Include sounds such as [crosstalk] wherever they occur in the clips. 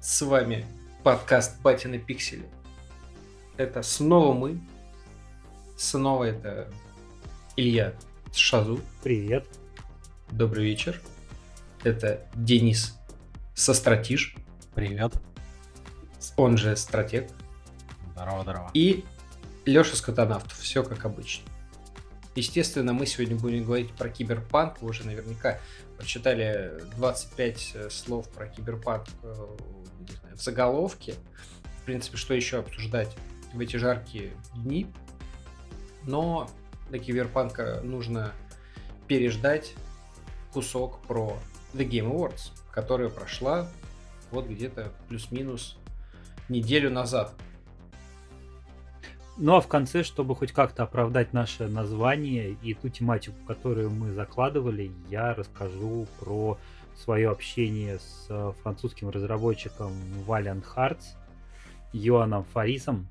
С вами подкаст Патины Пиксели. Это снова мы. Снова это Илья Шазу. Привет. Добрый вечер. Это Денис Состратиш. Привет. Он же стратег. Здорово, здорово. И Леша Скотонавт. Все как обычно. Естественно, мы сегодня будем говорить про киберпанк. Вы уже наверняка прочитали 25 э, слов про киберпанк э, в заголовке. В принципе, что еще обсуждать в эти жаркие дни. Но для киберпанка нужно переждать кусок про The Game Awards, которая прошла вот где-то плюс-минус неделю назад. Ну а в конце, чтобы хоть как-то оправдать наше название и ту тематику, которую мы закладывали, я расскажу про свое общение с э, французским разработчиком Valiant Hearts, Йоаном Фарисом.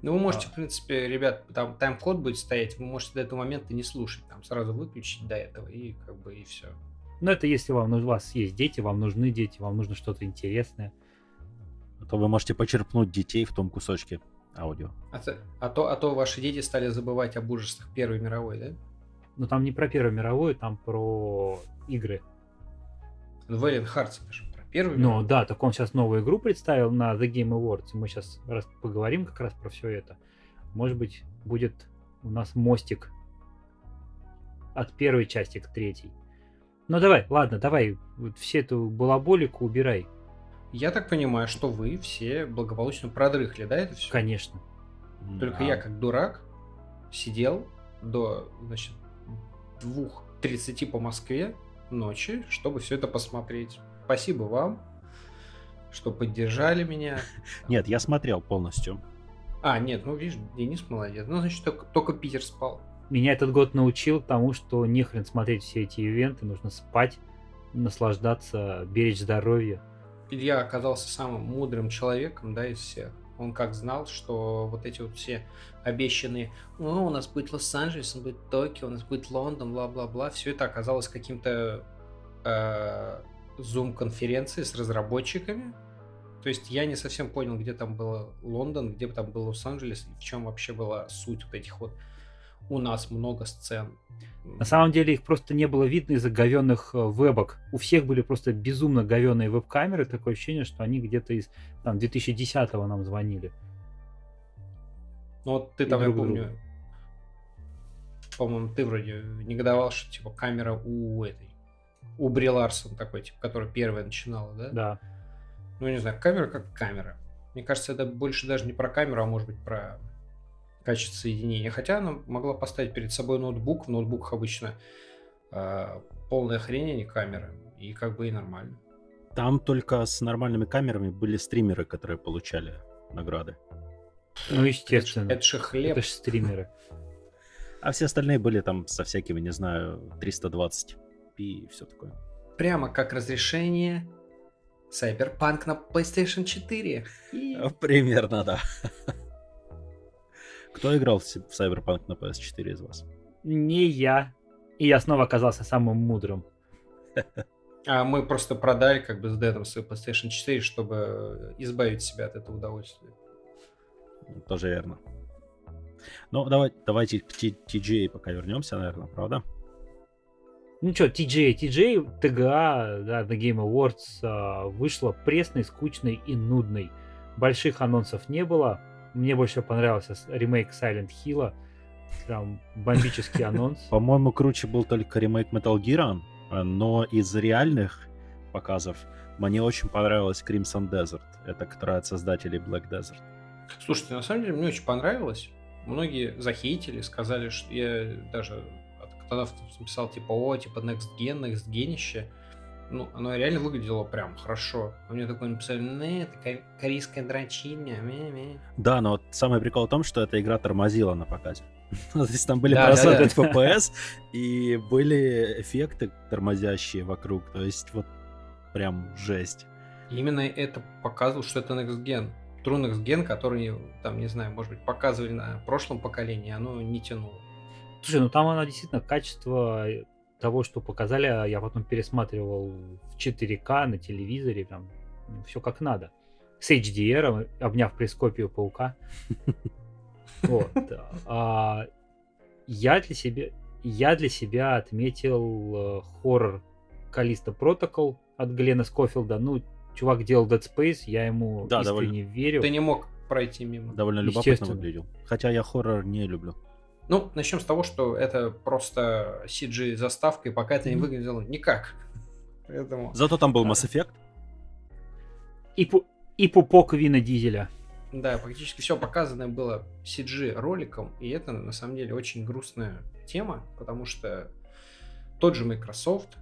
Ну, вы можете, а. в принципе, ребят, там тайм-код будет стоять, вы можете до этого момента не слушать, там сразу выключить до этого, и как бы и все. Ну, это если вам, у вас есть дети, вам нужны дети, вам нужно что-то интересное. А то вы можете почерпнуть детей в том кусочке аудио. А то, а то, а то ваши дети стали забывать об ужасах Первой мировой, да? Ну там не про Первую мировую, там про игры. Valiant Hearts это же про Первую Ну да, так он сейчас новую игру представил на The Game Awards. Мы сейчас раз поговорим как раз про все это. Может быть, будет у нас мостик от первой части к третьей. Ну давай, ладно, давай, вот все эту балаболику убирай. Я так понимаю, что вы все благополучно продрыхли, да, это все? Конечно. Только да. я, как дурак, сидел до, значит, двух тридцати по Москве ночи, чтобы все это посмотреть. Спасибо вам, что поддержали меня. [laughs] Нет, я смотрел полностью. А, нет, ну видишь, Денис молодец. Ну, значит, только, только Питер спал. Меня этот год научил тому, что не хрен смотреть все эти ивенты, нужно спать, наслаждаться, беречь здоровье. Илья оказался самым мудрым человеком, да, из всех. Он как знал, что вот эти вот все обещанные, о, у нас будет Лос-Анджелес, у будет Токио, у нас будет Лондон, бла-бла-бла, все это оказалось каким-то э, зум-конференцией с разработчиками. То есть я не совсем понял, где там был Лондон, где там был Лос-Анджелес, и в чем вообще была суть вот этих вот у нас много сцен. На самом деле их просто не было видно из-за говенных э, вебок. У всех были просто безумно говенные веб-камеры. Такое ощущение, что они где-то из там, 2010-го нам звонили. Ну вот ты там, я помню, по-моему, ты вроде негодовал, что типа камера у этой, у Бри Ларсон такой, типа, которая первая начинала, да? Да. Ну, не знаю, камера как камера. Мне кажется, это больше даже не про камеру, а может быть про качество соединения. Хотя она могла поставить перед собой ноутбук. В ноутбуках обычно э, полная хрень, а не камеры. И как бы и нормально. Там только с нормальными камерами были стримеры, которые получали награды. Ну, естественно. Это же хлеб. Это же стримеры. [laughs] А все остальные были там со всякими, не знаю, 320p и все такое. Прямо как разрешение Cyberpunk на PlayStation 4. Примерно, да. [laughs] Кто играл в Cyberpunk на PS4 из вас? Не я. И я снова оказался самым мудрым. [laughs] А мы просто продали как бы с Дэном свой PlayStation 4, чтобы избавить себя от этого удовольствия. Тоже верно. Ну, давай, давайте к TGA пока вернемся, наверное, правда? Ну что, TGA, TGA, TGA, да, The Game Awards а, вышла пресной, скучной и нудной. Больших анонсов не было, мне больше понравился ремейк Silent Hill. Прям бомбический [laughs] анонс. По-моему, круче был только ремейк Metal Gear, но из реальных показов мне очень понравилась Crimson Desert. Это которая от создателей Black Desert. Слушайте, на самом деле мне очень понравилось. Многие захейтили, сказали, что я даже тогда написал типа, о, типа Next Gen, Next Geniще ну, оно реально выглядело прям хорошо. А мне такое написали, ну, это корейская дрочильня. Да, но вот самый прикол в том, что эта игра тормозила на показе. [laughs] То есть там были да, 20 да, FPS, и были эффекты тормозящие вокруг. То есть вот прям жесть. Именно это показывало, что это Next Gen. True Next Gen, который, там, не знаю, может быть, показывали на прошлом поколении, оно не тянуло. Слушай, ну там оно действительно качество того, что показали, а я потом пересматривал в 4К на телевизоре, там ну, все как надо. с HDR, обняв прескопию паука. [laughs] Вот. А, я для себя я для себя отметил э, хоррор Калиста Протокол от Глена Скофилда. Ну, чувак делал Dead Space, я ему Да, искренне верю. Ты не мог пройти мимо. Довольно любопытно выглядел. Хотя я хоррор не люблю. Ну, начнем с того, что это просто CG-заставка, и пока это не выглядело никак. Поэтому... Зато там был. Mass Effect. И, пу- и пупок Вина Дизеля. Да, практически все показанное было CG роликом, и это на самом деле очень грустная тема, потому что тот же Microsoft,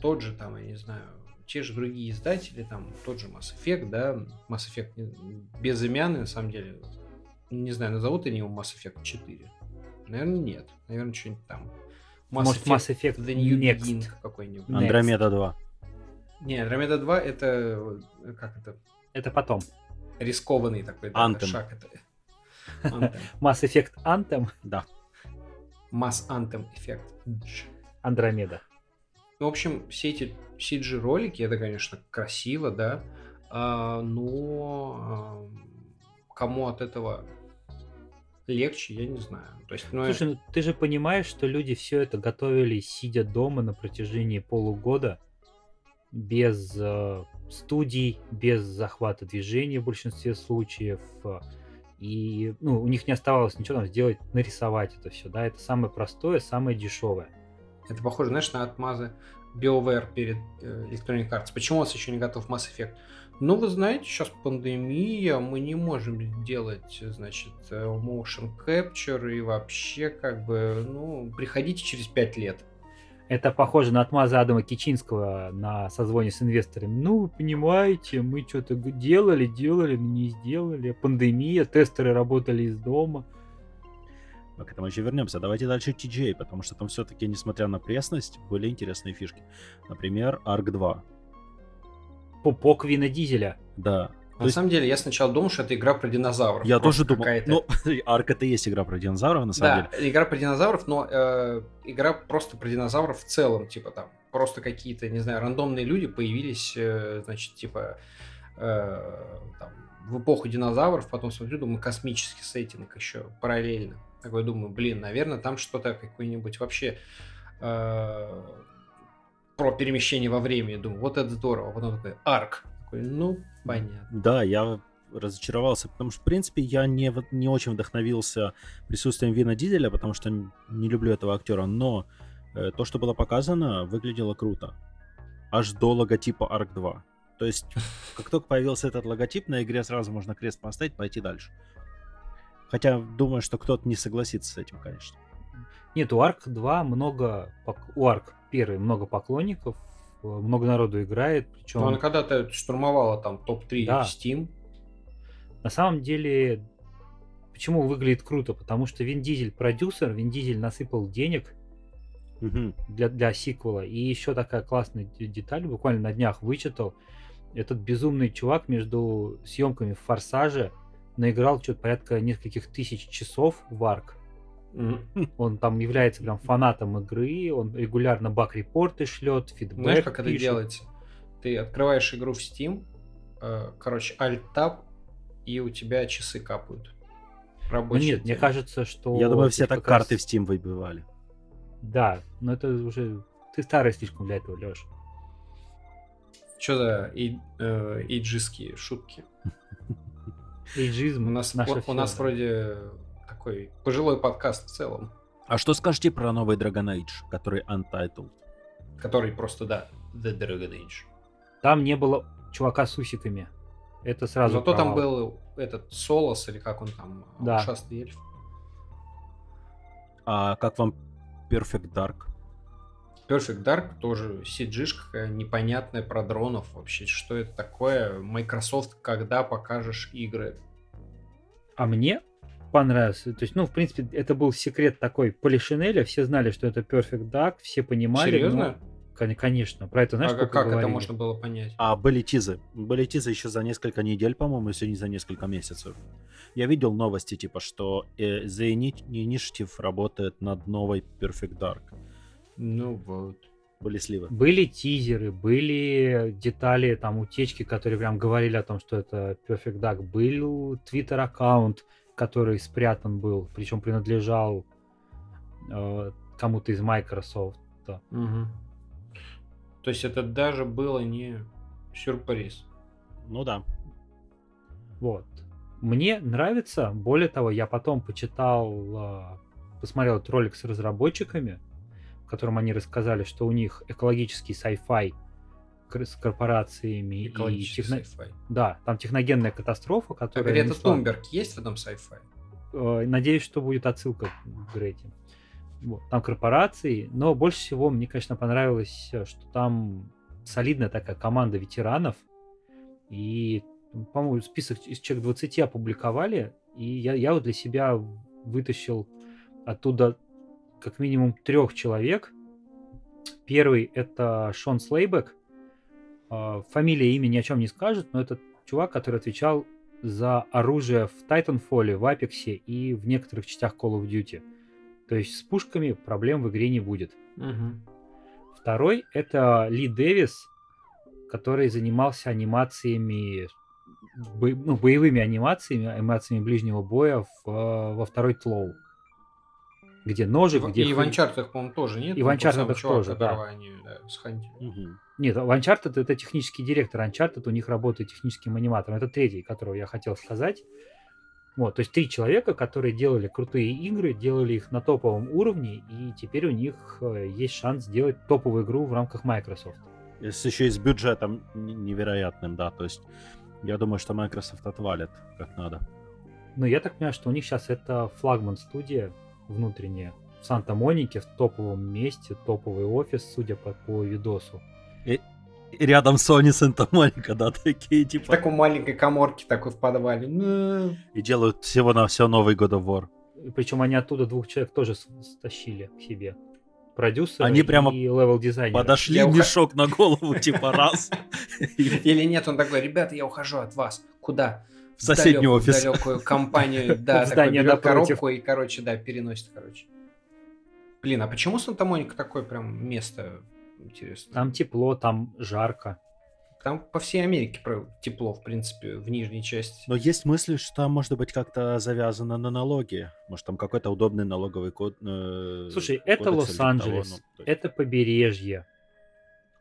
тот же там, я не знаю, те же другие издатели, там тот же Mass Effect, да, Mass Effect безымянный, на самом деле, не знаю, назовут они его Mass Effect 4? Наверное, нет. Наверное, что-нибудь там. Mass Может, Mass Effect The New Next. Beginning какой-нибудь. Андромеда 2. Не, Андромеда 2 это, э, как это, Это потом. рискованный такой да, Anthem. шаг. Это Anthem. [laughs] Mass Effect Anthem, Да. Mass Anthem эффект. Андромеда. Ну, в общем, все эти CG-ролики, это, конечно, красиво, да, а, но а, кому от этого легче, я не знаю. То есть, ну, Слушай, ну ты же понимаешь, что люди все это готовили, сидя дома на протяжении полугода, без э, студий, без захвата движения в большинстве случаев. э, И ну, у них не оставалось ничего там сделать, нарисовать это все. Да? Это самое простое, самое дешевое. это похоже, знаешь, на отмазы BioWare перед э, Electronic Arts. Почему у вас еще не готов Mass Effect? Ну, вы знаете, сейчас пандемия, мы не можем делать, значит, э, motion capture и вообще, как бы, ну, приходите через 5 лет. Это похоже на отмазы Адама Кичинского на созвоне с инвесторами. Ну, вы понимаете, мы что-то делали, делали, но не сделали. Пандемия, тестеры работали из дома. Мы к этому еще вернемся. Давайте дальше TJ, потому что там все-таки, несмотря на пресность, были интересные фишки. Например, Ark 2. Пупок Вина Дизеля. Да. На есть самом деле, я сначала думал, что это игра про динозавров. я тоже думал, какая-то. ну, [laughs] Ark это есть игра про динозавров, на самом да, деле. игра про динозавров, но э, игра просто про динозавров в целом, типа там просто какие-то, не знаю, рандомные люди появились, э, значит, типа э, там, в эпоху динозавров, потом смотрю, думаю, космический сеттинг еще параллельно. Такой думаю, блин, наверное, там что-то какое-нибудь вообще э, про перемещение во времени. Думаю, вот это здорово. Потом такой, арк. Такой, ну, понятно. Да, я разочаровался, потому что, в принципе, я не, не очень вдохновился присутствием Вина Дизеля, потому что не люблю этого актера, но э, то, что было показано, выглядело круто. Аж до логотипа Ark 2. То есть, [laughs] как только появился этот логотип, на игре сразу можно крест поставить, пойти дальше. Хотя, думаю, что кто-то не согласится с этим, конечно. Нет, у Арк 2 много... У Арк 1 много поклонников, э, много народу играет, причем... Но она когда-то штурмовала там топ-3 Да. Steam. На самом деле, почему выглядит круто? Потому что Вин Дизель продюсер, Вин Дизель насыпал денег Мгм. для, для сиквела. И еще такая классная де- деталь, буквально на днях вычитал. Этот безумный чувак между съемками в Форсаже наиграл что-то порядка нескольких тысяч часов в Арк. Он там является прям фанатом игры, он регулярно баг-репорты шлет, фидбэк Знаешь, как это пишет. делается? Ты открываешь игру в Steam, э, короче, Alt-Tab, и у тебя часы капают. Ну Рабочие. нет, мне кажется, что... Я думаю, все так как раз- карты в Steam выбивали. Да, но это уже... Ты старый слишком для этого, Леш. Что за эй- э, эйджистские шутки? Эйджизм У нас, у, нас вроде такой пожилой подкаст в целом, А что скажете про новый Dragon Age, который Untitled? который просто, да, The Dragon Age. Там не было чувака с усиками. Это сразу Зато там провал. был этот Солос, или как он там, Да. ушастый эльф. А как вам Perfect Dark? Perfect Dark тоже CG-шка непонятная про дронов вообще. Что это такое? Microsoft, когда покажешь игры? А мне понравился. То есть, ну, в принципе, это был секрет такой Полишинеля. Все знали, что это Perfect Dark, все понимали. Серьезно? но- Кон- Конечно. Про это знаешь, а как это говорили? можно было понять? А были тизы. Были тизы еще за несколько недель, по-моему, если не за несколько месяцев. Я видел новости, типа, что э, The Ini- Initiative работает над новой Perfect Dark. Ну вот. Были сливы. Были тизеры, были детали, там, утечки, которые прям говорили о том, что это Perfect Duck. Был твиттер-аккаунт, который спрятан был, причем принадлежал э, кому-то из Microsoft. Угу. То есть это даже было не сюрприз. Ну да. Вот. Мне нравится, более того, я потом почитал, э, посмотрел этот ролик с разработчиками, в котором они рассказали, что у них экологический sci-fi с корпорациями и техно... Да, там техногенная катастрофа, которая... А Грета несла... Тунберг есть в этом sci-fi? Э, надеюсь, что будет отсылка к Грете. Вот. Там корпорации, но больше всего мне, конечно, понравилось, э, что там солидная такая команда ветеранов, и, по-моему, список из человек 20 опубликовали, и я, я вот для себя вытащил оттуда как минимум трех человек. Первый это Шон Слейбек. А, фамилия, имя ни о чем не скажет, но это чувак, который отвечал за оружие в Titanfall, в Apex и в некоторых частях Call of Duty. То есть с пушками проблем в игре не будет. Угу. Второй это Ли Дэвис, который занимался анимациями, бо, ну, боевыми анимациями, анимациями ближнего боя в, во второй Тлоу где ножик, и, где... И в Uncharted, по-моему, тоже нет? И в Uncharted тоже, да. Они, да угу. Нет, в Uncharted это технический директор, Uncharted у них работает техническим аниматором. Это третий, которого я хотел сказать. Вот, то есть три человека, которые делали крутые игры, делали их на топовом уровне, и теперь у них э, есть шанс сделать топовую игру в рамках Microsoft. Если еще и с бюджетом невероятным, да, то есть я думаю, что Microsoft отвалит как надо. Ну, я так понимаю, что у них сейчас это флагман студия, внутренняя в Санта-Монике, в топовом месте, топовый офис, судя по, по видосу. И, и рядом Sony Санта-Моника, да, такие типа... В такой маленькой коморке такой в подвале. Ну... И делают всего-навсего Новый God of War. Причем они оттуда двух человек тоже стащили к себе. Продюсер они прямо и level designer. Подошли я мешок ух... на голову, типа раз. [laughs] Или нет, он такой, ребята, я ухожу от вас. Куда? Соседний далекую, офис. далекую компанию, [laughs] да, такой берет коробку и, короче, да, переносит, короче. Блин, а почему Санта-Моника такое прям место интересно? Там тепло, там жарко. Там по всей Америке тепло, в принципе, в нижней части. Но есть мысли, что там может быть как-то завязано на налоги. Может, там какой-то удобный налоговый код. Э, Слушай, это Лос-Анджелес, ну, это побережье.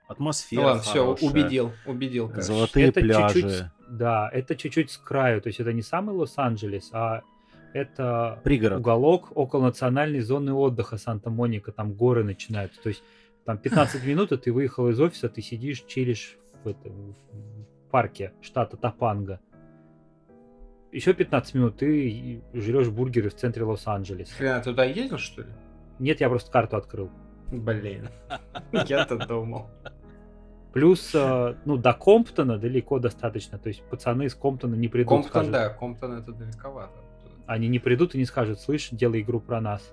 Атмосфера. Ну ладно, все, убедил, убедил. Короче. Золотые это пляжи. Чуть-чуть, да, это чуть-чуть с краю. То есть это не самый Лос-Анджелес, а это Пригород. уголок около национальной зоны отдыха Санта-Моника. Там горы начинаются. То есть там 15 [laughs] минут, и ты выехал из офиса, ты сидишь, чилишь в, это, в парке штата Топанга. Еще 15 минут ты жрешь бургеры в центре Лос-Анджелеса. Хрена, туда ездил, что ли? Нет, я просто карту открыл. Блин, [laughs] я-то думал. Плюс, э, ну, до Комптона далеко достаточно. То есть пацаны из Комптона не придут. Комптон, скажут, да, Комптон это далековато. Они не придут и не скажут, слышь, делай игру про нас.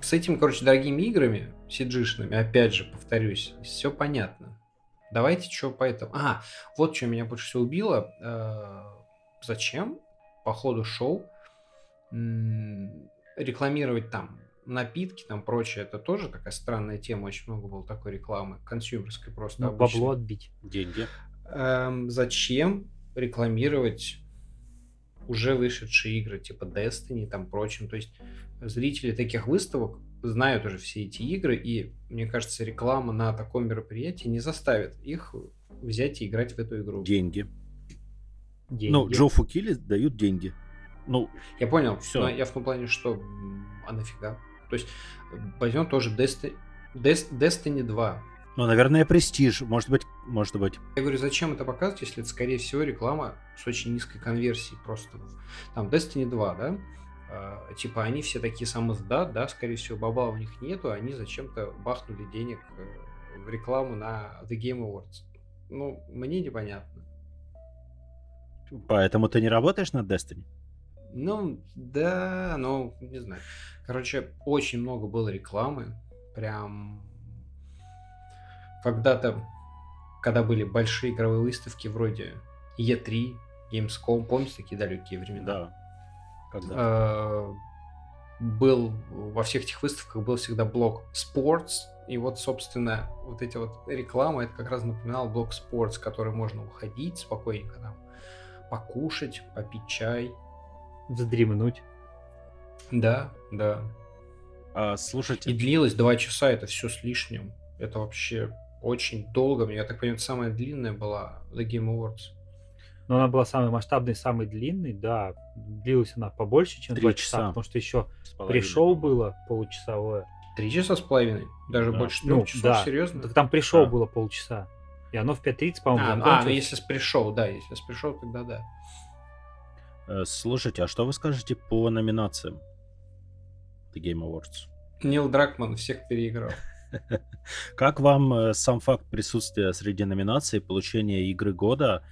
С этими, короче, дорогими играми, cg опять же, повторюсь, все понятно. Давайте что по этому... А, вот что меня больше всего убило. Э, зачем по ходу шоу рекламировать там напитки, там прочее, это тоже такая странная тема, очень много было такой рекламы, консюмерской просто. Ну, бабло отбить. Деньги. Эм, зачем рекламировать уже вышедшие игры, типа Destiny и там прочим, то есть зрители таких выставок знают уже все эти игры, и мне кажется, реклама на таком мероприятии не заставит их взять и играть в эту игру. Деньги. деньги. Ну, Джо Фукили дают деньги. Ну, я понял, все. Но я в том плане, что а нафига? То есть возьмем тоже Destiny, Destiny 2. Ну, наверное, престиж. Может быть, может быть. Я говорю, зачем это показывать, если это, скорее всего, реклама с очень низкой конверсией просто. Там Destiny 2, да? Uh, типа они все такие самоздат, да, скорее всего, баба у них нету, они зачем-то бахнули денег uh, в рекламу на The Game Awards. Ну, мне непонятно. Поэтому ты не работаешь над Destiny? Ну, да, ну, не знаю. Короче, очень много было рекламы. Прям когда-то, когда были большие игровые выставки вроде E3, Gamescom, помните такие далекие времена? Да. Когда? А, был во всех этих выставках был всегда блок Sports, и вот, собственно, вот эти вот рекламы, это как раз напоминал блок Sports, который можно уходить спокойненько там, покушать, попить чай. Вздремнуть. Да, да. А, слушайте. И длилось два часа, это все с лишним. Это вообще очень долго. Я так понимаю, самая длинная была The Game Awards. Но она была самой масштабной, самой длинной, да. Длилась она побольше, чем два часа, часа, потому что еще пришел было получасовое. Три часа с половиной? Даже да. больше трех ну, часов, да. серьезно? Так там пришел да. было полчаса. И оно в 5.30, по-моему, А, а ну если с пришел, да, если с пришел, тогда да. Э, слушайте, а что вы скажете по номинациям The Game Awards? Нил Дракман всех переиграл. [laughs] Как вам э, сам факт присутствия среди номинаций получения игры года,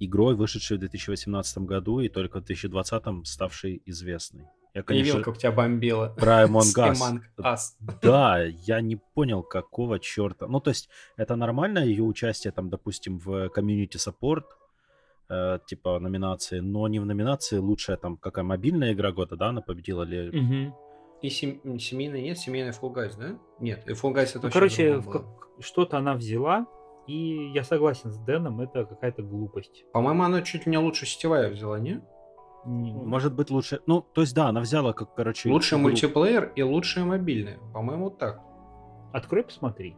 игрой, вышедшей в 2018 году и только в 2020 ставшей известной? Я, конечно, не видел, как тебя бомбило. Про Among Us. Да, я не понял, какого черта. Ну, то есть, это нормально ее участие, там, допустим, в комьюнити саппорт, э, типа номинации, но не в номинации лучшая там какая мобильная игра года, да, она победила ли? Угу. И сем... семейная нет, семейная Fall Guys, да? Нет, и Fall Guys это ну, Короче, в... что-то она взяла, и я согласен с Дэном, это какая-то глупость. По-моему, она чуть ли не лучше сетевая взяла, не? Может быть лучше. Ну, то есть да, она взяла как, короче. Лучший игру... мультиплеер и лучшая мобильная. По-моему, вот так. Открой, посмотри.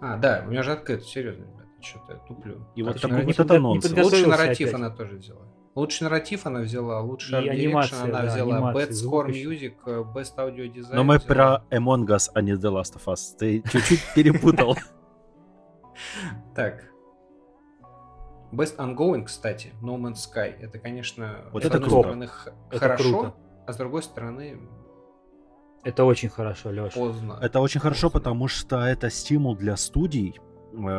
А, да, у меня же открыт, серьезно, ребята. Что-то я туплю. И вот, такой вот это нонсенс. Лучший нарратив опять. она тоже взяла. Лучший нарратив она взяла, лучший арт она да, взяла, Best Score Music, э, Best Audio Design. Но мы взяла. про Among Us, а не The Last of Us. Ты чуть-чуть [laughs] перепутал. [laughs] Так, Best Ongoing, кстати, No Man's Sky, это, конечно, вот с это одной стороны это хорошо, круто. а с другой стороны... Это очень хорошо, Леша. Поздно. Это очень поздно. хорошо, потому что это стимул для студий,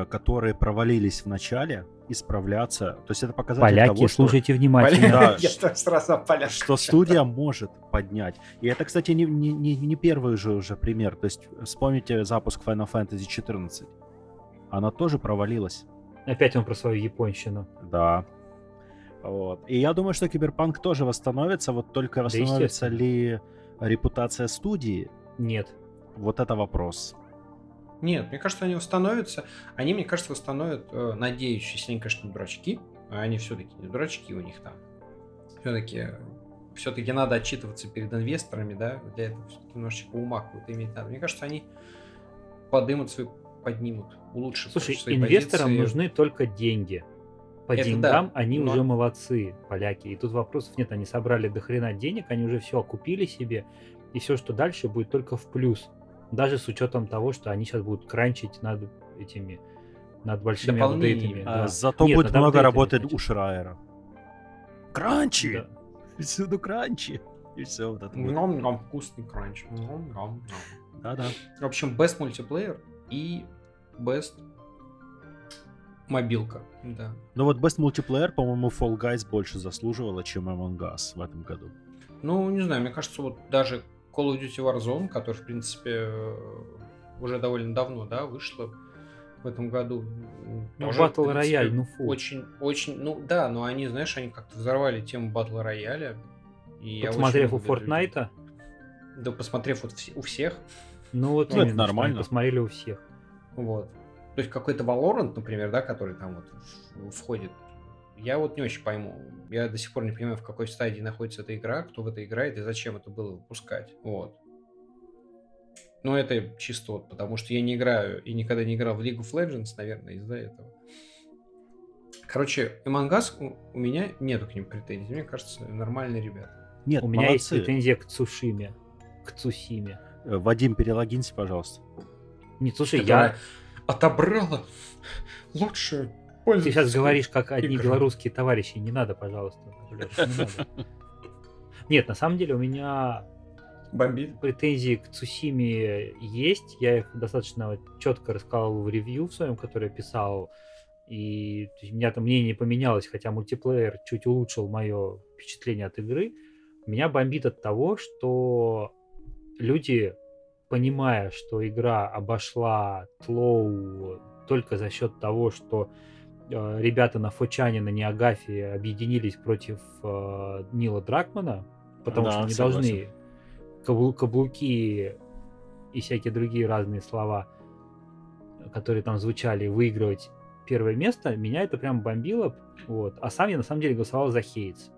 которые провалились в начале, исправляться. То есть это показатель Поляки, того, что... слушайте внимательно. [laughs] Сразу Что студия может поднять. И это, кстати, не, не, не, не первый же уже пример. То есть вспомните запуск Final Fantasy 14. Она тоже провалилась. Опять он про свою японщину. Да. Вот. И я думаю, что Киберпанк тоже восстановится, вот только восстановится да, ли репутация студии? Нет. Вот это вопрос. Нет, мне кажется, они восстановятся. Они, мне кажется, восстановят, э, надеюсь, если они, конечно, дурачки, а они все-таки не дурачки у них там. Все-таки все-таки надо отчитываться перед инвесторами, да, для этого все-таки немножечко ума какой-то иметь надо. Мне кажется, они подымут свою поднимут, улучшат. Слушай, инвесторам позиции. нужны только деньги. По Это деньгам да, они но... уже молодцы, поляки. И тут вопросов нет, они собрали до хрена денег, они уже все окупили себе, и все, что дальше, будет только в плюс. Даже с учетом того, что они сейчас будут кранчить над этими, над большими апдейтами. А, да. Зато нет, будет много работать у Шрайера. Кранчи! Да. [laughs] Всюду кранчи. И все вот это. Ном-ном, вкусный кранч. Ном-ном. Да-да. В общем, best multiplayer и Best мобилка, да. Ну вот Best Multiplayer, по-моему, Fall Guys больше заслуживала, чем Among Us в этом году. Ну, не знаю, мне кажется, вот даже Call of Duty Warzone, который, в принципе, уже довольно давно, да, вышла в этом году. Ну, Battle Royale, ну фу. Очень, очень, ну да, но они, знаешь, они как-то взорвали тему Battle Royale. И Посмотрев у Fortnite? Да, посмотрев вот у всех. Ну вот ну, это нормально. Посмотрели у всех. Вот. То есть какой-то Valorant, например, да, который там вот входит, я вот не очень пойму. Я до сих пор не понимаю, в какой стадии находится эта игра, кто в это играет и зачем это было выпускать. Вот. Но это чисто вот потому, что я не играю и никогда не играл в League of Legends, наверное, из-за этого. Короче, Among Us у меня нету к ним претензий. Мне кажется, нормальные ребята. Нет, у меня молодцы. есть претензия к Цушиме. К Цусиме. Э, Вадим, перелогинься, пожалуйста. Не, слушай, я... Отобрала лучшую Ты сейчас говоришь, как одни игры. белорусские товарищи. Не надо, пожалуйста. Нет, на самом деле у меня Бомбит. претензии к Цусиме есть. Я их достаточно четко рассказал в ревью в своем, который я писал. И у меня там мнение поменялось, хотя мультиплеер чуть улучшил мое впечатление от игры. Меня бомбит от того, что люди, понимая, что игра обошла Тлоу только за счет того, что ребята на Фочане, на Неагафе объединились против э, Нила Дракмана, потому да, что согласен. должны каблуки и всякие другие разные слова, которые там звучали, выигрывать первое место, меня это прям бомбило. Вот. А сам я на самом деле голосовал за Хейтс.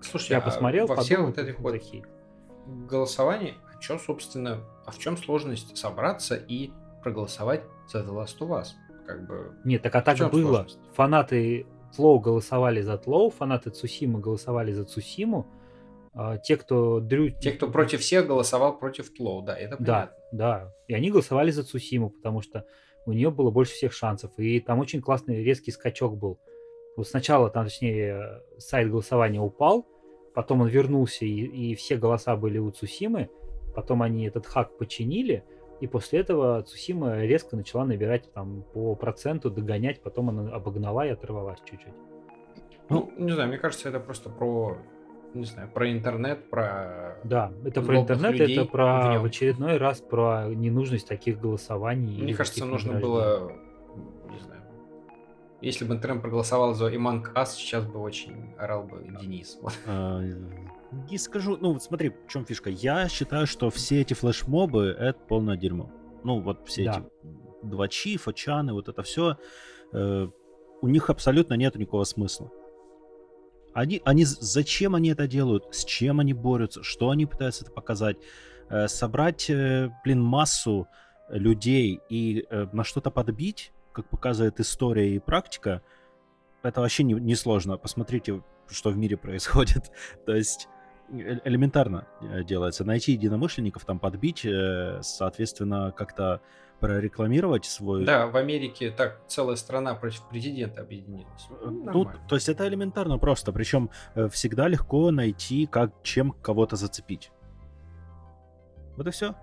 Слушай, я а посмотрел, во всех вот этих вот голосований, а что, собственно, а в чем сложность собраться и проголосовать за The Last of Us? Как бы, Нет, так а так было. Сложность? Фанаты Тлоу голосовали за Тлоу, фанаты Цусимы голосовали за Цусиму, а те, кто дрю... Те, кто против всех голосовал против Тлоу, да, это понятно. Да, да. И они голосовали за Цусиму, потому что у нее было больше всех шансов. И там очень классный резкий скачок был. Вот сначала там, точнее, сайт голосования упал, потом он вернулся, и, и все голоса были у Цусимы, потом они этот хак починили, и после этого Цусима резко начала набирать там по проценту, догонять, потом она обогнала и оторвалась чуть-чуть. Ну, не знаю, мне кажется, это просто про, не знаю, про интернет, про... Да, это про интернет, это про в, в очередной раз про ненужность таких голосований. Мне кажется, нужно было, не знаю, если бы интернет проголосовал за Иман Кас, сейчас бы очень орал бы Денис. А, не скажу, ну вот смотри, в чем фишка. Я считаю, что все эти флешмобы это полное дерьмо. Ну вот все да. эти два чифа, чаны, вот это все, э, у них абсолютно нет никакого смысла. Они, они, зачем они это делают, с чем они борются, что они пытаются это показать, э, собрать, э, блин, массу людей и э, на что-то подбить, как показывает история и практика, это вообще не, не сложно. Посмотрите, что в мире происходит. [laughs] То есть элементарно э, делается. Найти единомышленников, там подбить, э, соответственно, как-то прорекламировать свой... Да, в Америке так целая страна против президента объединилась. Ну, ну то есть это элементарно просто. Причем э, всегда легко найти, как, чем кого-то зацепить. Вот и все.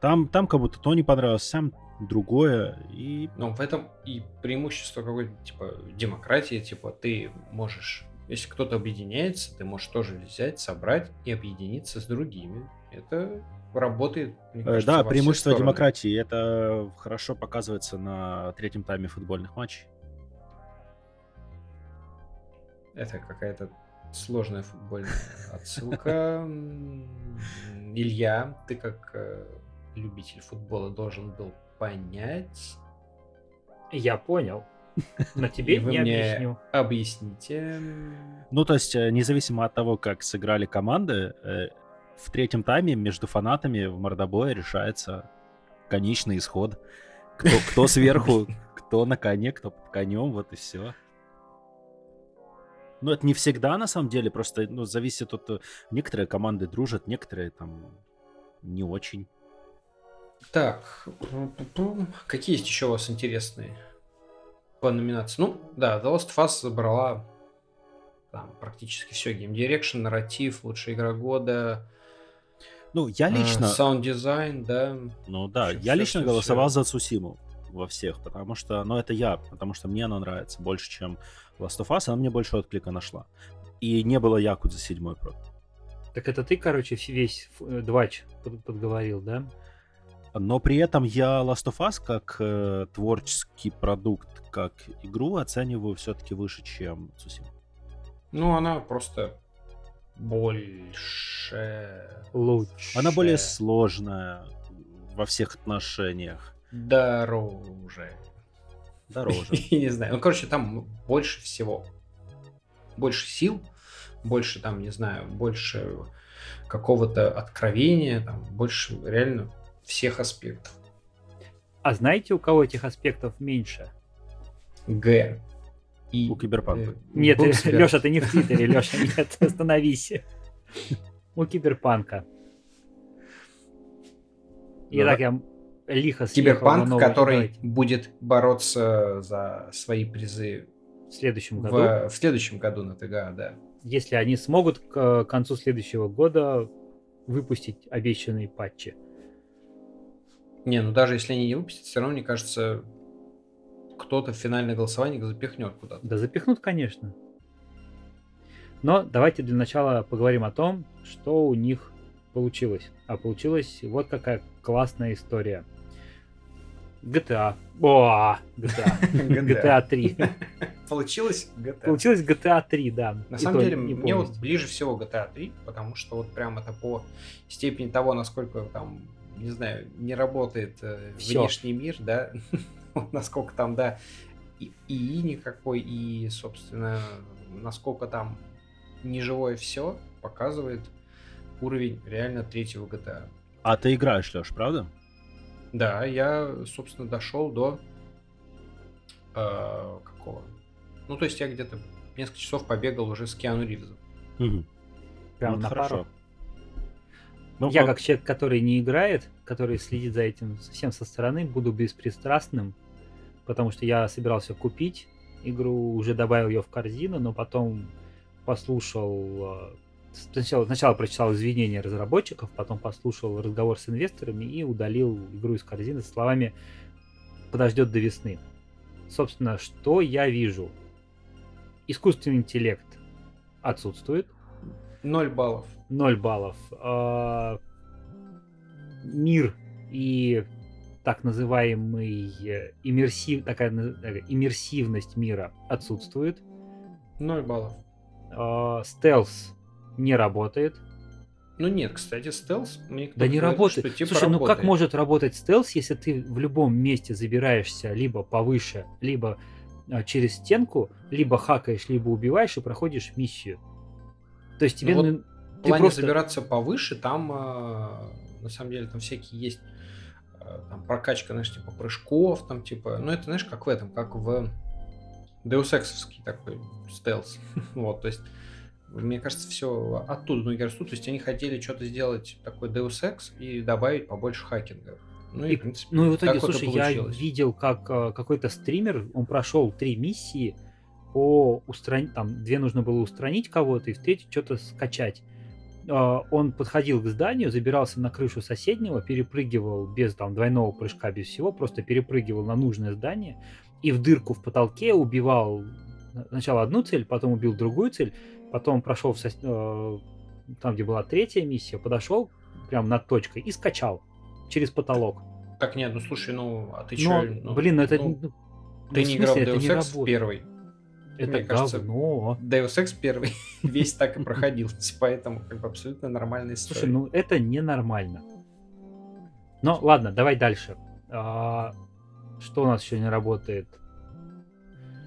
Там, там как будто то не понравилось, сам другое. И... Ну, в этом и преимущество какой-то, типа, демократии, типа, ты можешь если кто-то объединяется, ты можешь тоже взять, собрать и объединиться с другими. Это работает. Мне э, кажется, да, преимущество демократии. Это хорошо показывается на третьем тайме футбольных матчей. Это какая-то сложная футбольная [laughs] отсылка. Илья, ты как э, любитель футбола должен был понять. Я понял. Но тебе не объясню. Объясните. Ну, то есть, э, независимо от того, как сыграли команды, э, в третьем тайме между фанатами в мордобое решается конечный исход. Кто, кто [laughs] сверху, кто на коне, кто под конем, вот и все. Ну, это не всегда, на самом деле, просто ну, зависит от... Э, некоторые команды дружат, некоторые там не очень. Так, какие есть еще у вас интересные по номинации. Ну, да, The Last of Us забрала там, практически все. Game Direction, нарратив, лучшая игра года. Ну, я лично... Sound design, да. Ну да, все, я все, лично все, голосовал все. за Цусиму во всех, потому что, ну, это я, потому что мне она нравится больше, чем Last of Us, она мне больше отклика нашла. И не было Якудза седьмой прод. Так это ты, короче, весь э, двач подговорил, да? Но при этом я Last of Us как э, творческий продукт, как игру оцениваю все-таки выше, чем Цусима. Ну, она просто больше... Лучше. Она более сложная во всех отношениях. Дороже. Дороже. [laughs] Не знаю. Ну, короче, там больше всего. Больше сил, больше там, не знаю, больше какого-то откровения, там, больше реально всех аспектов. А знаете, у кого этих аспектов меньше? Г. И, у Киберпанка. Э, нет, Леша, ты не в [laughs] Твиттере, Леша, нет, [laughs] остановись. У Киберпанка. Итак, я лихо Киберпанк, который будет бороться за свои призы в следующем году. В, в следующем году на ТГА, да. Если они смогут к концу следующего года выпустить обещанные патчи. Не, ну даже если они не выпустят, все равно, мне кажется, кто-то в финальное голосование запихнет куда-то. Да запихнут, конечно. Но давайте для начала поговорим о том, что у них получилось. А получилось вот какая классная история. GTA. О, GTA. GTA 3. Получилось GTA. Получилось GTA 3, да. На самом деле, мне вот ближе всего GTA 3, потому что вот прям это по степени того, насколько там, не знаю, не работает э, внешний мир, да, [laughs] [laughs] насколько там, да, и, и никакой, и, собственно, насколько там неживое все показывает уровень реально третьего GTA. А ты играешь, Леш, правда? Да, я, собственно, дошел до э, какого? Ну, то есть я где-то несколько часов побегал уже с Киану Ривзом. Угу. Прям ну, на хорошо. пару. Ну, я, как человек, который не играет, который следит за этим совсем со стороны, буду беспристрастным, потому что я собирался купить игру, уже добавил ее в корзину, но потом послушал э, сначала, сначала прочитал извинения разработчиков, потом послушал разговор с инвесторами и удалил игру из корзины с словами «подождет до весны». Собственно, что я вижу? Искусственный интеллект отсутствует. Ноль баллов. Ноль баллов. А, мир и так называемый э, иммерсив, такая иммерсивность мира отсутствует. Ноль баллов. А, стелс не работает. Ну нет, кстати, стелс мне Да не говорит, работает. Что, типа, Слушай, работает. ну как может работать стелс, если ты в любом месте забираешься либо повыше, либо а, через стенку, либо хакаешь, либо убиваешь и проходишь миссию. То есть тебе... Ну, вот в плане просто... забираться повыше, там э, на самом деле там всякие есть э, там прокачка, знаешь, типа прыжков, там типа, ну это знаешь, как в этом, как в Deus Ex такой стелс. [laughs] вот, то есть мне кажется, все оттуда ноги растут. То есть они хотели что-то сделать такой Deus Ex и добавить побольше хакинга. Ну, и, и в принципе, ну, и в итоге, слушай, я видел, как э, какой-то стример, он прошел три миссии по устранить, там, две нужно было устранить кого-то, и в третью что-то скачать. Э, он подходил к зданию, забирался на крышу соседнего, перепрыгивал без там двойного прыжка, без всего, просто перепрыгивал на нужное здание и в дырку в потолке убивал сначала одну цель, потом убил другую цель, Потом прошел в сос... Э, там, где была третья миссия, подошел прям над точкой и скачал через потолок. Так нет, ну слушай, ну а ты что? Ну, блин, ну это... Ну, ну, ты ну, не играл в Deus Ex в первый. Это Мне кажется, говно. Deus Ex первый [laughs] весь так и проходил, поэтому как бы абсолютно нормальная история. Слушай, ну это ненормально. Ну ладно, давай дальше. А, что у нас еще не работает?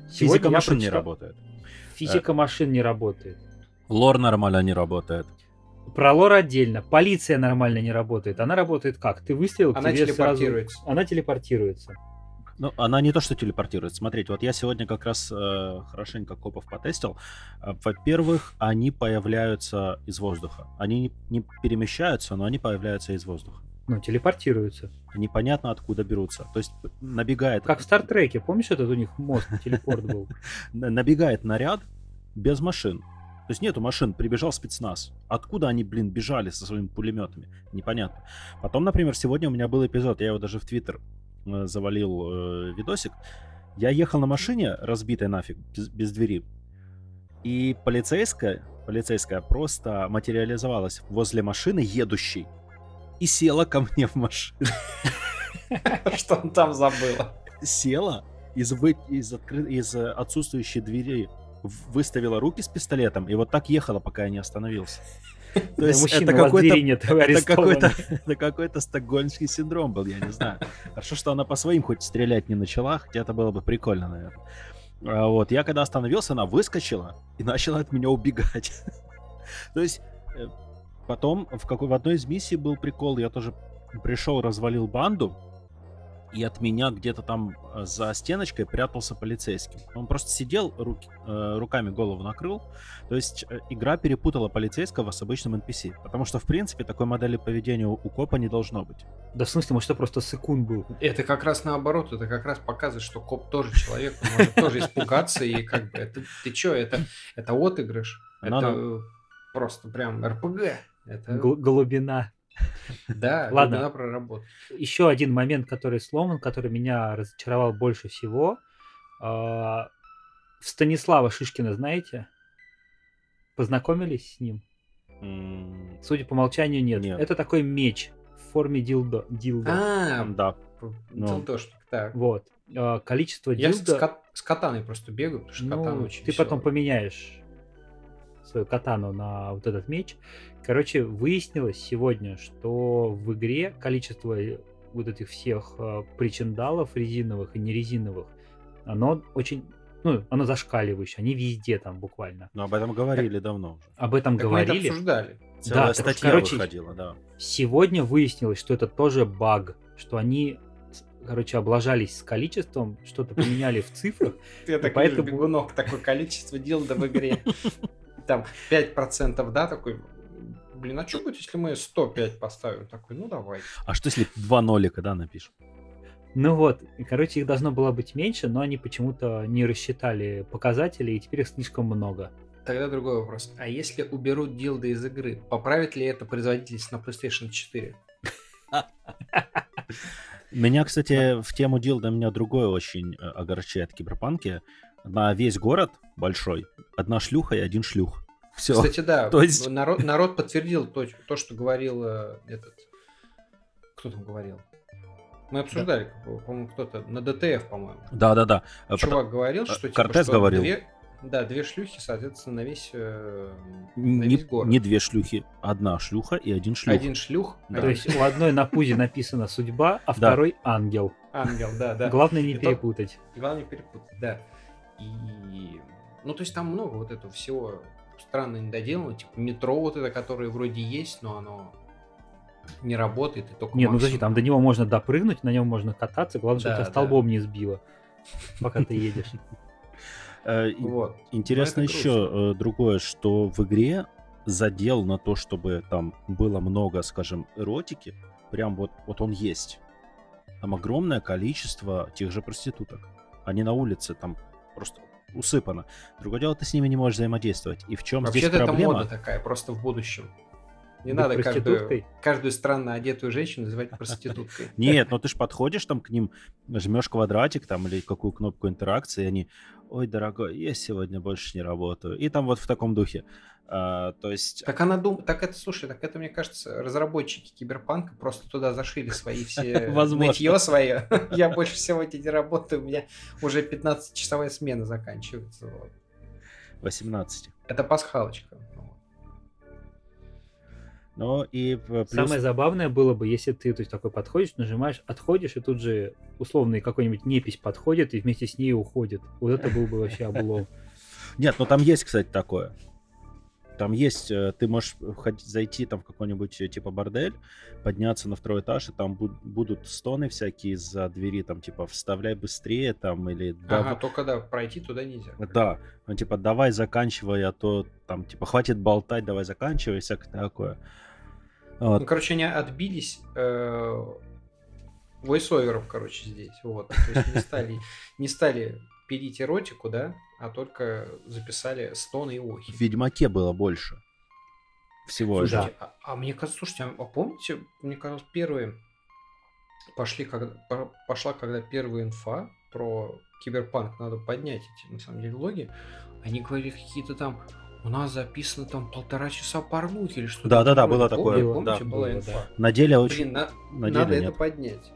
Физика машин прочитал... не работает. Физика машин не работает. Лор нормально не работает. Про лор отдельно. Полиция нормально не работает. Она работает как? Ты выстрелил, Она тебе телепортируется. Сразу... Она телепортируется. Ну, она не то, что телепортируется. Смотрите, вот я сегодня как раз э, хорошенько копов потестил. Э, во-первых, они появляются из воздуха. Они не, не перемещаются, но они появляются из воздуха. Ну, телепортируются. Непонятно откуда берутся. То есть набегает... Как в Стартреке, помнишь, этот у них мост, [laughs] телепорт был? Набегает наряд без машин. То есть нету машин, прибежал спецназ. Откуда они, блин, бежали со своими пулеметами? Непонятно. Потом, например, сегодня у меня был эпизод, я его даже в Твиттер э, завалил э, видосик. Я ехал на машине, разбитой нафиг, без, без двери. И полицейская, полицейская просто материализовалась возле машины едущей и села ко мне в машину. [laughs] Что он там забыла? Села из, вы... из, откры... из отсутствующей двери, выставила руки с пистолетом и вот так ехала, пока я не остановился. То есть это какой-то, это какой-то, это какой-то стокгольмский синдром был, я не знаю. Хорошо, что она по своим хоть стрелять не начала, хотя это было бы прикольно, наверное. А вот, я когда остановился, она выскочила и начала от меня убегать. [laughs] То есть э, Потом в, какой, в одной из миссий был прикол, я тоже пришел, развалил банду, и от меня где-то там э, за стеночкой прятался полицейский. Он просто сидел, руки, э, руками голову накрыл. То есть э, игра перепутала полицейского с обычным NPC. Потому что, в принципе, такой модели поведения у, у копа не должно быть. Да в смысле, может, это просто секунд был? Это как раз наоборот, это как раз показывает, что коп тоже человек, он может тоже испугаться, и как бы, это, ты чё, это, это отыгрыш, это просто прям РПГ. Это... Глубина. [laughs] Да, Ладно. проработки. Еще один момент, который сломан, который меня разочаровал больше всего. А, в Станислава Шишкина знаете? Познакомились с ним? Судя по молчанию, нет. нет. Это такой меч в форме дилдо. дилдо. А, да. Ну, так. Вот. А, количество Я дилда... с, кат... с катаной просто бегаю, потому что ну, катана очень Ты веселая. потом поменяешь свою катану на вот этот меч. Короче, выяснилось сегодня, что в игре количество вот этих всех э, причиндалов резиновых и нерезиновых, оно очень ну, оно зашкаливающее, они везде там буквально. Но об этом говорили так, давно уже. Об этом так говорили. Мы это обсуждали. Целая да, статья так, короче, выходила, да. Сегодня выяснилось, что это тоже баг, что они короче, облажались с количеством, что-то поменяли в цифрах. [laughs] Я так поэтому... бегунок, такое количество дел в игре. [laughs] Там 5%, да, такой, блин, а что будет, если мы 105 поставим? Такой, ну давай. А что, если два нолика, да, напишем? Ну вот, короче, их должно было быть меньше, но они почему-то не рассчитали показатели, и теперь их слишком много. Тогда другой вопрос. А если уберут дилды из игры, поправит ли это производительность на PlayStation 4? [laughs] Меня, кстати, в тему дилда меня другое очень э, огорчает в Киберпанке. На весь город большой одна шлюха и один шлюх. Все. Кстати, да. То есть... народ, народ подтвердил то, то, что говорил э, этот... Кто там говорил? Мы обсуждали, да. по-моему, кто-то на ДТФ, по-моему. Да, да, да. Чувак Потом... говорил, что типа, Кортес что говорил. Две, да, две шлюхи, соответственно, на весь, э, на не, весь город. Не две шлюхи, одна шлюха и один шлюх. Один шлюх. Да. То есть у одной на пузе написано судьба, а второй ангел. Ангел, да, да. Главное не перепутать. Главное не перепутать, да. И, ну, то есть там много вот этого всего странно недоделанного, типа метро вот это, которое вроде есть, но оно не работает. И только Нет, ну подожди, там до него можно допрыгнуть, на нем можно кататься, главное, да, чтобы тебя столбом да. не сбило, пока ты едешь. Э, вот. Интересно еще э, другое, что в игре задел на то, чтобы там было много, скажем, эротики, прям вот, вот он есть. Там огромное количество тех же проституток. Они на улице там просто усыпано. Другое дело, ты с ними не можешь взаимодействовать. И в чем здесь проблема? Вообще-то это мода такая, просто в будущем. Не надо каждую, каждую странно одетую женщину называть проституткой. [laughs] Нет, но ты же подходишь там к ним, нажмешь квадратик там или какую кнопку интеракции, и они, ой, дорогой, я сегодня больше не работаю. И там вот в таком духе. А, то есть... Так она думает, так это, слушай, так это, мне кажется, разработчики Киберпанка просто туда зашили свои [laughs] все нытье свое. [laughs] Я больше сегодня не работаю, у меня уже 15-часовая смена заканчивается. 18. Это пасхалочка. Но и плюс... Самое забавное было бы, если ты то есть, такой подходишь, нажимаешь, отходишь, и тут же условный какой-нибудь непись подходит и вместе с ней уходит. Вот это был бы вообще [laughs] облом. Нет, но там есть, кстати, такое. Там есть, э, ты можешь зайти там в какой-нибудь э, типа бордель, подняться на второй этаж, и там будут стоны всякие из-за двери, там типа вставляй быстрее там или... Ага, только да, пройти туда нельзя. Да, ну типа давай заканчивай, а то там типа хватит болтать, давай заканчивай, всякое такое. Вот. Ну, короче, они отбились э, войсоверов, короче, здесь. Вот. То есть не стали, не стали пилить эротику, да, а только записали стоны и охи. В Ведьмаке было больше всего. Слушайте, да. а, а мне кажется, слушайте, а помните, мне кажется, первые пошли, когда, пошла, когда первая инфа про киберпанк, надо поднять эти, на самом деле, логи, они говорили какие-то там у нас записано там полтора часа порнухи или что-то. Да, да, да, было такое. Помните, да, была инфа? На деле очень. Блин, на... на деле надо нет. это поднять.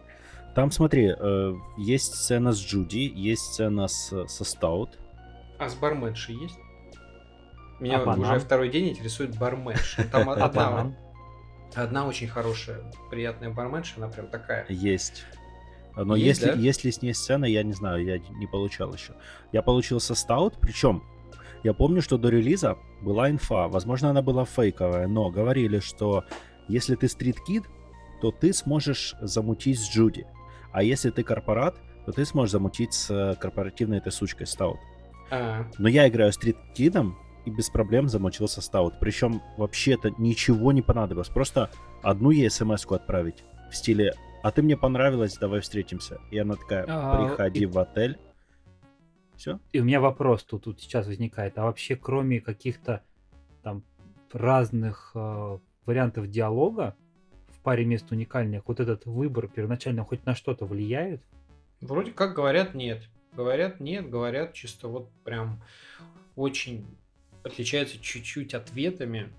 Там, смотри, э, есть сцена с Джуди, есть сцена с, со Стаут. А с барменшей есть? Меня а уже второй день интересует барменша. Там [laughs] одна, одна очень хорошая, приятная барменша, она прям такая. Есть. Но есть, если, да? если с ней сцена, я не знаю, я не получал еще. Я получил со Стаут, причем я помню, что до релиза была инфа, возможно, она была фейковая, но говорили, что если ты стрит-кид, то ты сможешь замутить с Джуди. А если ты корпорат, то ты сможешь замутить с э, корпоративной этой сучкой Стаут. А-а-а. Но я играю стрит-кидом и без проблем замучился Стаут. Причем вообще-то ничего не понадобилось. Просто одну ей смс отправить в стиле «А ты мне понравилась, давай встретимся». И она такая «Приходи в отель». Все. И у меня вопрос тут, тут сейчас возникает. А вообще, кроме каких-то там разных э, вариантов диалога в паре мест уникальных, вот этот выбор первоначально хоть на что-то влияет? Вроде как говорят нет. Говорят нет, говорят чисто вот прям очень отличаются чуть-чуть ответами.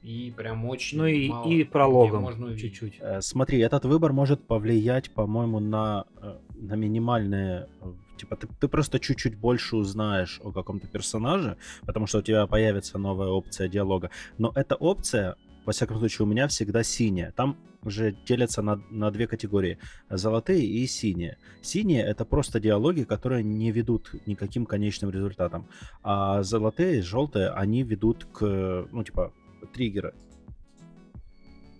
И прям очень Ну и, мало и прологом можно чуть-чуть. Э, Смотри, этот выбор может повлиять, по-моему, на, э, на минимальные... э, Типа, ты, ты просто чуть-чуть больше узнаешь о каком-то персонаже, потому что у тебя появится новая опция диалога. Но эта опция, во всяком случае, у меня всегда синяя. Там уже делятся на, на две категории. Золотые и синие. Синие — это просто диалоги, которые не ведут никаким конечным результатам. А золотые, желтые, они ведут к, ну, типа, триггеры.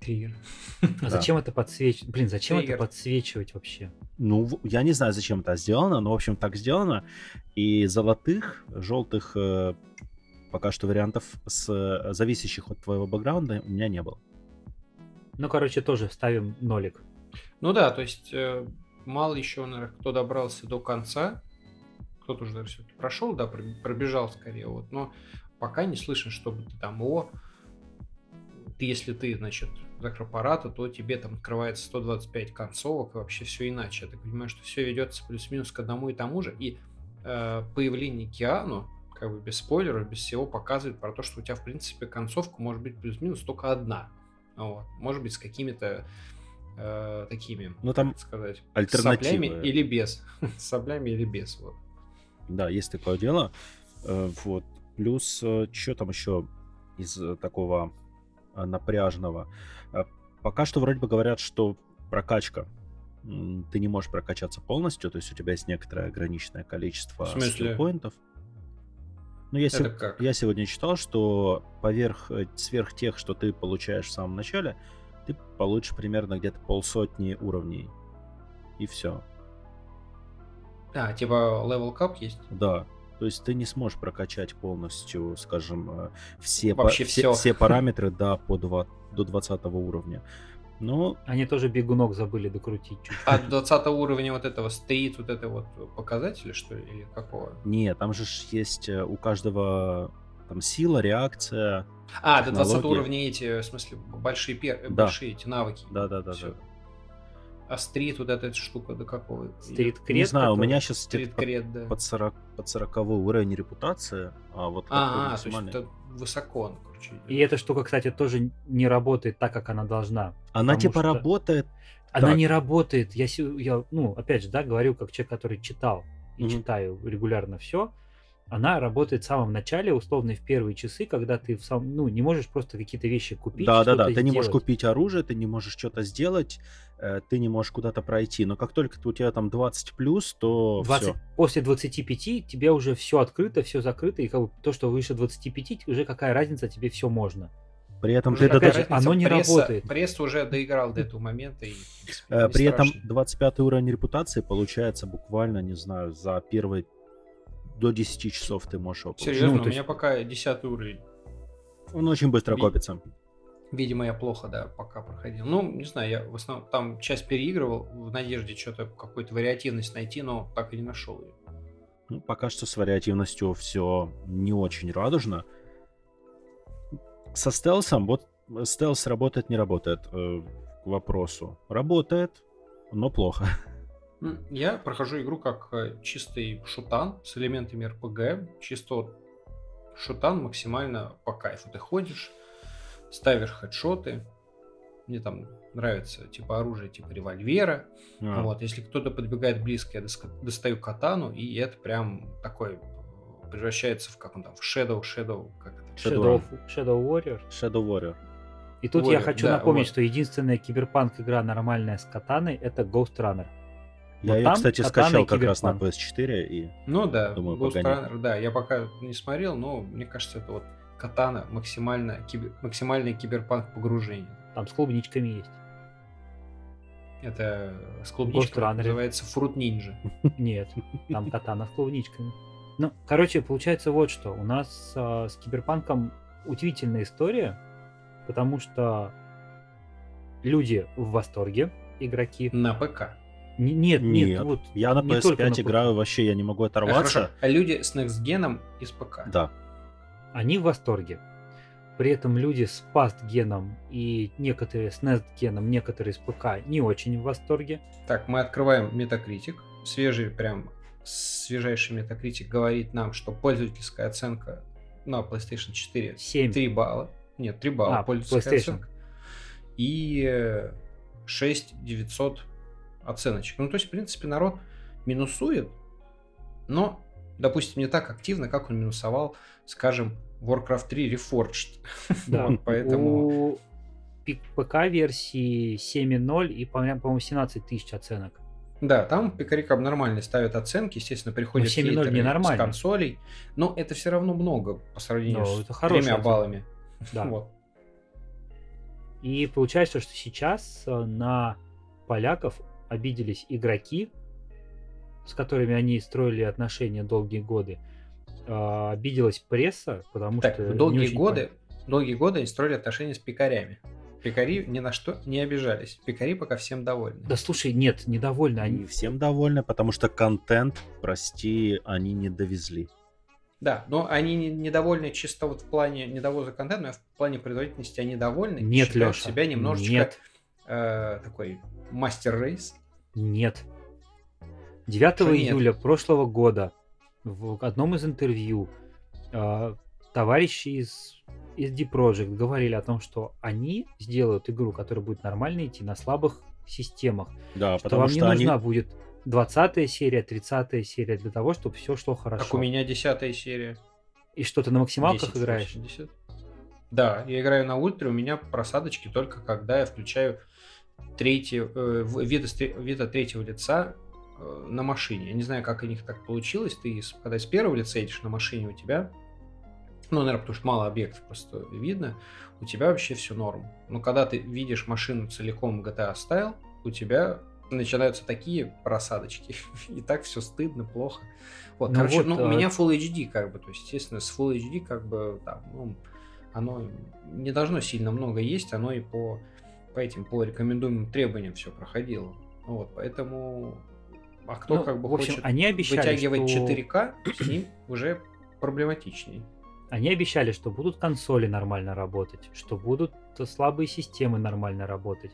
Триггер. А Да. зачем это подсвечивать? Блин, зачем Триггер. это подсвечивать вообще? Ну, я не знаю, зачем это сделано, но, в общем, так сделано. И золотых, желтых э, пока что вариантов, с, э, зависящих от твоего бэкграунда, у меня не было. Ну, короче, тоже ставим нолик. Ну да, то есть э, мало еще, наверное, кто добрался до конца. Кто-то уже даже все-таки прошел, да, пробе- пробежал скорее. Вот, но пока не слышно, чтобы ты там, о, ты, если ты, значит, за корпората, то тебе там открывается 125 концовок, и вообще все иначе. Я так понимаю, что все ведется плюс-минус к одному и тому же. И э, появление Киану, как бы без спойлеров, без всего, показывает про то, что у тебя, в принципе, концовка может быть плюс-минус только одна. Вот. Может быть, с какими-то э, такими, Ну, там сказать, альтернативы. соплями или без. С [laughs] соплями или без. Вот. Да, есть такое дело. Э, Вот. Плюс, что там еще из э, такого э, напряжного? Э, Пока что вроде бы говорят, что прокачка. Ты не можешь прокачаться полностью, то есть у тебя есть некоторое ограниченное количество скиллпоинтов. Ну, я, как? я сегодня читал, что поверх, э, сверх тех, что ты получаешь в самом начале, ты получишь примерно где-то полсотни уровней. И все. А, типа level cap есть? Да. То есть ты не сможешь прокачать полностью, скажем, э, все, Вообще все, всё. все параметры [laughs] до, по два- до 20 уровня. Но Они тоже бегунок забыли докрутить чуть. А до 20 уровня вот этого стоит вот это вот показатели, что ли, или какого? нет, там же есть э, у каждого там сила, реакция. А, до 20 Технологии. уровня эти, в смысле, большие, пер... Да. большие эти навыки. Да-да-да. Всё. да. А стрит, вот эта штука, до какого? Стрит Не крет. знаю, у меня сейчас Стрит кред, да. под 40, под 40 уровень репутация, а вот А, а, то есть это высоко, он, идет. И эта штука, кстати, тоже не работает так, как она должна. Она типа что- работает. Она Так. не работает. Я, я, ну, опять же, да, говорю как человек, который читал и Мгм. читаю регулярно все. Она работает в самом начале, условно, в первые часы, когда ты в сам, ну, не можешь просто какие-то вещи купить. Да-да-да, что-то ты не можешь купить оружие, ты не можешь что-то сделать, э, ты не можешь куда-то пройти. Но как только у тебя там 20 плюс, то 20 все. После 25 тебе уже все открыто, все закрыто, и как бы то, что выше 25, уже какая разница, тебе все можно. При этом Уже ты разница, оно не пресса- работает. Пресс уже доиграл до этого момента. И, принципе, Э, При этом страшно. 25 уровень репутации получается буквально, не знаю, за первые до 10 часов ты можешь его получить. Серьезно, Ну, у то меня пока 10 уровень. Он очень быстро Ви- копится. Видимо, я плохо, да, пока проходил. Ну, не знаю, я в основном там часть переигрывал в надежде что-то, какую-то вариативность найти, но так и не нашел ее. Ну, пока что с вариативностью все не очень радужно. Со стелсом, вот стелс работает, не работает, э, к вопросу. Работает, но плохо. [laughs] Я прохожу игру как э, чистый шутан с элементами РПГ. Чисто шутан максимально по кайфу. Ты ходишь, ставишь хедшоты. Мне там нравится типа оружие типа револьвера. А, Вот, если кто-то подбегает близко, я достаю катану, и это прям такой э, превращается в как он там, в Shadow, Shadow, как это? Shadow Shadow, Warrior. Shadow Warrior. И тут я Warrior, хочу да, напомнить, вот. что единственная киберпанк игра нормальная с катаной это Ghost Runner. Я ее, там кстати, скачал как раз на киберпанк. PS4 и Ну да, Думаю, Ghost. Runner, да, я пока не смотрел, но мне кажется, это вот катана максимально, кибер, максимальный киберпанк погружение. Там с клубничками есть. Это с клубничкой Runner. называется Fruit Ninja. [laughs] Нет, там [laughs] катана с клубничками. Ну, короче, получается вот что. У нас а, с киберпанком удивительная история, потому что люди в восторге, игроки. На ПК. Нет, нет, Нет, вот я на только PS5 на играю вообще, я не могу А, хорошо, оторваться. а люди с Next Gen из ПК. Да. они в восторге. При этом люди с паст геном и некоторые с Nest геном, некоторые с ПК не очень в восторге. Так, мы открываем Metacritic. Свежий, прям свежайший Metacritic говорит нам, что пользовательская оценка на PlayStation 4 7. 3 балла. Нет, 3 балла А, пользовательская PlayStation. оценка. И 6 900 оценочек. Ну, то есть, в принципе, народ минусует, но, допустим, не так активно, как он минусовал, скажем, Warcraft 3 Reforged. [laughs] Да, Вот, поэтому... у ПК-версии 7.0 и, по-моему, по-моему, 17 тысяч оценок. Да, там пикари как бы нормально ставят оценки, естественно, приходят 7.0 хейтеры не нормально. с консолей, но это все равно много по сравнению Ну, с тремя баллами. [laughs] Да. Вот. И получается, что сейчас э, на поляков обиделись игроки, с которыми они строили отношения долгие годы. А, Обиделась пресса, потому Так, что... не долгие годы, долгие годы они строили отношения с пикарями. Пикари ни на что не обижались. Пикари пока всем довольны. Да слушай, нет, недовольны Они они. всем довольны, потому что контент, прости, они не довезли. Да, но они не- недовольны чисто вот в плане недовоза контента, но в плане производительности они довольны. Нет, Леша, себя немножечко нет. э, такой мастер-рейс. Нет. 9 Что нет? июля прошлого года в одном из интервью э, товарищи из, из D Project говорили о том, что они сделают игру, которая будет нормально идти на слабых системах. Да, что потому вам что не они... нужна будет 20 серия, 30 серия для того, чтобы все шло хорошо. Как у меня десятая серия. И что ты на максималках 10, играешь? 80. Да, я играю на ультре, у меня просадочки только когда я включаю третий, э, вида, вида третьего лица э, на машине. Я не знаю, как у них так получилось. Ты, когда с первого лица едешь на машине, у тебя, ну, наверное, потому что мало объектов просто видно, у тебя вообще все норм. Но когда ты видишь машину целиком GTA Style, у тебя начинаются такие просадочки. [laughs] И так все стыдно, плохо. Вот, Ну короче, вот, ну, у а- меня Full HD, как бы, то есть, естественно, с Full HD, как бы, там, ну, оно не должно сильно много есть, оно и по, по этим, по рекомендуемым требованиям все проходило. Вот, поэтому, а кто Ну, как бы в общем, хочет они обещали, вытягивать что- 4К, с ним уже проблематичнее. Они обещали, что будут консоли нормально работать, что будут слабые системы нормально работать.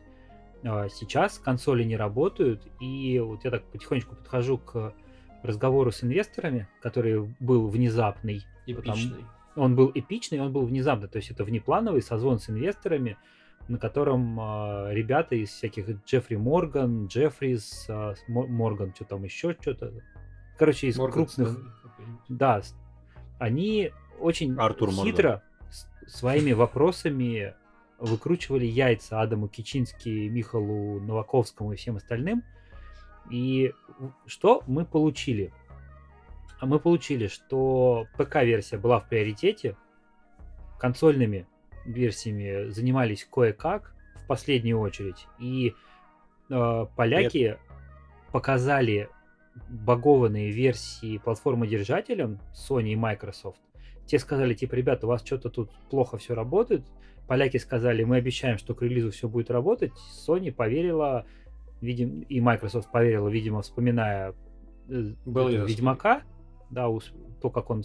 А Сейчас консоли не работают, и вот я так потихонечку подхожу к разговору с инвесторами, который был внезапный. Потому- Эпичный. Он был эпичный, он был внезапный, то есть это внеплановый созвон с инвесторами, на котором а, ребята из всяких Джеффри Морган, Джеффрис, Мо- Морган, что там еще, что-то. Короче, из Морган крупных да, они очень Артур Морган. хитро с- своими вопросами выкручивали яйца Адаму Кичински, Михалу Новаковскому и всем остальным. И что мы получили? А мы получили, что ПК-версия была в приоритете, консольными версиями занимались кое-как в последнюю очередь, и э, поляки показали багованные версии платформодержателям Sony и Microsoft. Те сказали, типа, ребята, у вас что-то тут плохо все работает. Поляки сказали, мы обещаем, что к релизу все будет работать. Sony поверила, видим, и Microsoft поверила, видимо, вспоминая э, Был Ведьмака, да, то, как он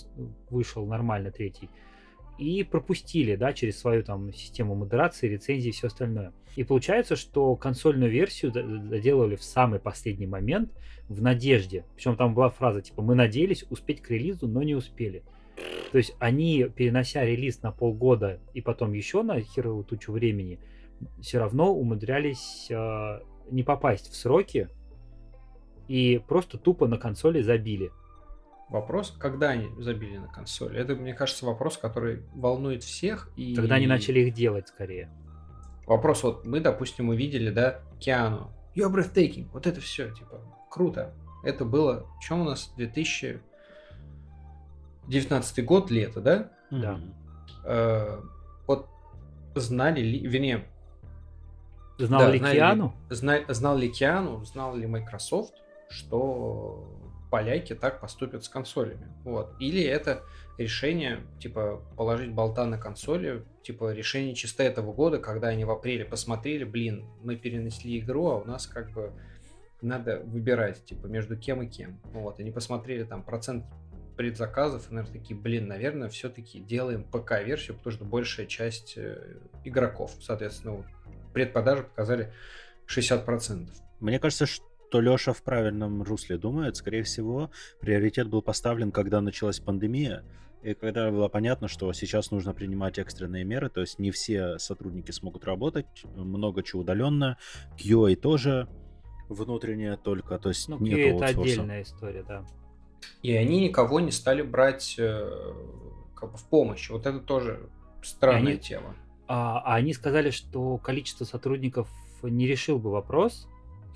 вышел нормально третий, и пропустили, да, через свою там систему модерации, рецензии и все остальное. И получается, что консольную версию доделали в самый последний момент в надежде. Причем там была фраза типа «Мы надеялись успеть к релизу, но не успели». То есть они, перенося релиз на полгода и потом еще на херовую тучу времени, все равно умудрялись э, не попасть в сроки и просто тупо на консоли забили. Вопрос, когда они забили на консоли? Это, мне кажется, вопрос, который волнует всех. И... Когда они начали их делать скорее. Вопрос, вот мы, допустим, увидели, да, Киану. You're breathtaking. Вот это все, типа, круто. Это было, что у нас, 2019 год, лето, да? Да. Э, вот знали ли, вернее, Знал Да, ли знали ли- Киану? зна- знал ли Киану, знал ли Microsoft, что поляки так поступят с консолями. Вот. Или это решение, типа, положить болта на консоли, типа, решение чисто этого года, когда они в апреле посмотрели, блин, мы перенесли игру, а у нас как бы надо выбирать, типа, между кем и кем. Вот. Они посмотрели там процент предзаказов и, наверное, такие, блин, наверное, все-таки делаем ПК-версию, потому что большая часть э, игроков, соответственно, предпродажи показали 60%. Мне кажется, что Леша в правильном русле думает. Скорее всего, приоритет был поставлен, когда началась пандемия, И когда было понятно, что сейчас нужно принимать экстренные меры, то есть не все сотрудники смогут работать, много чего удаленно, QA тоже внутреннее только, то есть Ну, нет QA это аутсорса. отдельная история, да. И они никого не стали брать э, как бы в помощь. Вот это тоже странная Они- тема. А, а они сказали, что количество сотрудников не решил бы вопрос.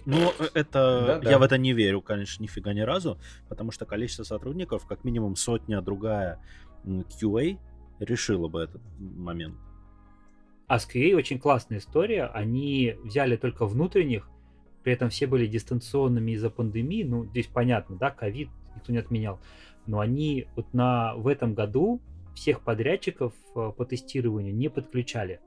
Ну, э, это... Да-да. Я в это не верю, конечно, нифига ни разу, потому что количество сотрудников, как минимум сотня, другая QA, решила бы этот момент. А с QA очень классная история. Они взяли только внутренних, при этом все были дистанционными из-за пандемии. Ну, здесь понятно, да, ковид никто не отменял. Но они вот на, в этом году всех подрядчиков э, по тестированию не подключали.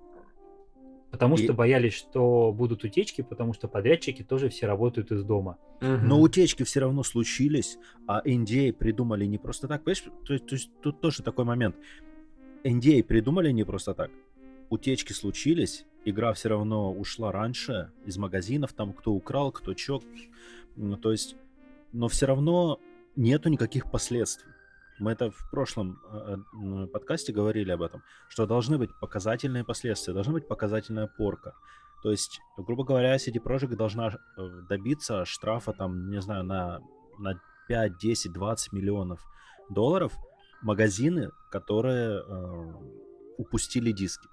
Потому И- что боялись, что будут утечки, потому что подрядчики тоже все работают из дома. Но утечки все равно случились, а NDA придумали не просто так. Понимаешь, то, есть- то есть тут тоже такой момент. NDA придумали не просто так. Утечки случились, игра все равно ушла раньше из магазинов, там кто украл, кто чё. Ну, то есть, но все равно нету никаких последствий. Мы это в прошлом э, э, подкасте говорили об этом, что должны быть показательные последствия, должна быть показательная порка. То есть, грубо говоря, CD Projekt должна э, добиться штрафа, там, не знаю, на, на 5, 10, 20 миллионов долларов магазины, которые э, упустили диски.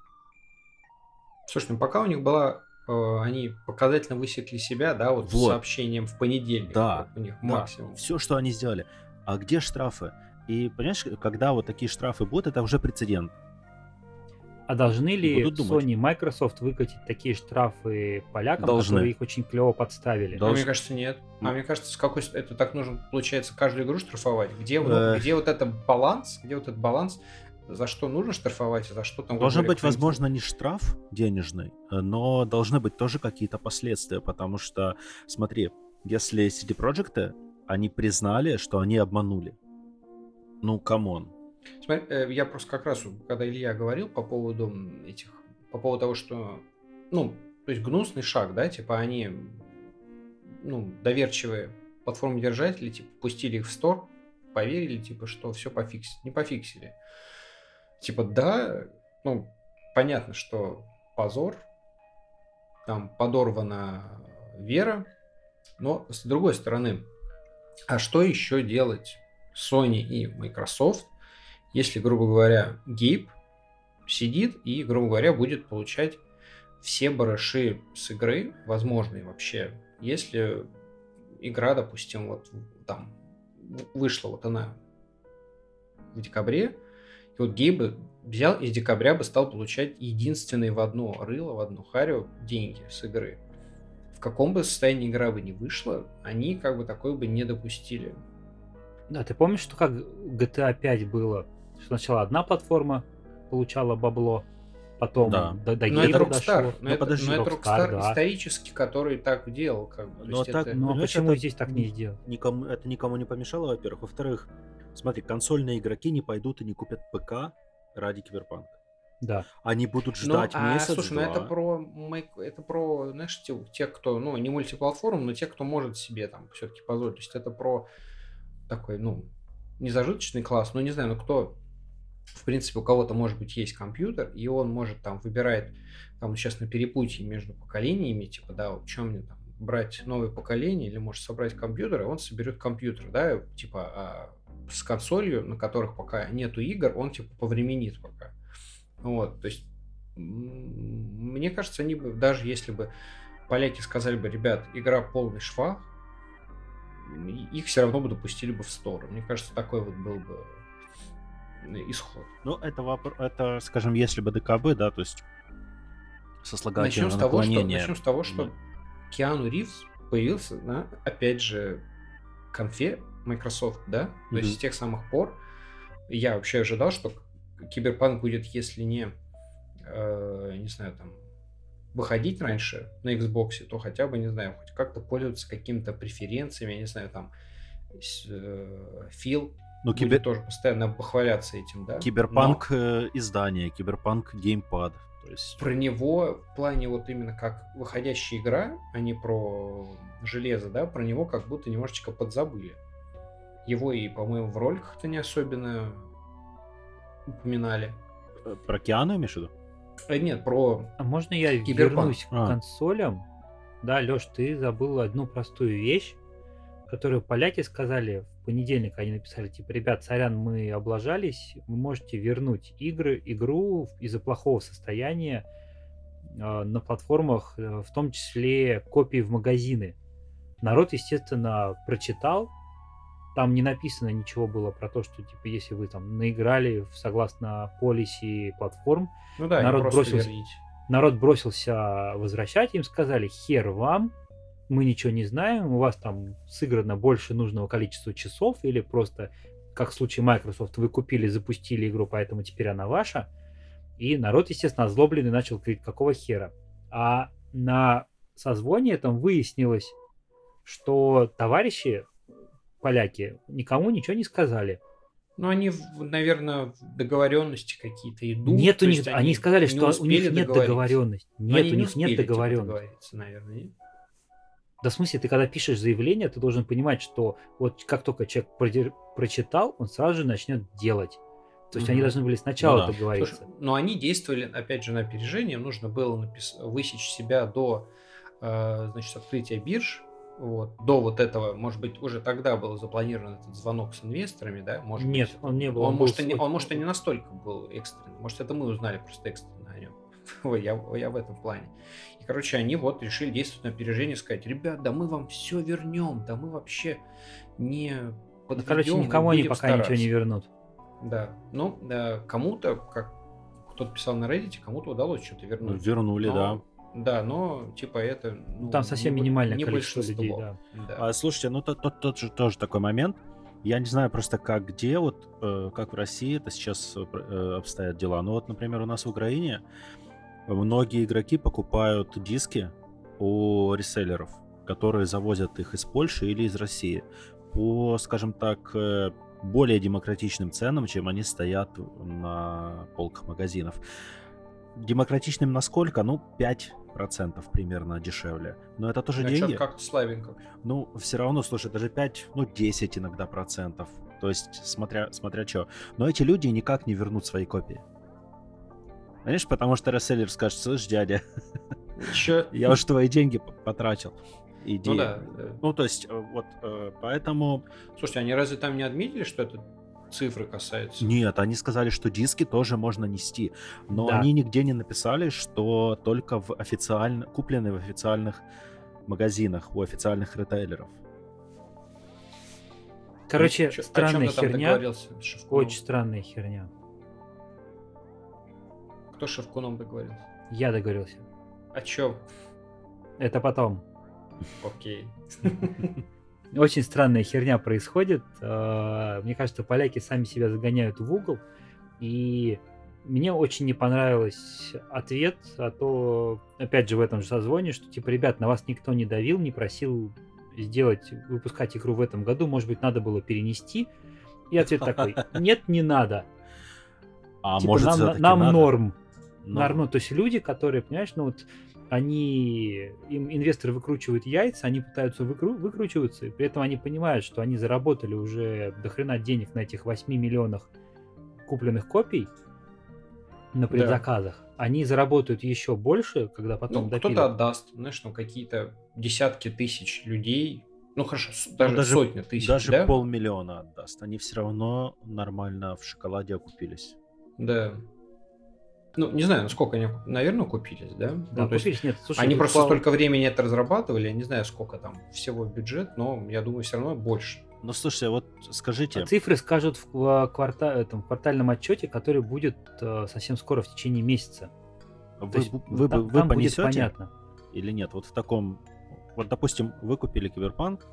Слушай, ну пока у них была, они показательно высекли себя, да, вот, Вот. сообщением в понедельник. Да, вот у них Да, максимум. все, что они сделали. А где штрафы? И понимаешь, когда вот такие штрафы будут, это уже прецедент. А должны ли. Sony и Microsoft выкатить такие штрафы полякам, Должны. которые их очень клево подставили? А Должен- мне кажется, нет. Ну. А мне кажется, с какой это так нужно, получается, каждую игру штрафовать. Где, вот- Э. где вот это баланс, где вот этот баланс, за что нужно штрафовать, а за что там... Должен быть, возможно, не штраф денежный, э, но должны быть тоже какие-то последствия, потому что, смотри, если CD Projekt, они признали, что они обманули. Ну, come on. Смотри, э, я просто как раз, когда Илья говорил по поводу этих, по поводу того, что, ну, то есть гнусный шаг, да, типа они, ну, доверчивые платформодержатели, типа, пустили их в стор, поверили, типа, что все пофиксили. Не пофиксили. Типа, да, ну, понятно, что позор, там подорвана вера, но с другой стороны, а что еще делать Sony и Microsoft, если, грубо говоря, Гейб сидит и, грубо говоря, будет получать все барыши с игры, возможные вообще, если игра, допустим, вот там вышла вот она в декабре, и вот Гейб бы взял из декабря бы стал получать единственные в одно рыло, в одну харю деньги с игры. В каком бы состоянии игра бы не вышла, они как бы такое бы не допустили. Да, ты помнишь, что как GTA 5 было? Что сначала одна платформа получала бабло, потом Да. до, до Но это геймера Rockstar. дошло. Но Ну, это, подожди, но это Rockstar, Rockstar да. исторически, который так делал. Как бы. Но так- это- Ну а Понимаешь, почему это здесь так не сделать? Никому, это никому не помешало, во-первых. Во-вторых, смотри, консольные игроки не пойдут и не купят ПК ради киберпанка. Да. Они будут Ну, ждать а, месяц слушай, ну это про, это про, знаешь, те, те, кто, ну, не мультиплатформ, но те, кто может себе там все-таки позволить. То есть это про такой, ну, не зажиточный класс, но не знаю, ну кто, в принципе, у кого-то, может быть, есть компьютер, и он может там выбирает, там сейчас на перепутье между поколениями, типа, да, вот что мне там брать новое поколение или может собрать компьютер, и он соберет компьютер, да, типа а с консолью, на которых пока нету игр, он типа повременит пока. Вот, то есть мне кажется, они бы, даже если бы поляки сказали бы, ребят, игра полный швах, их все равно бы допустили бы в сторону. Мне кажется, такой вот был бы исход. Ну, это, вопро- это, скажем, если бы ДКБ, да, то есть Начнем сослагательное с, того, что, начнем с того, что Да. Киану Ривз появился на, опять же, конфе Microsoft, да? То есть с тех самых пор я вообще ожидал, что Киберпанк будет, если не, э, не знаю, там, выходить раньше на Xbox, то хотя бы, не знаю, хоть как-то пользоваться какими-то преференциями, я не знаю, там, с- э, Фил Ну, кибер... тоже постоянно похваляться этим, да? киберпанк э, издание, киберпанк геймпад. То есть... про него в плане вот именно как выходящая игра, а не про железо, да, про него как будто немножечко подзабыли. Его и, по-моему, в роликах-то не особенно упоминали. Э, про Киану имеешь в виду? А, нет, про А можно я Киберпанк. вернусь к А. консолям? Да, Леш, ты забыл одну простую вещь, которую поляки сказали в понедельник. Они написали, типа, ребят, сорян, мы облажались, вы можете вернуть игры, игру из-за плохого состояния э, на платформах, э, в том числе копии в магазины. Народ, естественно, прочитал. Там не написано ничего было про то, что, типа, если вы там наиграли согласно полиси платформ, Ну да, Народ бросился. верните. народ бросился возвращать, им сказали, хер вам, мы ничего не знаем, у вас там сыграно больше нужного количества часов, или просто, как в случае Microsoft, вы купили, запустили игру, поэтому теперь она ваша. И народ, естественно, озлобленный начал говорить, какого хера. А на созвоне там выяснилось, что товарищи поляки никому ничего не сказали. Ну, они, наверное, договоренности какие-то идут. нет у них, они, сказали, не что у них нет договоренности. Но Нет, они у не них успели, нет типа, договоренности. наверное, нет? Да, в смысле, ты когда пишешь заявление, ты должен понимать, что вот как только человек продер- прочитал, он сразу же начнет делать. То есть они Мгм. должны были сначала Ну да. договориться. Слушай, но они действовали, опять же, на опережение. Нужно было напис- высечь себя до э, значит, открытия бирж. Вот, до вот этого, может быть, уже тогда был запланирован этот звонок с инвесторами, да? Может Нет, быть, он не был. Он, он был может, и не, он, может, и не настолько был экстренный. Может, это мы узнали просто экстренно о нем. [laughs] Я, я в этом плане. И, короче, они вот решили действовать на опережение, сказать, ребят, да мы вам все вернем, да мы вообще не Ну, подведем, короче, никому они пока ничего не стараться». вернут. Да, ну, да, кому-то, как кто-то писал на Reddit, кому-то удалось что-то Ну, вернуть. Вернули, да. Но- Да, но типа это... ну, Там совсем не минимальное не количество людей, да. Да. А, слушайте, ну тот, тот, тот же тоже такой момент. Я не знаю просто как где, вот э, как в России это сейчас э, обстоят дела. Ну вот, например, у нас в Украине многие игроки покупают диски у реселлеров, которые завозят их из Польши или из России по, скажем так, э, более демократичным ценам, чем они стоят на полках магазинов. Демократичным насколько? Ну, 5% примерно дешевле. Но это тоже А деньги. как-то слабенько. Ну, все равно, слушай, даже 5, ну, 10 иногда процентов. То есть, смотря, смотря что. Но эти люди никак не вернут свои копии. Понимаешь, потому что реселлер скажет, слышь, дядя, Чё? [laughs] я уж твои деньги потратил. Иди. Ну да. да. Ну, то есть, э, вот, э, поэтому... Слушайте, они разве там не отметили, что это цифры касаются? Нет, они сказали, что диски тоже можно нести. Но Да. они нигде не написали, что только в официально... куплены в официальных магазинах, у официальных ритейлеров. Короче, Чё- странная херня. Очень странная херня. Кто с Шевкуном договорился? Я договорился. О чем? Это потом. Окей. [laughs] Очень странная херня происходит. Э, Мне кажется, поляки сами себя загоняют в угол. И мне очень не понравилось ответ, а то, опять же, в этом же созвоне, что, типа, ребят, на вас никто не давил, не просил сделать, выпускать игру в этом году, может быть, надо было перенести. И ответ такой, [laughs] нет, не надо. А Типа, может, нам, нам надо? норм. Но- Норм. Ну, то есть люди, которые, понимаешь, ну вот они, им инвесторы выкручивают яйца, они пытаются выкру- выкручиваться, и при этом они понимают, что они заработали уже до хрена денег на этих 8 миллионах купленных копий на предзаказах. Они заработают еще больше, когда потом Ну, допилят. кто-то отдаст, знаешь, ну, какие-то десятки тысяч людей, ну, хорошо, с- даже, Ну, даже- сотни тысяч, Даже да? полмиллиона отдаст. Они все равно нормально в шоколаде окупились. Да. Ну, не знаю, насколько они, наверное, купились, да? Да, Ну, то есть купились, нет, слушай, они тут просто пол- столько времени это разрабатывали, я не знаю, сколько там всего бюджет, но я думаю, все равно больше. Ну, слушайте, вот скажите, А Цифры скажут в, в кварта- этом, в квартальном отчете, который будет э, совсем скоро, в течение месяца. вы, То есть вы, там, вы там будет понесете понятно. или нет? Вот в таком... Вот, допустим, вы купили Киберпанк,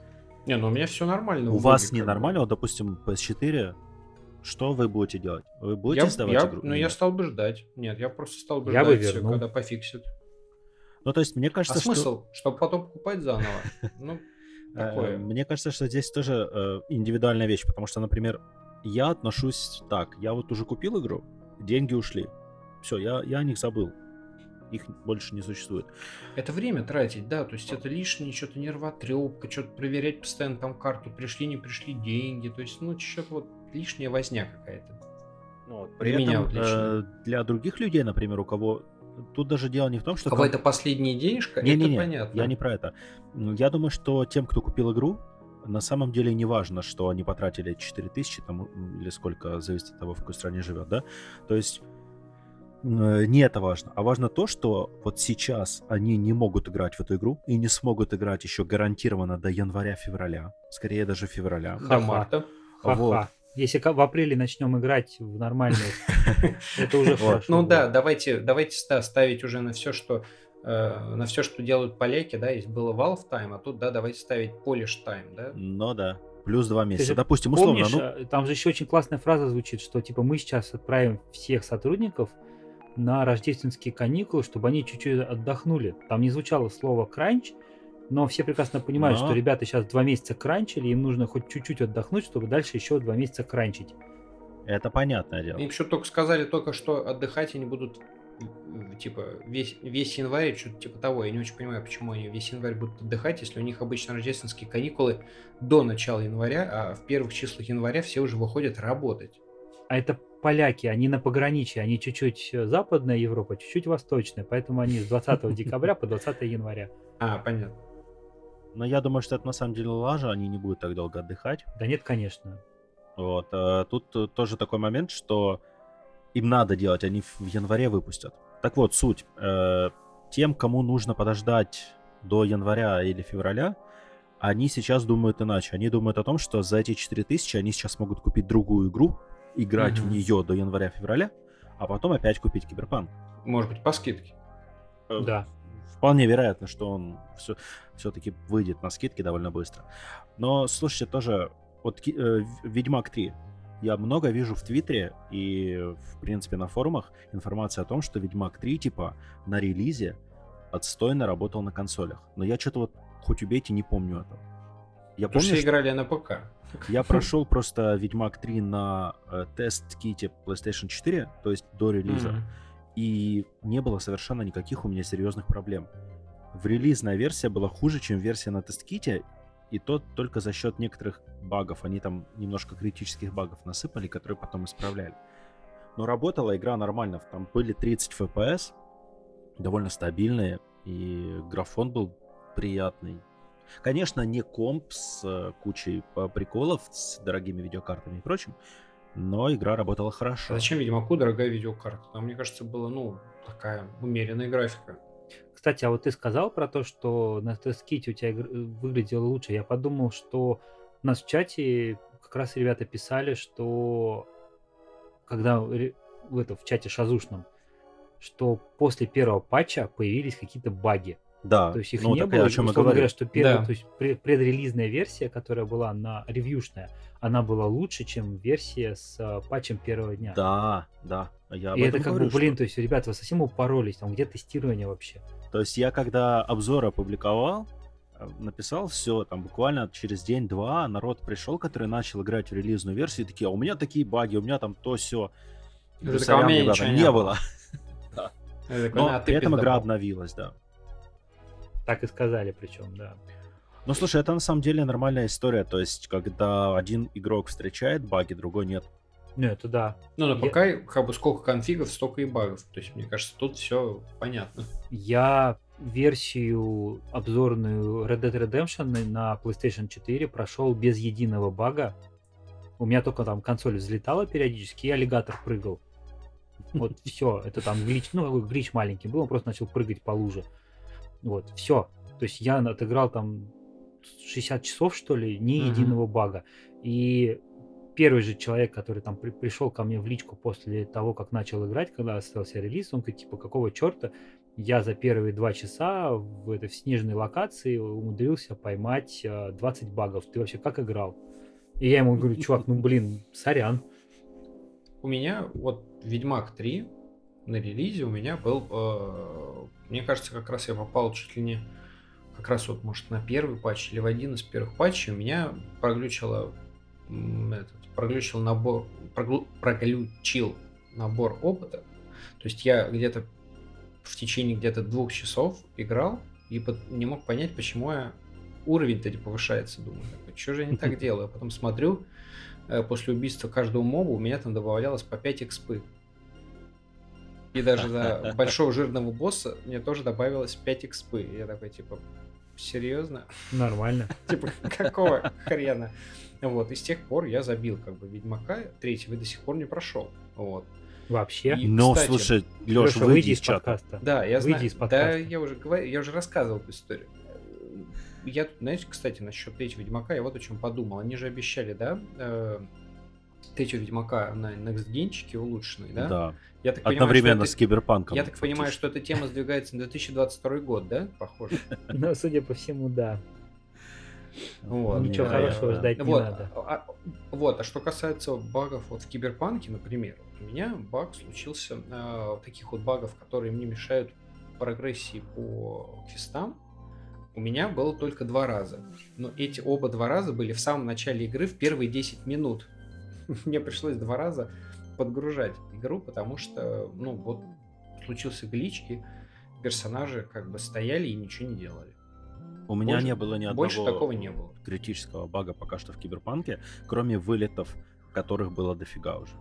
Не, ну у меня все нормально. у вас бы. ненормально, вот, допустим, PS4, что вы будете делать? Вы будете Я, сдавать я- игру? ну, я стал бы ждать. Нет, я просто стал бы Я бы ждать, вернул. когда пофиксят. Ну, то есть, мне А кажется, что... смысл? Чтобы потом покупать заново? [laughs] Ну, Э, такое. Мне кажется, что здесь тоже э, индивидуальная вещь, потому что, например, я отношусь так, я вот уже купил игру, деньги ушли, все, я, я о них забыл, их больше не существует. Это время тратить, да, то есть это лишнее, что-то нервотрепка, что-то проверять постоянно там карту, пришли, не пришли деньги, то есть, ну, что-то вот лишняя возня какая-то. Ну, при для этом, меня э, для других людей, например, у кого тут даже дело не в том, что... Кого это последняя денежка, не, это не, не, понятно. Я не про это. Я думаю, что тем, кто купил игру, на самом деле не важно, что они потратили 4000 там, или сколько, зависит от того, в какой стране живет, да? То есть э, не это важно, а важно то, что вот сейчас они не могут играть в эту игру и не смогут играть еще гарантированно до января-февраля, скорее даже февраля. До марта. Вот. Если в апреле начнем играть в нормальную, [laughs] это уже хорошо. Ну да, давайте, давайте ставить уже на все, что э, на все, что делают поляки, да, есть было Valve Time, а тут, да, давайте ставить Polish Time, да? Ну да, плюс два месяца. Допустим, условно. Помнишь, ну... там же еще очень классная фраза звучит, что типа мы сейчас отправим всех сотрудников на рождественские каникулы, чтобы они чуть-чуть отдохнули. Там не звучало слово кранч, но все прекрасно понимают, Но... что ребята сейчас два месяца кранчили, им нужно хоть чуть-чуть отдохнуть, чтобы дальше еще два месяца кранчить. Это понятное дело. Им еще только сказали только, что отдыхать они будут типа весь, весь январь, что-то типа того. Я не очень понимаю, почему они весь январь будут отдыхать, если у них обычно рождественские каникулы до начала января, а в первых числах января все уже выходят работать. А это поляки, они на пограничье, они чуть-чуть западная Европа, чуть-чуть восточная, поэтому они с 20 [laughs] декабря по 20 января. А, понятно. Но я думаю, что это на самом деле лажа, они не будут так долго отдыхать. Да нет, конечно. Вот. А тут э, тоже такой момент, что им надо делать, они в январе выпустят. Так вот, суть. Э, тем, кому нужно подождать до января или февраля, они сейчас думают иначе. Они думают о том, что за эти 4000 они сейчас могут купить другую игру, играть mm-hmm. в нее до января-февраля, а потом опять купить Киберпанк. Может быть, по скидке. Да вполне вероятно, что он все, все-таки выйдет на скидки довольно быстро. Но, слушайте, тоже, вот э, Ведьмак 3, я много вижу в Твиттере и, в принципе, на форумах информации о том, что Ведьмак 3, типа, на релизе отстойно работал на консолях. Но я что-то вот, хоть убейте, не помню этого. Я Потому помню, что играли на ПК. [laughs] Я прошел просто Ведьмак 3 на э, тест-ките PlayStation 4, то есть до релиза. Mm-hmm и не было совершенно никаких у меня серьезных проблем. В релизная версия была хуже, чем версия на тестките, и то только за счет некоторых багов. Они там немножко критических багов насыпали, которые потом исправляли. Но работала игра нормально. Там были 30 FPS, довольно стабильные, и графон был приятный. Конечно, не комп с э, кучей приколов, с дорогими видеокартами и прочим, но игра работала хорошо. А зачем Ведьмаку дорогая видеокарта? Там, мне кажется, была, ну, такая умеренная графика. Кстати, а вот ты сказал про то, что на тестките у тебя выглядело лучше. Я подумал, что у нас в чате как раз ребята писали, что когда в, это, в чате шазушном, что после первого патча появились какие-то баги. Да. То есть их ну, не было. О чем условно говоря, что первая, да. то есть предрелизная версия, которая была на ревьюшная, она была лучше, чем версия с а, патчем первого дня. Да, да. Я и это как говорю, бы, блин, что... то есть, ребята, вы совсем упоролись, там где тестирование вообще? То есть я когда обзор опубликовал, э, написал все, там буквально через день-два народ пришел, который начал играть в релизную версию, и такие, а у меня такие баги, у меня там то все. Не было. [laughs] Но «А при этом игра обновилась, да. Так и сказали причем, да. Ну, слушай, это на самом деле нормальная история. То есть, когда один игрок встречает баги, другой нет. Ну, это да. Ну, но пока я... как бы сколько конфигов, столько и багов. То есть, мне кажется, тут все понятно. Я версию обзорную Red Dead Redemption на PlayStation 4 прошел без единого бага. У меня только там консоль взлетала периодически, и аллигатор прыгал. Вот все, это там глич, ну, глич маленький был, он просто начал прыгать по луже. Вот, все. То есть я отыграл там 60 часов, что ли, ни uh-huh. единого бага. И первый же человек, который там при, пришел ко мне в личку после того, как начал играть, когда остался релиз, он говорит, типа, какого черта я за первые два часа в этой в снежной локации умудрился поймать 20 а, багов. Ты вообще как играл? И я ему говорю, чувак, ну блин, сорян. У меня вот Ведьмак 3 на релизе у меня был э, мне кажется, как раз я попал чуть ли не как раз вот, может, на первый патч или в один из первых патчей у меня проглючило этот, проглючил набор, проглю, проглючил набор опыта. То есть я где-то в течение где-то двух часов играл и не мог понять, почему я уровень-то не повышается. Думаю, что же я не так [laughs] делаю? А потом смотрю, э, после убийства каждого моба у меня там добавлялось по 5 экспы. И даже за [laughs] большого жирного босса мне тоже добавилось 5 экспы. Я такой, типа, серьезно? Нормально. [laughs] Типа, какого хрена? Вот, и с тех пор я забил как бы Ведьмака третьего и до сих пор не прошел. Вот. Вообще? И, Но, кстати, слушай, Леш, выйди, выйди из чата. подкаста. Да, я выйди знаю. Из подкаста. Да, я уже, говорю, я уже рассказывал эту историю. Я тут, знаете, кстати, насчет третьего Ведьмака, я вот о чем подумал. Они же обещали, да, э, третьего Ведьмака на Next Genчике улучшенный, да? Да. Я так Одновременно понимаю, с Киберпанком. Я так понимаю, что эта тема сдвигается на 2022 год, да? Похоже. [laughs] Ну, судя по всему, да. Вот. Ничего да, хорошего ждать не вот, надо. А, вот, а что касается багов вот в Киберпанке, например, у меня баг случился, э, таких вот багов, которые мне мешают прогрессии по квестам, у меня было только два раза. Но эти оба два раза были в самом начале игры, в первые 10 минут. [laughs] Мне пришлось два раза подгружать игру, потому что, ну, вот случился глич, и персонажи как бы стояли и ничего не делали. У меня больше, не было ни одного больше такого не было. критического бага пока что в Киберпанке, кроме вылетов, которых было дофига уже.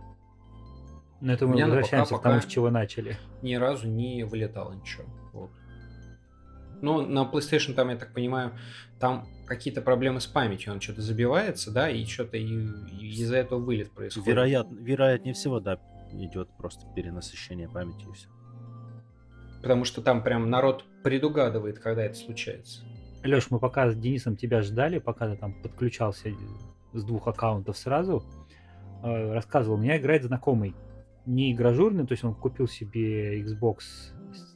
Но это мы возвращаемся к тому, с чего начали. Ни разу не вылетало ничего. Вот. Ну, на PlayStation там, я так понимаю, там какие-то проблемы с памятью, он что-то забивается, да, и что-то из-за этого вылет происходит. Вероятно, вероятнее всего, да, идет просто перенасыщение памяти и все. Потому что там прям народ предугадывает, когда это случается. Леш, мы пока с Денисом тебя ждали, пока ты там подключался с двух аккаунтов сразу, э, рассказывал, у меня играет знакомый, не игражурный, то есть он купил себе Xbox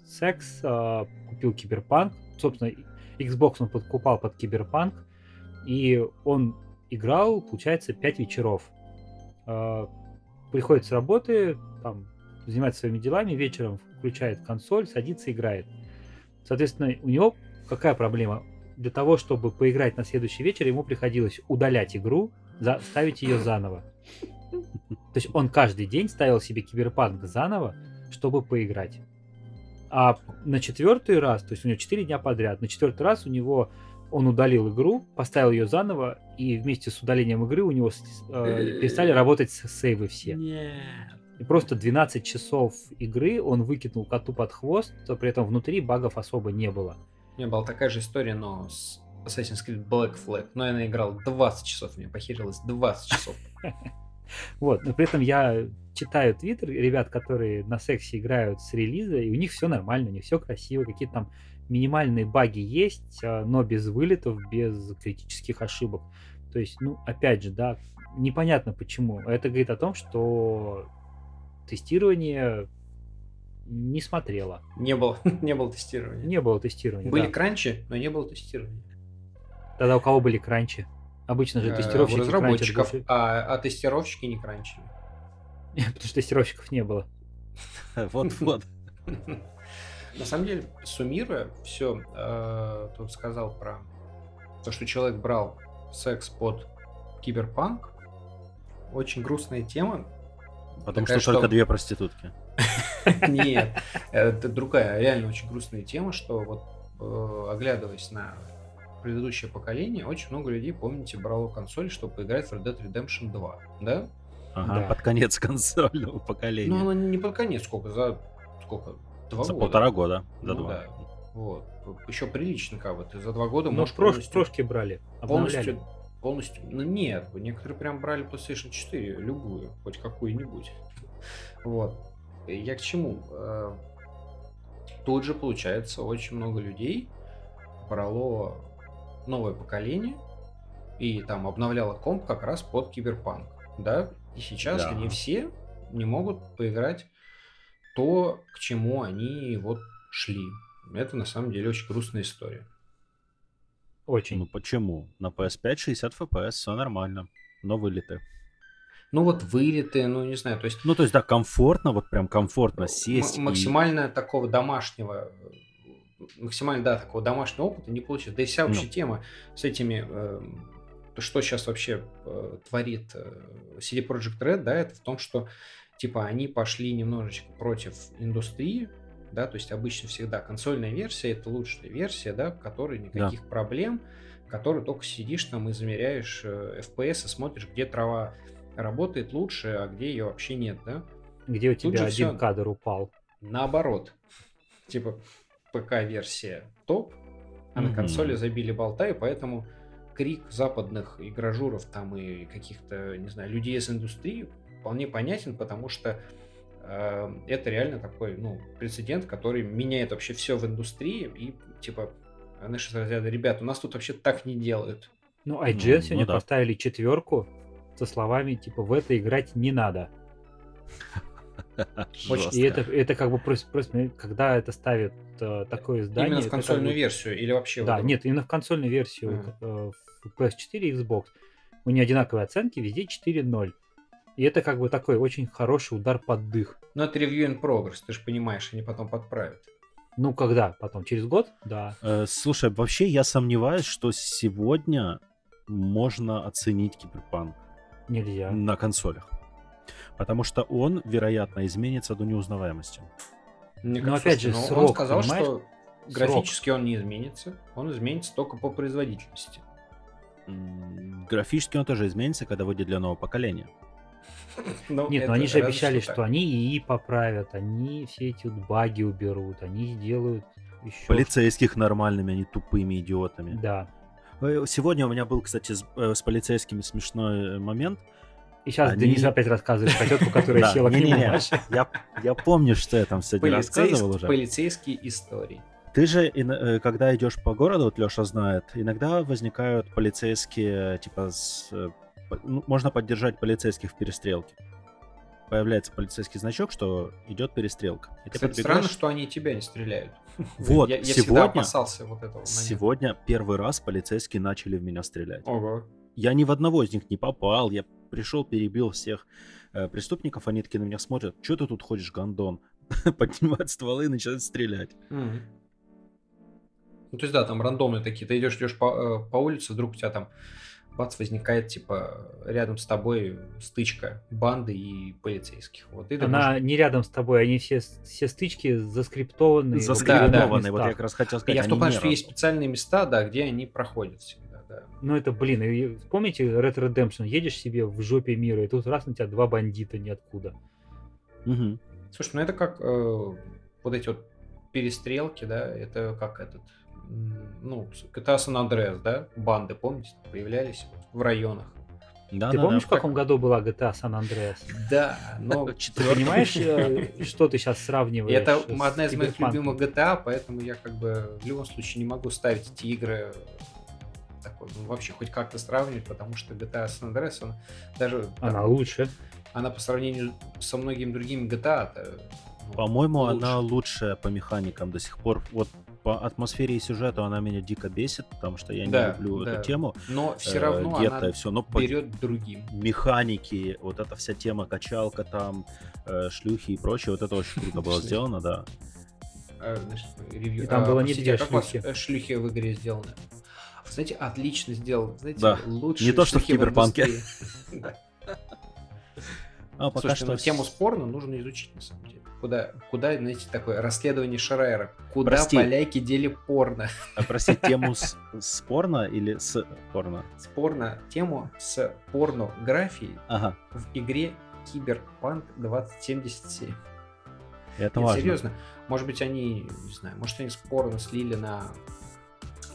Sex, э, купил Киберпанк, собственно, Xbox он подкупал под Киберпанк, и он играл, получается, 5 вечеров. Э, приходит с работы, там, занимается своими делами, вечером включает консоль, садится, играет. Соответственно, у него какая проблема? для того, чтобы поиграть на следующий вечер, ему приходилось удалять игру, за, ставить ее заново. То есть он каждый день ставил себе киберпанк заново, чтобы поиграть. А на четвертый раз, то есть у него 4 дня подряд, на четвертый раз у него он удалил игру, поставил ее заново, и вместе с удалением игры у него э, перестали работать сейвы все. Нет. И просто 12 часов игры он выкинул коту под хвост, то при этом внутри багов особо не было. У меня была такая же история, но с Assassin's Creed Black Flag. Но я наиграл 20 часов, мне похерилось 20 часов. [laughs] Вот, но при этом я читаю твиттер ребят, которые на сексе играют с релиза, и у них все нормально, у них все красиво, какие-то там минимальные баги есть, а, но без вылетов, без критических ошибок. То есть, ну, опять же, да, непонятно почему. Это говорит о том, что тестирование не смотрела. Не было, [laughs] не было тестирования. Не было тестирования. Были да. кранчи, но не было тестирования. Тогда у кого были кранчи? Обычно же тестировщики. У разработчиков, а, а тестировщики не кранчили. [laughs] Потому что тестировщиков не было. [laughs] Вот-вот. [laughs] На самом деле, суммируя все, э, тут сказал про то, что человек брал секс под киберпанк. Очень грустная тема. Потому что только две проститутки. Нет, это другая, реально очень грустная тема, что вот э, оглядываясь на предыдущее поколение, очень много людей, помните, брало консоль, чтобы поиграть в Red Dead Redemption 2, да? Ага, да. под конец [laughs] консольного поколения. Ну, она не под конец, сколько, за сколько? Два за года. полтора года, за ну, два. Да. Вот. Еще прилично как бы, ты за два года Но можешь прош, полностью... прошки брали, Полностью, полностью, ну нет, некоторые прям брали PlayStation 4, любую, хоть какую-нибудь. Вот. Я к чему? Э, тут же, получается, очень много людей брало новое поколение и там обновляло комп как раз под киберпанк, да? И сейчас да. они все не могут поиграть то, к чему они вот шли. Это на самом деле очень грустная история. Очень. Ну почему? На PS5 60 FPS, все нормально. Но вылеты. Ну вот вылеты, ну не знаю, то есть... Ну то есть да, комфортно, вот прям комфортно сесть. Максимально и... такого домашнего, максимально, да, такого домашнего опыта не получится. Да и вся вообще ну. тема с этими, э, что сейчас вообще э, творит э, CD Projekt Red, да, это в том, что типа они пошли немножечко против индустрии, да, то есть обычно всегда консольная версия это лучшая версия, да, в которой никаких да. проблем, в которой только сидишь там и замеряешь э, FPS и смотришь, где трава работает лучше, а где ее вообще нет, да? Где у Тут тебя один всё- кадр упал. Наоборот. [laughs] Типа ПК-версия топ, а на Мгм. консоли забили болта, и поэтому крик западных игражуров там и каких-то, не знаю, людей из индустрии вполне понятен, потому что э, это реально такой, ну, прецедент, который меняет вообще все в индустрии, и типа, знаешь, из разряда, ребят, у нас тут вообще так не делают. Ну, Ну, IGN ну сегодня да. поставили четверку со словами типа в это играть не надо. Очень- И это, это как бы просто, просто когда это ставит э, такое издание. Именно в это как консольную бы- версию или вообще в Да, нет, именно в консольную версию Мгм. э, в PS4 и Xbox. У нее одинаковые оценки, везде 4.0. И это как бы такой очень хороший удар под дых. Но это review in progress, ты же понимаешь, они потом подправят. Ну, когда? Потом? Через год? Да. Э, Слушай, вообще я сомневаюсь, что сегодня можно оценить киберпанк Нельзя. на консолях. Потому что он, вероятно, изменится до неузнаваемости. Мне Ну, кажется, опять же, ну, он срок, сказал, понимаешь? что графически он не изменится, он изменится только по производительности. Графически он тоже изменится, когда выйдет для нового поколения. [laughs] Ну, Нет, но они же обещали, что они ИИ поправят, они все эти вот баги уберут, они сделают еще... Полицейских нормальными, а не тупыми идиотами. Да. Э, Сегодня у меня был, кстати, с, э, с полицейскими смешной э, момент. И сейчас Они- Денис опять рассказывает про тетку, которая [laughs] села к нему. Я, я помню, что я там сегодня рассказывал уже. Полицейские истории. Ты же, э, когда идешь по городу, вот Леша знает, иногда возникают полицейские, типа, с, э, ну, можно поддержать полицейских в перестрелке. Появляется полицейский значок, что идет перестрелка. И Кстати, подбегаешь- странно, что они тебя не стреляют. [laughs] Вот, я, я всегда сегодня, опасался вот этого момента. сегодня первый раз полицейские начали в меня стрелять. Ого. Я ни в одного из них не попал. Я пришел, перебил всех э, преступников. Они такие на меня смотрят. Что ты тут ходишь, гондон? [laughs] Поднимают стволы и начинают стрелять. Мгм. Ну, то есть, да, там рандомные такие. Ты идешь, идешь по, э, по улице, вдруг у тебя там бац, возникает, типа, рядом с тобой стычка банды и полицейских. Вот, и Она можешь- не рядом с тобой, они все, все стычки заскриптованные. в определенных Заскриптованные. Вот я как раз хотел сказать, Я в том плане, что есть специальные места, да, где они проходят всегда, да. Ну это, блин, и помните Red Redemption? Едешь себе в жопе мира, и тут раз на тебя два бандита ниоткуда. Мгм. Слушай, ну это как э, вот эти вот перестрелки, да, это как этот, ну, GTA San Andreas, да, банды, помните, появлялись в районах. Да, ты да, помнишь, да. в каком году была GTA San Andreas? Да, но [laughs] Ты понимаешь, э, [laughs] что ты сейчас сравниваешь? это одна из моих любимых GTA, поэтому я как бы в любом случае не могу ставить эти игры такой, ну, вообще хоть как-то сравнивать, потому что GTA San Andreas, она даже там, Она лучше. она по сравнению со многими другими GTA, -то, ну, По-моему, лучше. она лучшая по механикам до сих пор. Вот по атмосфере и сюжету она меня дико бесит, потому что я не Да, люблю да. эту тему. но все э, равно гетто она все. Но по берет другим. механики, вот эта вся тема качалка там, э, шлюхи и прочее, вот это очень круто было [laughs] сделано, да. э, значит, ревью. И там А, было не две а как у вас, шлюхи. э, шлюхи в игре сделаны? Знаете, отлично сделано. Знаете, Да. лучше Не то, что в Киберпанке. [laughs] А пока Слушайте, что ну, тему спорно нужно изучить, на самом деле. Куда, куда, знаете, такое расследование Шрайера. Куда Прости. поляки дели порно? А, прости, тему с, с порно или с порно? Спорно тему с порнографией Ага, в игре Киберпанк 2077. это Нет, важно. серьезно. Может быть, они, не знаю, может, они спорно слили на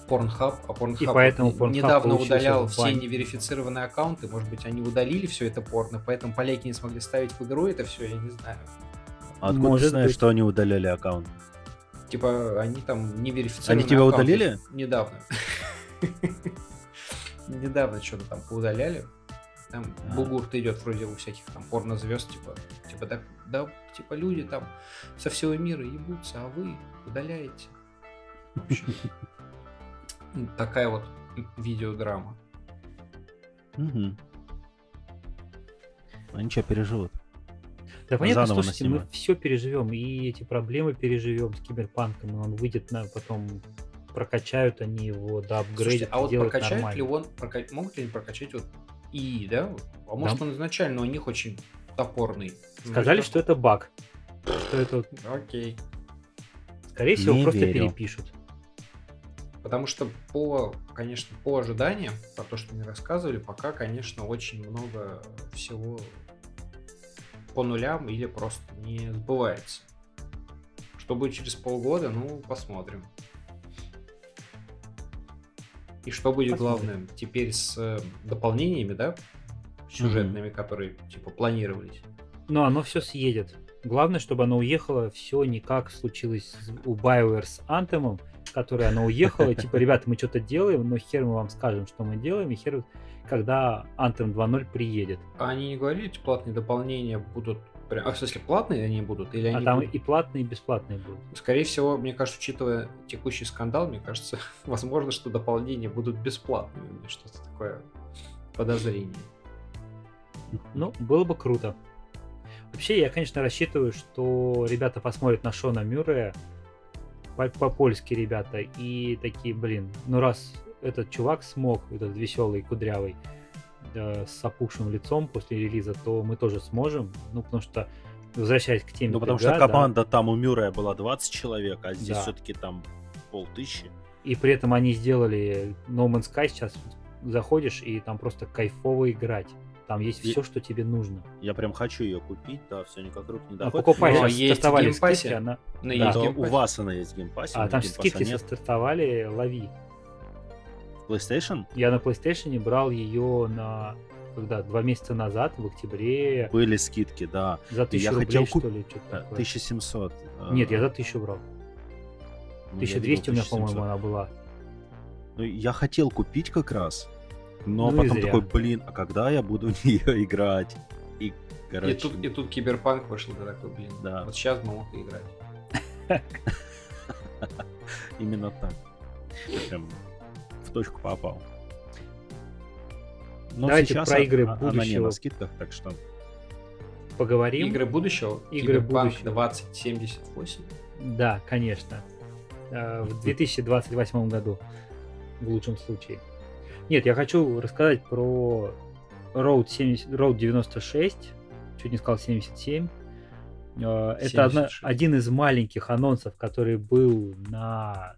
Pornhub, а Pornhub И поэтому Pornhub недавно удалял все неверифицированные аккаунты. Может быть, они удалили все это порно, поэтому поляки не смогли ставить в игру это все, я не знаю. А откуда Может ты знаешь, быть. что они удаляли аккаунт? Типа, они там неверифицированные Они тебя аккаунты удалили? Недавно. [laughs] Недавно что-то там поудаляли. Там А. бугурт идет вроде у всяких там порнозвезд, типа, типа, да, да, типа люди там со всего мира ебутся, а вы удаляете. В общем, Такая вот видеодрама. Угу. Они что, переживут? Да понятно, Заново слушайте, мы все переживем, и эти проблемы переживем с киберпанком, и он выйдет на потом прокачают они его до Слушайте, апгрейда, а вот сделают прокачает нормально. ли он, прока- могут ли они прокачать вот ИИ, да? А может Да. он изначально у них очень топорный? Сказали, что это баг. Что это, Окей. скорее всего, Не просто верю. перепишут. Потому что по, конечно, по ожиданиям, по то, что мне рассказывали, пока, конечно, очень много всего по нулям или просто не сбывается. Что будет через полгода, ну, посмотрим. И что будет посмотрим. главным теперь с дополнениями, да, сюжетными, mm-hmm. которые, типа, планировались? Ну, оно все съедет. Главное, чтобы оно уехало все не как случилось у BioWare с Anthem, которой она уехала, типа, ребята, мы что-то делаем, но хер мы вам скажем, что мы делаем, и хер, когда Anthem 2.0 приедет. А они не говорили, эти платные дополнения будут Прям, а в смысле платные они будут? Или а они там будут... и платные, и бесплатные будут. Скорее всего, мне кажется, учитывая текущий скандал, мне кажется, [laughs] возможно, что дополнения будут бесплатными. Что-то такое подозрение. Ну, было бы круто. Вообще, я, конечно, рассчитываю, что ребята посмотрят на Шона Мюррея, по-польски ребята, и такие, блин, ну раз этот чувак смог, этот веселый, кудрявый, да, с опухшим лицом после релиза, то мы тоже сможем, ну, потому что возвращаясь к теме. Ну, потому что команда да, там у Мюррея была 20 человек, а здесь да. все-таки там полтысячи. И при этом они сделали No Man's Sky, сейчас заходишь, и там просто кайфово играть. Там есть и... все, что тебе нужно. Я прям хочу ее купить, да, все никак рук не доходит. Ну, покупай, Но есть стартовали скидки, она... Ну, да. есть у вас она есть в Game Pass е. А там скидки нет. стартовали, лови. PlayStation? Я на PlayStation брал ее на когда два месяца назад, в октябре. Были скидки, да. За тысячу я рублей, хотел куп... что ли, что-то 1700. Э, Нет, я за тысячу брал. Ну, 1200 у меня, по-моему, она была. Ну, я хотел купить как раз, но ну, потом такой, блин, а когда я буду в нее играть? И, короче... и, тут, и тут Киберпанк вышел, ты такой, блин, да. вот сейчас бы мог играть. [laughs] Именно так. Прям в точку попал. Но Давайте сейчас про игры будущего. Она не на скидках, так что... Поговорим. Игры будущего? Игры будущего. 2078? Да, конечно. Э, в 2028 году, в лучшем случае. Нет, я хочу рассказать про Road, 70, Road 96, чуть не сказал 77. 76. Это одна, один из маленьких анонсов, который был на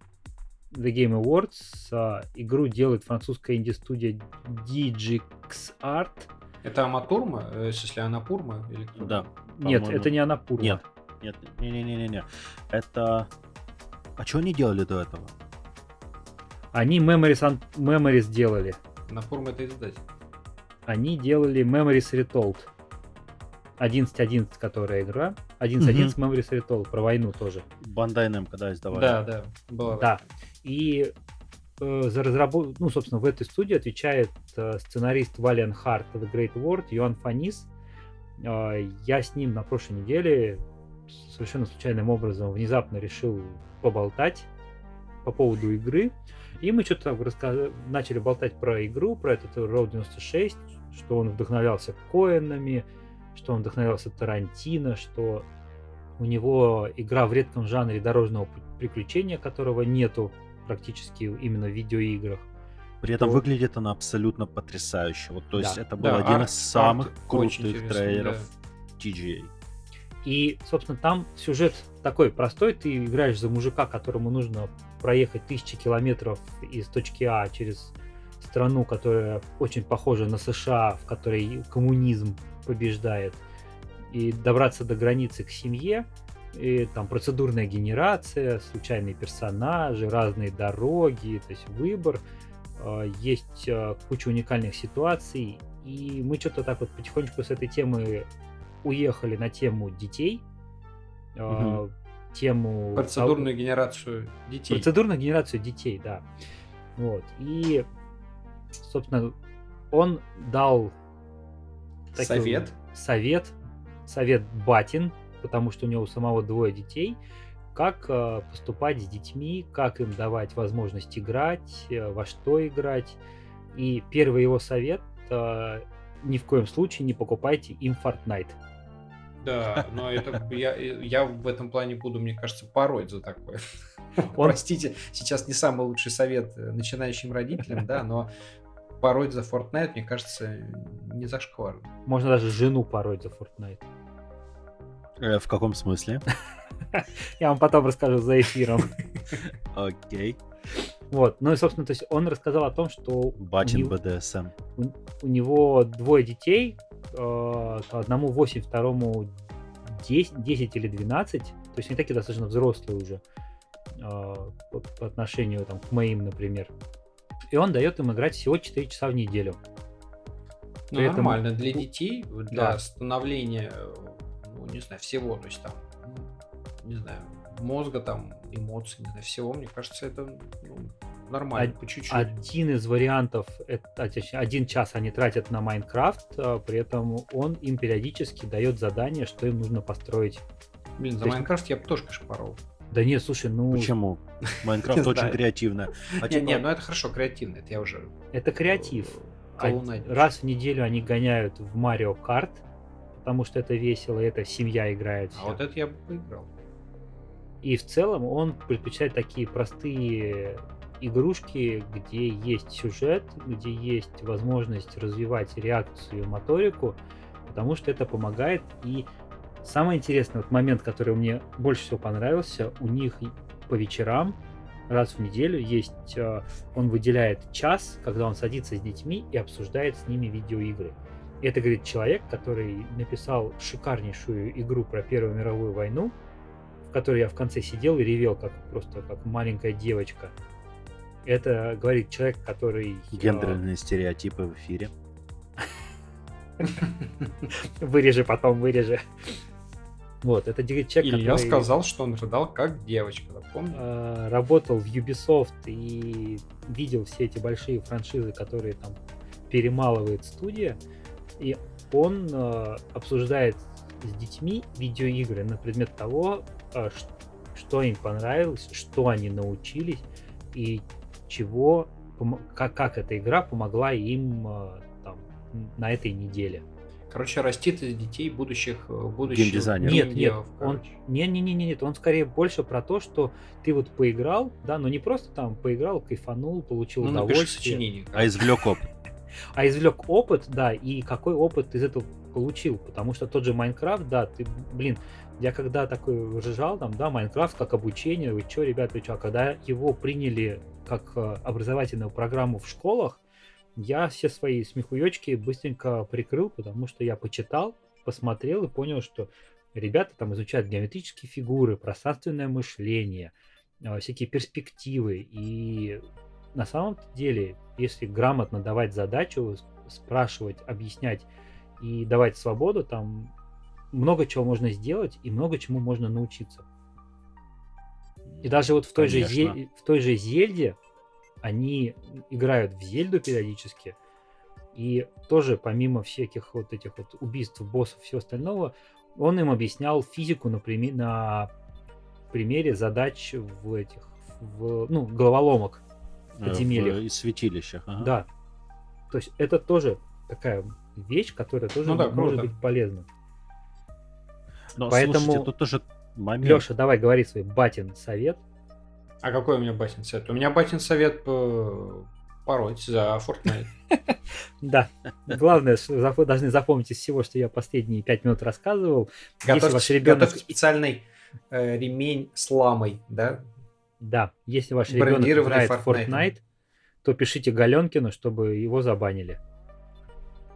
The Game Awards. Игру делает французская инди-студия DGX Art. Это Аматурма? Э, если Анапурма? Или кто? Да. Нет, это не Анапурма. Нет, нет, не-не-не-не. Это... А что они делали до этого? Они Memories, Memories делали. Анапурма это издатель. Они делали Memories Retold. 11.11, которая игра. 11.11 угу. Memories Retold, про войну тоже. Бандай нам когда издавали. Да, да. Была да. И э, за разработку, ну, собственно, в этой студии отвечает э, сценарист Валиан Харт The Great World, Йоан Фанис. Э, я с ним на прошлой неделе совершенно случайным образом внезапно решил поболтать по поводу игры. И мы что-то рассказ... начали болтать про игру, про этот Road 96, что он вдохновлялся Коэнами, что он вдохновлялся Тарантино, что у него игра в редком жанре дорожного приключения, которого нету практически именно в видеоиграх. При этом то... выглядит она абсолютно потрясающе. Вот, то есть да. это был да, один арт, из самых арт крутых трейлеров да. TGA. И, собственно, там сюжет такой простой. Ты играешь за мужика, которому нужно проехать тысячи километров из точки А через страну, которая очень похожа на США, в которой коммунизм побеждает, и добраться до границы к семье, и там процедурная генерация, случайные персонажи, разные дороги, то есть выбор, а, есть а, куча уникальных ситуаций, и мы что-то так вот потихонечку с этой темы уехали на тему детей, угу. тему... Процедурную генерацию детей. Процедурную генерацию детей, да. Вот. И, собственно, он дал... Совет? Совет, совет Батин, потому что у него самого двое детей, как э, поступать с детьми, как им давать возможность играть, э, во что играть. И первый его совет э, ни в коем случае не покупайте им Fortnite. Да, но это я, я в этом плане буду, мне кажется, пороть за такое. [laughs] Он... Простите, сейчас не самый лучший совет начинающим родителям, да, но пороть за Fortnite, мне кажется, не зашкварно. Можно даже жену пороть за Fortnite. Э, в каком смысле? [laughs] Я вам потом расскажу за эфиром. [laughs] Окей. Вот, ну и, собственно, то есть он рассказал о том, что Батин БДСМ. У, у него двое детей, э, одному 8, второму 10, 10 или 12, то есть они такие достаточно взрослые уже э, по, по отношению там, к моим, например. И он дает им играть всего 4 часа в неделю. Ну, При нормально этом... для детей, для да. становления, ну, не знаю, всего, то есть там, ну, не знаю, мозга, там, эмоций, не знаю, всего, мне кажется, это ну, нормально, Од- по чуть-чуть. Один из вариантов, это, один час они тратят на Майнкрафт, а при этом он им периодически дает задание, что им нужно построить. Блин, за Майнкрафт я бы тоже, порол. Да нет, слушай, ну... Почему? Майнкрафт [laughs] очень креативно. А не, не, ну это хорошо, креативно, это я уже... Это креатив. Раз в неделю они гоняют в Марио Карт, потому что это весело, это семья играет. А вот это я бы поиграл. И в целом он предпочитает такие простые игрушки, где есть сюжет, где есть возможность развивать реакцию, моторику, потому что это помогает. И самое интересное, вот момент, который мне больше всего понравился, у них по вечерам раз в неделю есть, э, он выделяет час, когда он садится с детьми и обсуждает с ними видеоигры. И это, говорит, человек, который написал шикарнейшую игру про Первую мировую войну, в которой я в конце сидел и ревел, как просто как маленькая девочка. Это говорит человек, который... Э, Гендерные стереотипы в эфире. [laughs] Вырежи потом, вырежи. Вот, это человек, который... я сказал, что он рыдал как девочка? Э, работал в Ubisoft и видел все эти большие франшизы, которые там перемалывает студия. И он э, обсуждает с детьми видеоигры на предмет того, что им понравилось, что они научились и чего, как, как эта игра помогла им э, там, на этой неделе. Короче, растит из детей будущих э, будущих геймдизайнеров. Нет, нет, он не, не, не, не, нет, он скорее больше про то, что ты вот поиграл, да, но не просто там поиграл, кайфанул, получил ну, удовольствие, а извлек опыт. [laughs] А извлек опыт, да, и какой опыт из этого получил, потому что тот же Майнкрафт, да, ты, блин, я когда такой ржал, там, да, Майнкрафт как обучение, вы что, ребят, вы что, а когда его приняли как э, образовательную программу в школах, я все свои смехуёчки быстренько прикрыл, потому что я почитал, посмотрел и понял, что ребята там изучают геометрические фигуры, пространственное мышление, э, всякие перспективы. И на самом деле, если грамотно давать задачу, спрашивать, объяснять и давать свободу, там много чего можно сделать и много чему можно научиться. И даже вот в той, же, Зель... в той же Зельде они играют в Зельду периодически, и тоже помимо всяких вот этих вот убийств, боссов, всего остального, он им объяснял физику на, прими... на примере задач в этих, в, ну, головоломок э, подземельях. В святилищах. Ага. Да. То есть это тоже такая вещь, которая тоже ну, да, может круто. быть полезна. Но, Поэтому, слушайте, тут тоже момент. Леша, давай говори свой батин совет. А какой у меня батин совет? У меня батин совет по... пороть за Fortnite. [laughs] Да. Главное, должны запомнить из всего, что я последние пять минут рассказывал. Готовьте, ваш ребенок... специальный э, ремень с ламой, да? Да. Если ваш ребенок играет в Fortnite, то пишите Галенкину, чтобы его забанили.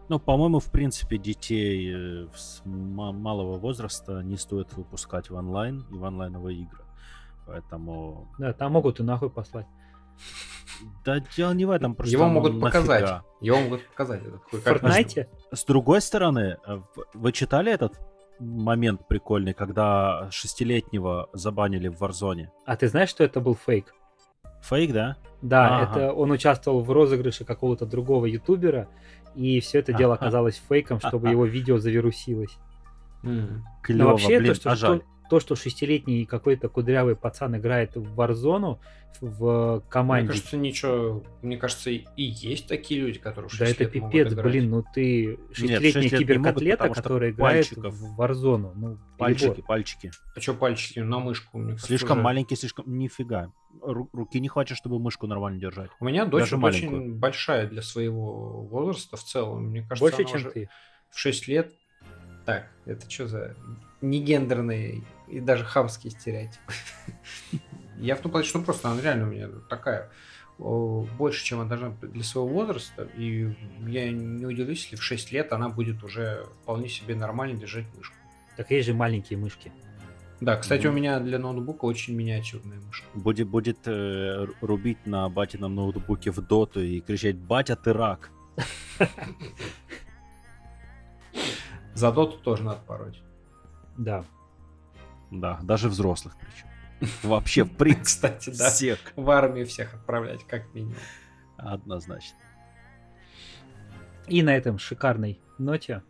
Ну, по-моему, в принципе, детей э, с малого возраста не стоит выпускать в онлайн и в онлайновые игры. Поэтому... Да, там могут и нахуй послать. Да дело не в этом, просто Его могут нафига. показать. Его могут показать. В Fortnite? С другой стороны, э, вы читали этот момент прикольный, когда шестилетнего забанили в Warzone? А ты знаешь, что это был фейк? Фейк, да? Да, ага. это он участвовал в розыгрыше какого-то другого ютубера, и все это дело оказалось фейком, чтобы его видео завирусилось. Клево, Но вообще, блин, то, что, а жаль то, что шестилетний какой-то кудрявый пацан играет в Warzone в команде. Мне кажется, ничего. Мне кажется, и есть такие люди, которые Да это пипец, блин, ну ты шестилетний киберкотлета, который играет пальчиков. в Warzone. Ну, пальчики, пальчики. А что пальчики? На мышку, мне кажется, Слишком уже... маленький, слишком... Нифига. Руки не хватит, чтобы мышку нормально держать. У меня дочь Даже очень маленькую. большая для своего возраста в целом. Мне кажется, Больше, чем ты. В 6 лет. Так, это что за негендерный и даже хамский стереотип. Я в том плане, что просто она реально у меня такая больше, чем она должна для своего возраста. И я не удивлюсь, если в 6 лет она будет уже вполне себе нормально держать мышку. Так есть же маленькие мышки. Да, кстати, mm-hmm. у меня для ноутбука очень миниатюрная мышка. Будет, будет э, рубить на батином ноутбуке в доту и кричать «Батя, ты рак!» [laughs] За доту тоже надо пороть. Да. Да, даже взрослых причем. Вообще, в [laughs] принципе, Кстати, да. Всех. В армию всех отправлять, как минимум. Однозначно. И на этом шикарной ноте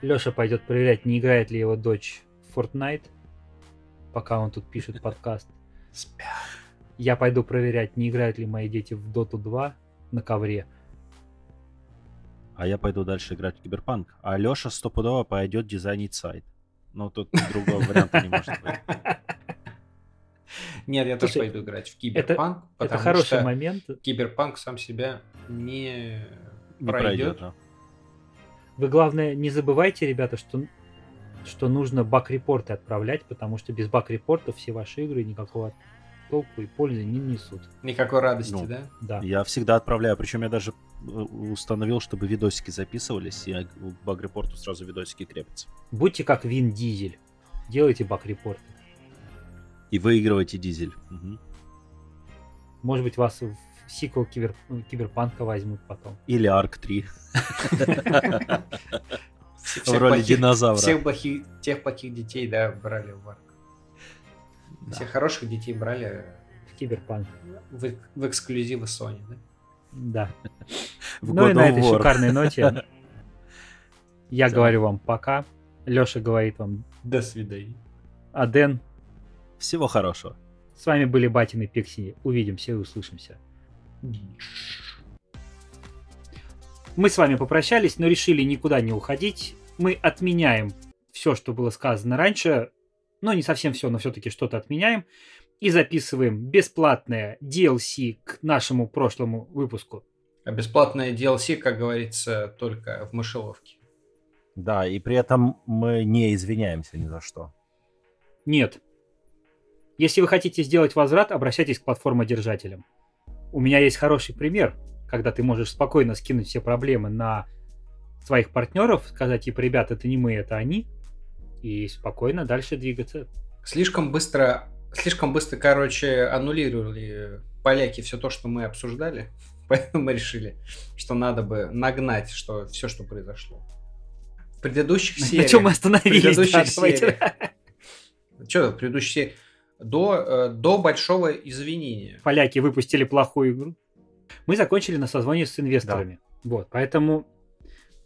Леша пойдет проверять, не играет ли его дочь в Fortnite, пока он тут пишет [laughs] подкаст. Спят. Я пойду проверять, не играют ли мои дети в Dota 2 на ковре. А я пойду дальше играть в Киберпанк. А Леша стопудово пойдет дизайнить сайт. Ну, тут другого варианта не может быть. Нет, я тоже пойду играть в Киберпанк, это, это хороший момент. Киберпанк сам себя не, не пройдет. Вы, главное, не забывайте, ребята, что, что нужно баг-репорты отправлять, потому что без баг-репортов все ваши игры никакого толку и пользы не несут. Никакой радости, ну, да? Да. Я всегда отправляю, причем я даже э, установил, чтобы видосики записывались, и к баг-репорту сразу видосики крепятся. Будьте как Вин Дизель, делайте баг-репорты. И выигрывайте Дизель. Угу. Может быть, вас в сиквел кибер... Киберпанка возьмут потом. Или Арк 3. В роли динозавра. Всех плохих, тех плохих детей, да, брали в Арк. Всех хороших детей брали в Киберпанк. В, в эксклюзивы Sony, да? Да. [laughs] ну и на этой шикарной ноте [laughs] я говорю вам пока. Леша говорит вам до свидания. А Дэн всего хорошего. С вами были Батины Пикси. Увидимся и услышимся. Мы с вами попрощались, но решили никуда не уходить. Мы отменяем все, что было сказано раньше но не совсем все, но все-таки что-то отменяем. И записываем бесплатное DLC к нашему прошлому выпуску. А бесплатное DLC, как говорится, только в мышеловке. Да, и при этом мы не извиняемся ни за что. Нет. Если вы хотите сделать возврат, обращайтесь к платформодержателям. У меня есть хороший пример, когда ты можешь спокойно скинуть все проблемы на своих партнеров, сказать, типа, ребят, это не мы, это они, и спокойно дальше двигаться. Слишком быстро, слишком быстро, короче, аннулировали поляки все то, что мы обсуждали, [laughs] поэтому мы решили, что надо бы нагнать что все, что произошло. В предыдущих сериях... На чем мы остановились? В предыдущих сериях... Что, в предыдущих сериях... До, э, до большого извинения. Поляки выпустили плохую игру. Мы закончили на созвоне с инвесторами. Да. Вот, поэтому,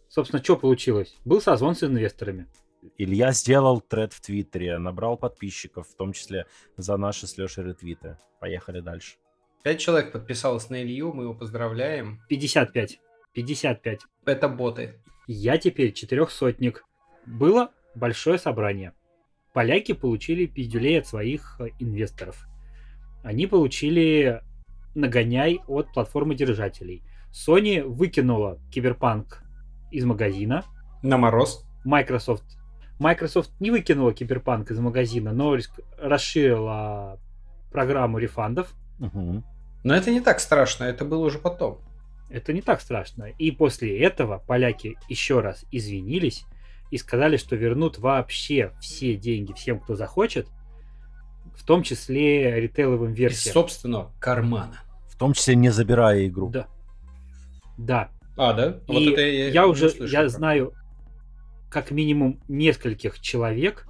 собственно, что получилось? Был созвон с инвесторами. Илья сделал тред в Твиттере, набрал подписчиков, в том числе за наши с Лешей ретвиты. Поехали дальше. Пять человек подписалось на Илью, мы его поздравляем. 55. 55. Это боты. Я теперь четырехсотник. Было большое собрание. Поляки получили пиздюлей от своих э, инвесторов. Они получили нагоняй от платформодержателей. Sony выкинула Киберпанк из магазина. На мороз. Microsoft Microsoft не выкинула Киберпанк из магазина, но расширила программу рефандов. Угу. Но это не так страшно, это было уже потом. Это не так страшно. И после этого поляки еще раз извинились и сказали, что вернут вообще все деньги всем, кто захочет, в том числе ритейловым версиям. Из собственного кармана. В том числе не забирая игру. Да. Да. А, да? И вот это я, я уже, я знаю как минимум нескольких человек,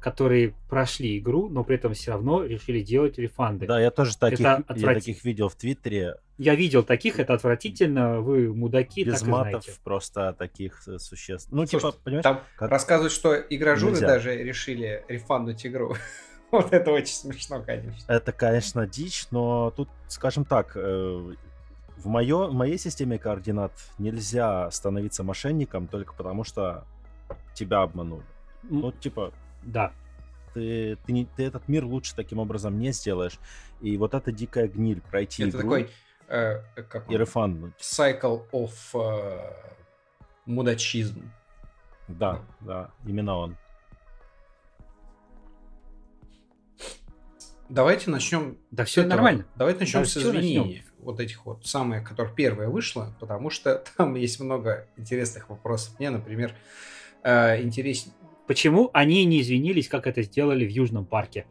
которые прошли игру, но при этом все равно решили делать рефанды. Да, я тоже таких, это отврат... я таких видел в Твиттере. Я видел таких, это отвратительно, вы мудаки, Без так матов, знаете. просто таких существ. Ну, Слушай, типа, понимаешь? Там как... рассказывают, что игражуры Нельзя. даже решили рефандуть игру. [laughs] вот это очень смешно, конечно. Это, конечно, дичь, но тут, скажем так, э, в, моё, в моей системе координат нельзя становиться мошенником только потому, что тебя обманули. Ну, типа... Да. Ты, ты, не, ты этот мир лучше таким образом не сделаешь. И вот эта дикая гниль пройти Это игру такой... Э, как и рефанднуть. Cycle of э, мудачизм. Да, да, именно он. Давайте начнем. Да все нормально. Давайте начнем да, с извинений. Начнем. Вот этих вот, самые, которые первая вышла, потому что [laughs] там есть много интересных вопросов. Мне, например, э, интереснее. Почему они не извинились, как это сделали в Южном парке,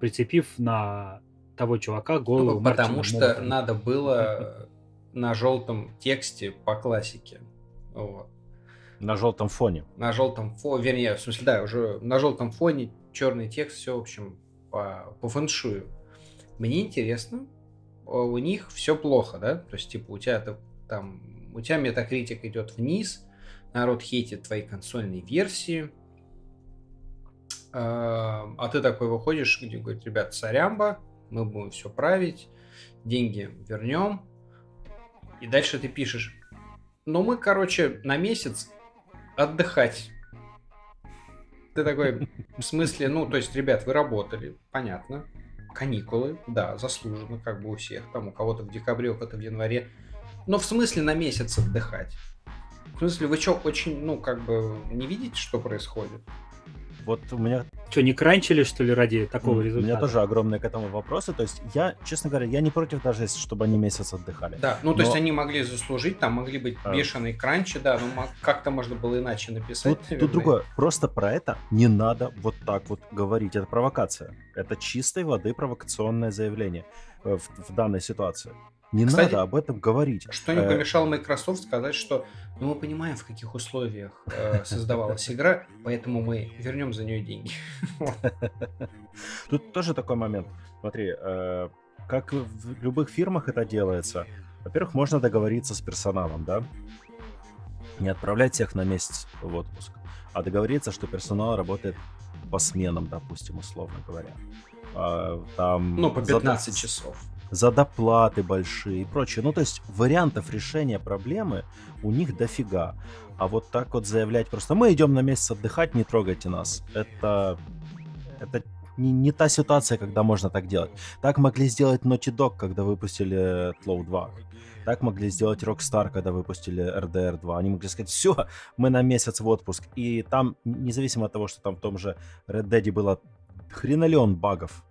прицепив на того чувака голову? Ну, потому что Момота. надо было [laughs] на желтом тексте по классике. Вот. На желтом фоне. На желтом фоне, вернее, в смысле, да, уже на желтом фоне черный текст, все, в общем, по, по фэншую. Мне интересно, у них все плохо, да? То есть, типа, у тебя там, у тебя метакритик идет вниз, народ хейтит твои консольные версии, а, а ты такой выходишь, где говорит, ребят, сорямба, мы будем все править, деньги вернем, и дальше ты пишешь, ну мы, короче, на месяц отдыхать ты такой, в смысле, ну, то есть, ребят, вы работали, понятно. Каникулы, да, заслуженно, как бы у всех. Там у кого-то в декабре, у кого-то в январе. Но в смысле на месяц отдыхать. В смысле, вы что, очень, ну, как бы, не видите, что происходит? Вот у меня... Что, не кранчили, что ли, ради такого mm, результата? У меня тоже огромные к этому вопросы. То есть я, честно говоря, я не против даже, чтобы они месяц отдыхали. Да, ну, но... то есть они могли заслужить, там могли быть а... бешеные кранчи, да, но как-то можно было иначе написать. Тут, тут другое. Просто про это не надо вот так вот говорить. Это провокация. Это чистой воды провокационное заявление э, в, в данной ситуации. Не Кстати, надо об этом говорить. Что не э, помешало Microsoft сказать, что ну, мы понимаем, в каких условиях э, создавалась игра, поэтому мы вернем за нее деньги. [laughs] Тут тоже такой момент. Смотри, э, как в любых фирмах это делается. Во-первых, можно договориться с персоналом, да? Не отправлять всех на месяц в отпуск, а договориться, что персонал работает по сменам, допустим, условно говоря. А, там ну, по 15 часов за доплаты большие и прочее. Ну, то есть вариантов решения проблемы у них дофига. А вот так вот заявлять просто, мы идем на месяц отдыхать, не трогайте нас. Это, это не, не та ситуация, когда можно так делать. Так могли сделать Naughty Dog, когда выпустили Tlou 2. Так могли сделать Rockstar, когда выпустили RDR 2. Они могли сказать, все, мы на месяц в отпуск. И там, независимо от того, что там в том же Red Dead было хренолеон багов,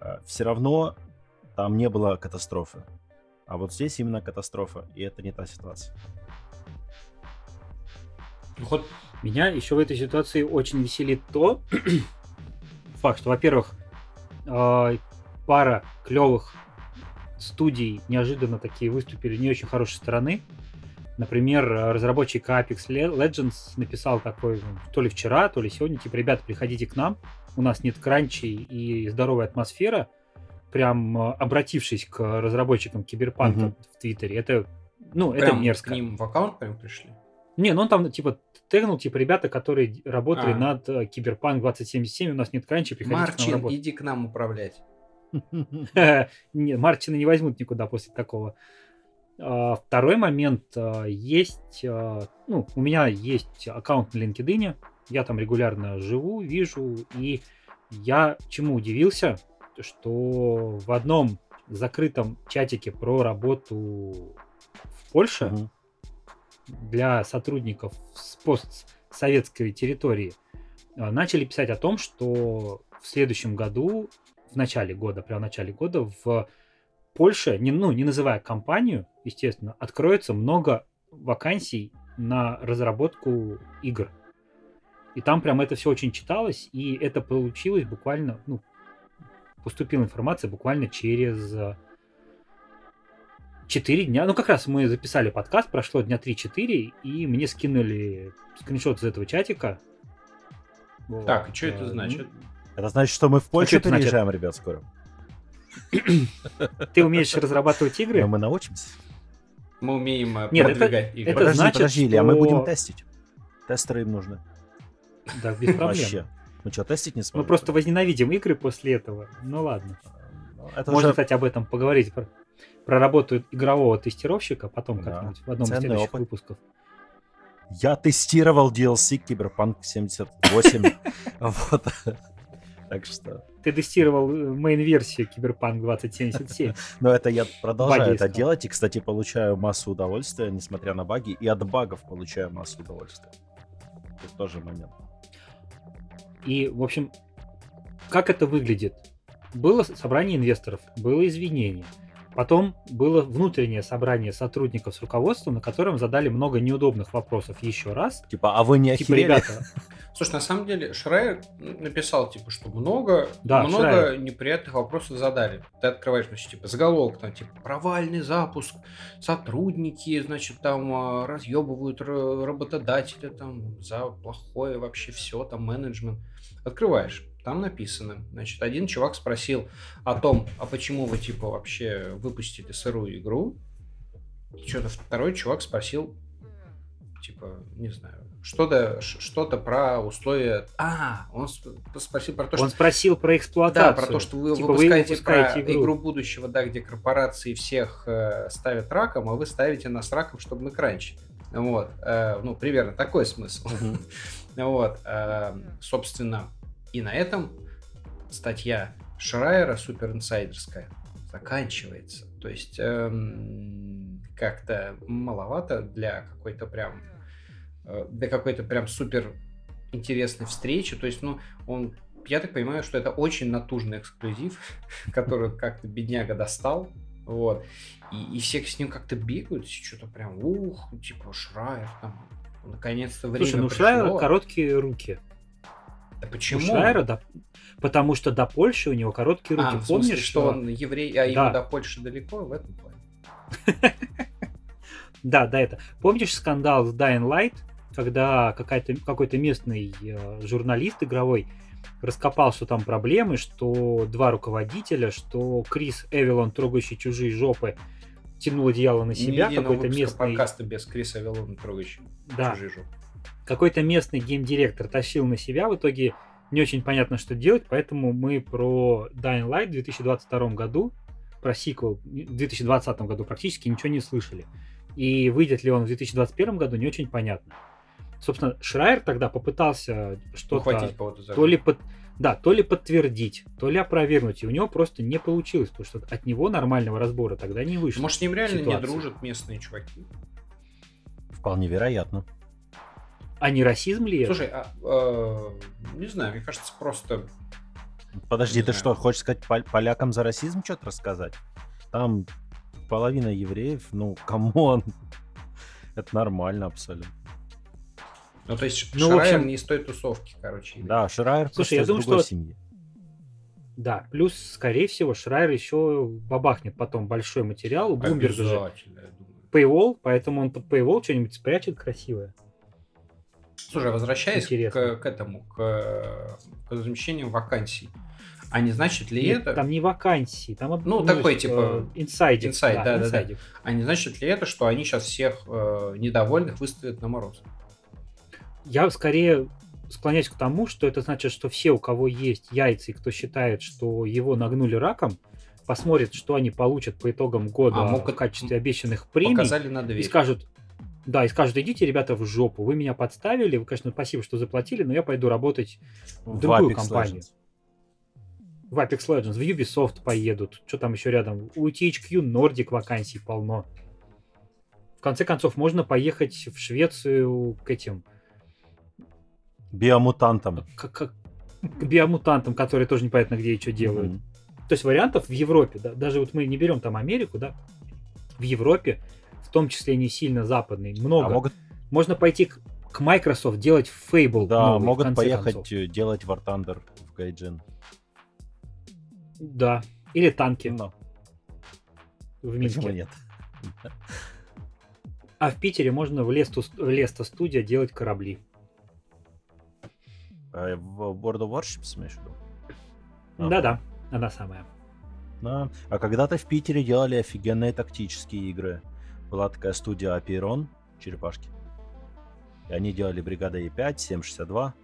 э, все равно там не было катастрофы. А вот здесь именно катастрофа, и это не та ситуация. Вот меня еще в этой ситуации очень веселит то, [clears throat] факт, что, во-первых, э, пара клевых студий неожиданно такие выступили не очень хорошей стороны. Например, разработчик Apex Legends написал такой, ну, то ли вчера, то ли сегодня, типа, ребята, приходите к нам, у нас нет кранчей и здоровая атмосфера, прям э, обратившись к разработчикам Киберпанка угу. в Твиттере, это, ну, прям это мерзко. к ним в аккаунт прям пришли? Не, ну он там, типа, тегнул, типа, ребята, которые работали а. над э, Киберпанк 2077, у нас нет кранча, приходите Марчин, к нам работать. иди к нам управлять. [laughs] Не, Марчина не возьмут никуда после такого. А, второй момент. А, есть, ну, у меня есть аккаунт на LinkedIn, я там регулярно живу, вижу, и я чему удивился, что в одном закрытом чатике про работу в Польше угу. для сотрудников с постсоветской территории а, начали писать о том, что в следующем году, в начале года, прямо в начале года, в Польше, не, ну, не называя компанию, естественно, откроется много вакансий на разработку игр. И там прям это все очень читалось, и это получилось буквально, ну, поступила информация буквально через 4 дня. Ну, как раз мы записали подкаст, прошло дня 3-4, и мне скинули скриншот из этого чатика. Так, вот. что это значит? Это значит, что мы в Польшу а переезжаем, значит? ребят, скоро. Ты умеешь разрабатывать игры? Но мы научимся. Мы умеем э, Нет, продвигать это, игры. Это подожди, значит, подожди, что... а мы будем тестить. Тестеры им нужны. Да, без проблем. Вообще. Мы что, тестить не сможем? Мы просто возненавидим игры после этого. Ну ладно. Ну, это Можно, уже... кстати, об этом поговорить. Про, про работу игрового тестировщика потом да. как-нибудь в одном Ценный из следующих опыт. выпусков. Я тестировал DLC Cyberpunk 78. [laughs] Вот. Так что... Ты тестировал мейн-версию Cyberpunk 2077. Но это я продолжаю это делать. И, кстати, получаю массу удовольствия, несмотря на баги. И от багов получаю массу удовольствия. Это тоже момент. И, в общем, как это выглядит? было собрание инвесторов, было извинение. Потом было внутреннее собрание сотрудников с руководством, на котором задали много неудобных вопросов еще раз. Типа, а вы не Типа, охерели? ребята, [laughs] Слушай, на самом деле, Шрайер написал, типа, что много, Да, много Шрайер. неприятных вопросов задали. Ты открываешь, значит, типа, заголовок, там, типа, провальный запуск, сотрудники, значит, там, а, разъебывают работодателя, там, за плохое вообще все, там, менеджмент. Открываешь, там написано, значит, один чувак спросил о том, а почему вы, типа, вообще выпустили сырую игру, и что-то второй чувак спросил, типа, не знаю, что-то, что-то про условия... А, он сп- спросил про то, что... он спросил про Да, эксплуатацию. про то, что вы Типа, выпускаете, выпускаете про игру. будущего, да, где корпорации всех э, ставят раком, а вы ставите нас раком, чтобы мы кранчили. Вот, э, ну, примерно такой смысл. [laughs] Вот, э, собственно, и на этом статья Шрайера суперинсайдерская заканчивается. То есть эм, как-то маловато для какой-то прям э, для какой-то прям супер интересной встречи. То есть, ну, он я так понимаю, что это очень натужный эксклюзив, [laughs] который как-то бедняга достал. Вот. И, и все с ним как-то бегают, что-то прям, ух, типа, Шрайер там. Наконец-то время Слушай, ну у пришло. Шрайера короткие руки. У почему? Шрайера, да, потому что до Польши у него короткие руки. А, в смысле, Помнишь, что он еврей, а ему Да. до Польши далеко в этом плане? [laughs] Да, да, это. Помнишь скандал с Dying Light, когда какой-то местный э, журналист игровой раскопал, что там проблемы, что два руководителя, что Крис Эвелон, трогающий чужие жопы, тянул одеяло на себя, какой-то местный, подкаста без Криса Вилона трогающего да, чужие жопы. Какой-то местный геймдиректор тащил на себя, в итоге не очень понятно, что делать, поэтому мы про Dying Light в 2022 году, про сиквел в 2020 году практически ничего не слышали. И выйдет ли он в 2021 году, не очень понятно. Собственно, Шрайер тогда попытался что-то то ли под, да, то ли подтвердить, то ли опровергнуть, и у него просто не получилось, потому что от него нормального разбора тогда не вышло. Может, с ним реально ситуации. не дружат местные чуваки? Вполне вероятно. А не расизм ли это? Слушай, а, э, не знаю, мне кажется, просто... Подожди, Не ты знаю. что, хочешь сказать пол- полякам за расизм что-то рассказать? Там половина евреев, ну, come on. [laughs] Это нормально абсолютно. Ну, то есть, Ну, в Шрайер общем- не из той тусовки, короче. Да, Шрайер Слушай, я думаю, другой что- семьи. Да, плюс, скорее всего, Шрайер еще бабахнет потом большой материал. У Блумберга же Обязательно, я думаю. Paywall, поэтому он под Paywall что-нибудь спрячет красивое. Слушай, возвращаясь Интересно. к, к этому, к, э, к размещению вакансий, а не значит ли Нет, это... Там не вакансии, там Ну, такой, типа, инсайдик. инсайд, да, да, да. А не значит ли это, что они сейчас всех э, недовольных выставят на мороз? Я скорее склоняюсь к тому, что это значит, что все, у кого есть яйца и кто считает, что его нагнули раком, посмотрят, что они получат по итогам года А, могут- в качестве обещанных премий Показали на и дверь. скажут, да, и скажут, идите, ребята, в жопу, вы меня подставили, вы, конечно, спасибо, что заплатили, но я пойду работать в другую Apex компанию. Legends. в Apex Legends, в Ubisoft поедут, что там еще рядом, у THQ Nordic вакансий полно. В конце концов, можно поехать в Швецию к этим, Биомутантом. к, к- к биомутантам, которые тоже непонятно где и что делают. Мгм. То есть вариантов в Европе, да, даже вот мы не берем там Америку, да, в Европе, в том числе не сильно западный, много. А могут, Можно пойти к, к Microsoft делать Fable. да, новый, могут поехать концов. э, делать War Thunder в Гайджин. Да. Или танки Ну, в Минске. почему нет? А в Питере можно в Лесту, в Леста студия делать корабли. А В World of Warships, имеешь в виду? А. Да-да, она самая. Да. А когда-то в Питере делали офигенные тактические игры. Была такая студия Apiron, черепашки. И они делали бригада Е5, 762.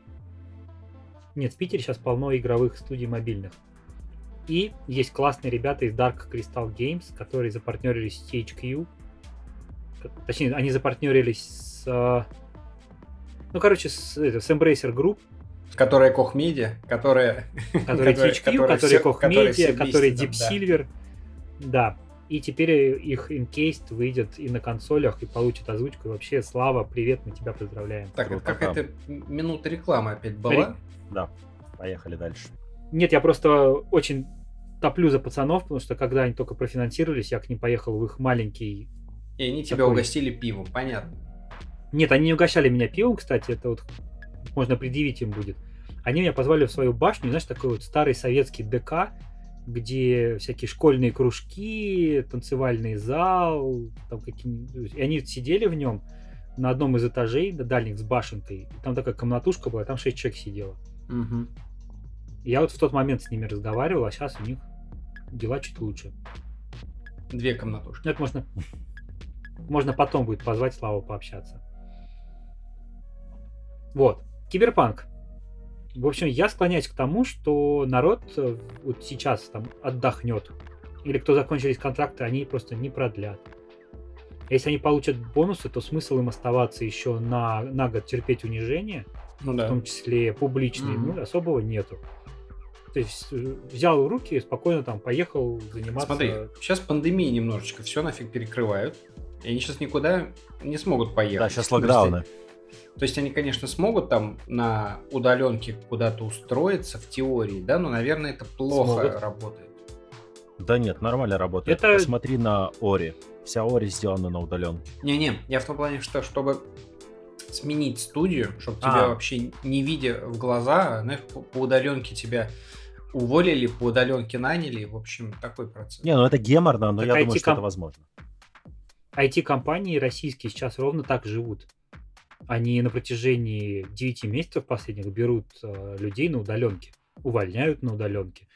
Нет, в Питере сейчас полно игровых студий мобильных. И есть классные ребята из Dark Crystal Games, которые запартнерились с THQ. Точнее, они запартнерились с... э, Ну, короче, с, это, с Embracer Group, Которая Koch Media, которая... который Который- THQ, все- Koch Media, вместе Deep. Silver. Да. И теперь их Encased выйдет и на консолях, и получит озвучку. И вообще, Слава, привет, мы тебя поздравляем. Так, это какая-то минута рекламы опять была. Да, поехали дальше. Нет, я просто очень топлю за пацанов, потому что когда они только профинансировались, я к ним поехал в их маленький... И они тебя такой... угостили пивом, понятно. Нет, они не угощали меня пивом, кстати, это вот можно предъявить им будет. Они меня позвали в свою башню, знаешь, такой вот старый советский ДК, где всякие школьные кружки, танцевальный зал, там какие И они сидели в нем на одном из этажей, до дальних с башенкой. Там такая комнатушка была, там шесть человек сидело. Угу. Я вот в тот момент с ними разговаривал, а сейчас у них дела чуть лучше. Две комнатушки. Это можно, можно потом будет позвать Славу пообщаться. Вот. Киберпанк. В общем, я склоняюсь к тому, что народ э, вот сейчас там отдохнет. Или кто закончились контракты, они просто не продлят. Если они получат бонусы, то смысл им оставаться еще на, на год терпеть унижение, ну, да. в том числе публичные, mm-hmm. ну, особого нету. То есть э, взял в руки, спокойно там поехал заниматься. Смотри, сейчас пандемия немножечко, все нафиг перекрывают. И они сейчас никуда не смогут поехать. Да, сейчас локдауны. То есть они, конечно, смогут там на удаленке куда-то устроиться в теории, да, но, наверное, это плохо смогут. работает. Да нет, нормально работает. Это... Посмотри на Ори. Вся Ори сделана на удаленке. Не-не, я в том плане, что чтобы сменить студию, чтобы а. тебя вообще не видя в глаза, знаешь, по, по удаленке тебя уволили, по удаленке наняли, в общем, такой процесс. Не, ну это геморно, но так я думаю, что это возможно. IT-компании российские сейчас ровно так живут. Они на протяжении 9 месяцев последних берут э, людей на удаленке, увольняют на удаленке,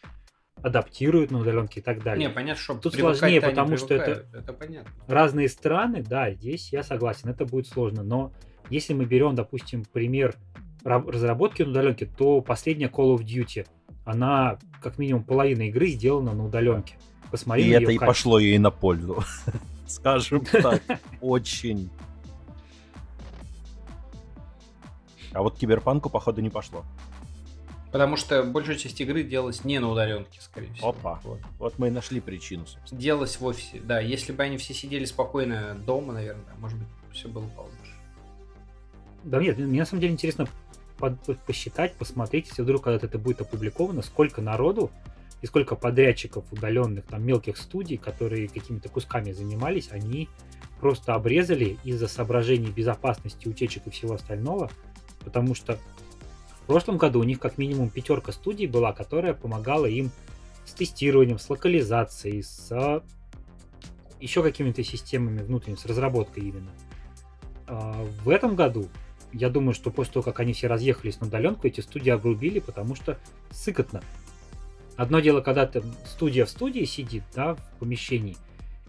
адаптируют на удаленке и так далее. Не, понятно, что Тут сложнее, потому что это, это понятно. разные страны, да, здесь я согласен, это будет сложно. Но если мы берем, допустим, пример разработки на удаленке, то последняя Call of Duty, она как минимум половина игры сделана на удаленке. Посмотри и это и пошло ей на пользу. [laughs] Скажем так, [laughs] очень А вот киберпанку, походу, не пошло. Потому что большая часть игры делалась не на удаленке, скорее всего. Опа. Вот, вот мы и нашли причину, собственно. Делалась в офисе, да. Если бы они все сидели спокойно дома, наверное, может быть, все было получше. Да нет, мне на самом деле интересно посчитать, посмотреть, если вдруг когда-то это будет опубликовано, сколько народу и сколько подрядчиков удаленных, там, мелких студий, которые какими-то кусками занимались, они просто обрезали из-за соображений безопасности, утечек и всего остального – потому что в прошлом году у них как минимум пятерка студий была, которая помогала им с тестированием, с локализацией, с еще какими-то системами внутренними, с разработкой именно. А, в этом году, я думаю, что после того, как они все разъехались на удаленку, эти студии обрубили, потому что сыкотно. Одно дело, когда ты студия в студии сидит, да, в помещении,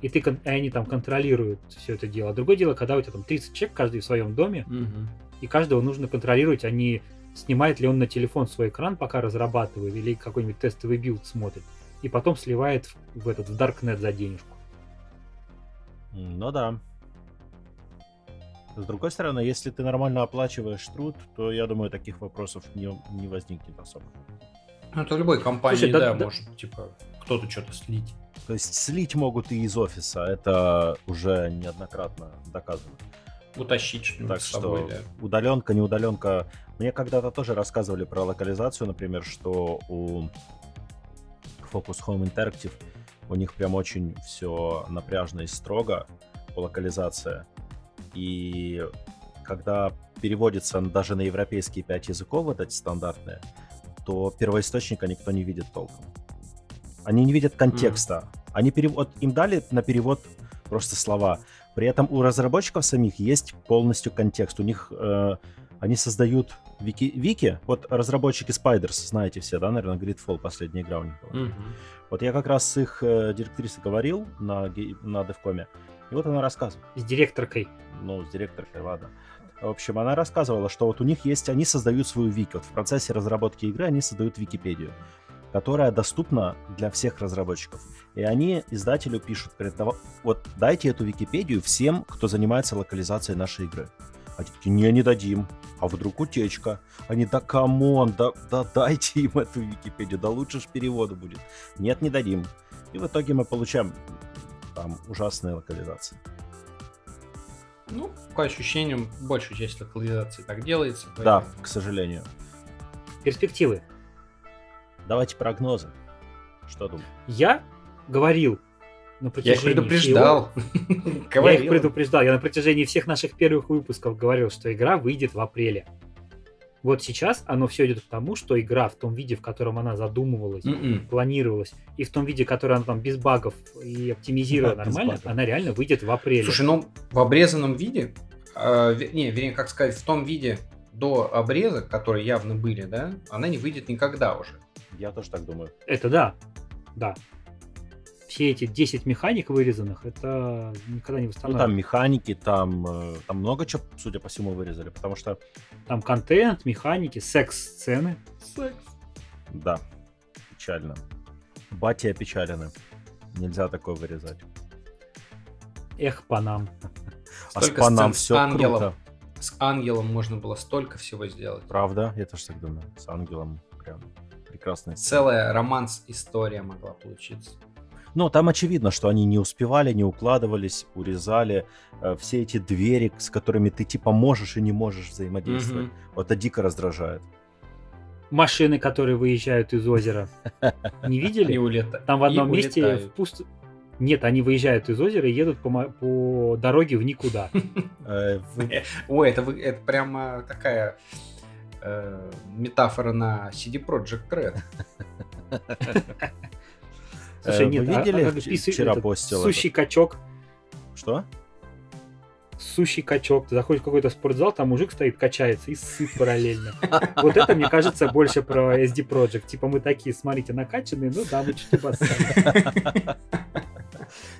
и, ты, и они там контролируют все это дело. А другое дело, когда у тебя там 30 человек, каждый в своем доме, угу и каждого нужно контролировать, а не снимает ли он на телефон свой экран, пока разрабатывает, или какой-нибудь тестовый билд смотрит, и потом сливает в, этот в Darknet за денежку. Ну да. С другой стороны, если ты нормально оплачиваешь труд, то я думаю, таких вопросов не, не возникнет особо. Ну, это любой компании, Слушай, да, да, может, типа, кто-то что-то слить. То есть слить могут и из офиса, это уже неоднократно доказано утащить что-нибудь так с собой, что да. удаленка, не удаленка. Мне когда-то тоже рассказывали про локализацию, например, что у Focus Home Interactive у них прям очень все напряжно и строго по локализации. И когда переводится даже на европейские пять языков, вот эти стандартные, то первоисточника никто не видит толком. Они не видят контекста. Mm. Они перевод, им дали на перевод просто слова. При этом у разработчиков самих есть полностью контекст. У них э, они создают вики, вики. Вот разработчики Spiders, знаете все, да, наверное, Gridfall, последняя игра у них была. Mm-hmm. Вот я как раз с их э, директрисой говорил на, на Девкоме, и вот она рассказывала. С директоркой. Ну, с директоркой, ладно. В общем, она рассказывала, что вот у них есть, они создают свою вики. Вот в процессе разработки игры они создают Википедию которая доступна для всех разработчиков. И они издателю пишут, говорят, вот дайте эту Википедию всем, кто занимается локализацией нашей игры. А те такие, не, не дадим. А вдруг утечка? Они, да come on, да, да дайте им эту Википедию, да лучше ж перевода будет. Нет, не дадим. И в итоге мы получаем там ужасные локализации. Ну, по ощущениям, большая часть локализации так делается. Поэтому... Да, к сожалению. Перспективы. Давайте прогнозы. Что думал? Я говорил на Я их протяжении предупреждал. всего- [laughs] Я их предупреждал. Я на протяжении всех наших первых выпусков говорил, что игра выйдет в апреле. Вот сейчас оно все идет к тому, что игра в том виде, в котором она задумывалась, Мгм. планировалась, и в том виде, который она там без багов и оптимизирована Да, нормально, она реально выйдет в апреле. Слушай, ну в обрезанном виде, э, не, вернее, как сказать, в том виде до обреза, которые явно были, да, она не выйдет никогда уже. Я тоже так думаю. Это да, да. Все эти 10 механик вырезанных, это никогда не Ну, там восстановится. механики, там, э, там много чего, судя по всему, вырезали, потому что, Там контент, механики, секс-сцены. да, печально. Бати опечалены. Нельзя такое вырезать. Эх, по нам. А с сцен с все ангелом. круто. С ангелом можно было столько всего сделать. Правда? Я тоже так думаю. С ангелом прям прекрасная. Целая романс-история могла получиться. Ну, там очевидно, что они не успевали, не укладывались, урезали э, все эти двери, с которыми ты типа можешь и не можешь взаимодействовать. Мгм. Вот это дико раздражает. Машины, которые выезжают из озера. Не [laughs] видели? И улета- Там в одном и месте улетают. в пуст... Нет, они выезжают из озера и едут по, по дороге в никуда. [laughs] Э, в- Ой, это прямо такая э, метафора на CD Projekt Red. [laughs] Слушай, Э, нет, вы а- видели, а писай- вчера постил Сущий качок. Что? Сущий качок. Ты заходишь в какой-то спортзал, там мужик стоит, качается и сыт параллельно. Вот это, мне кажется, больше про SD Project. Типа мы такие, смотрите, накачанные, ну да, мы чуть.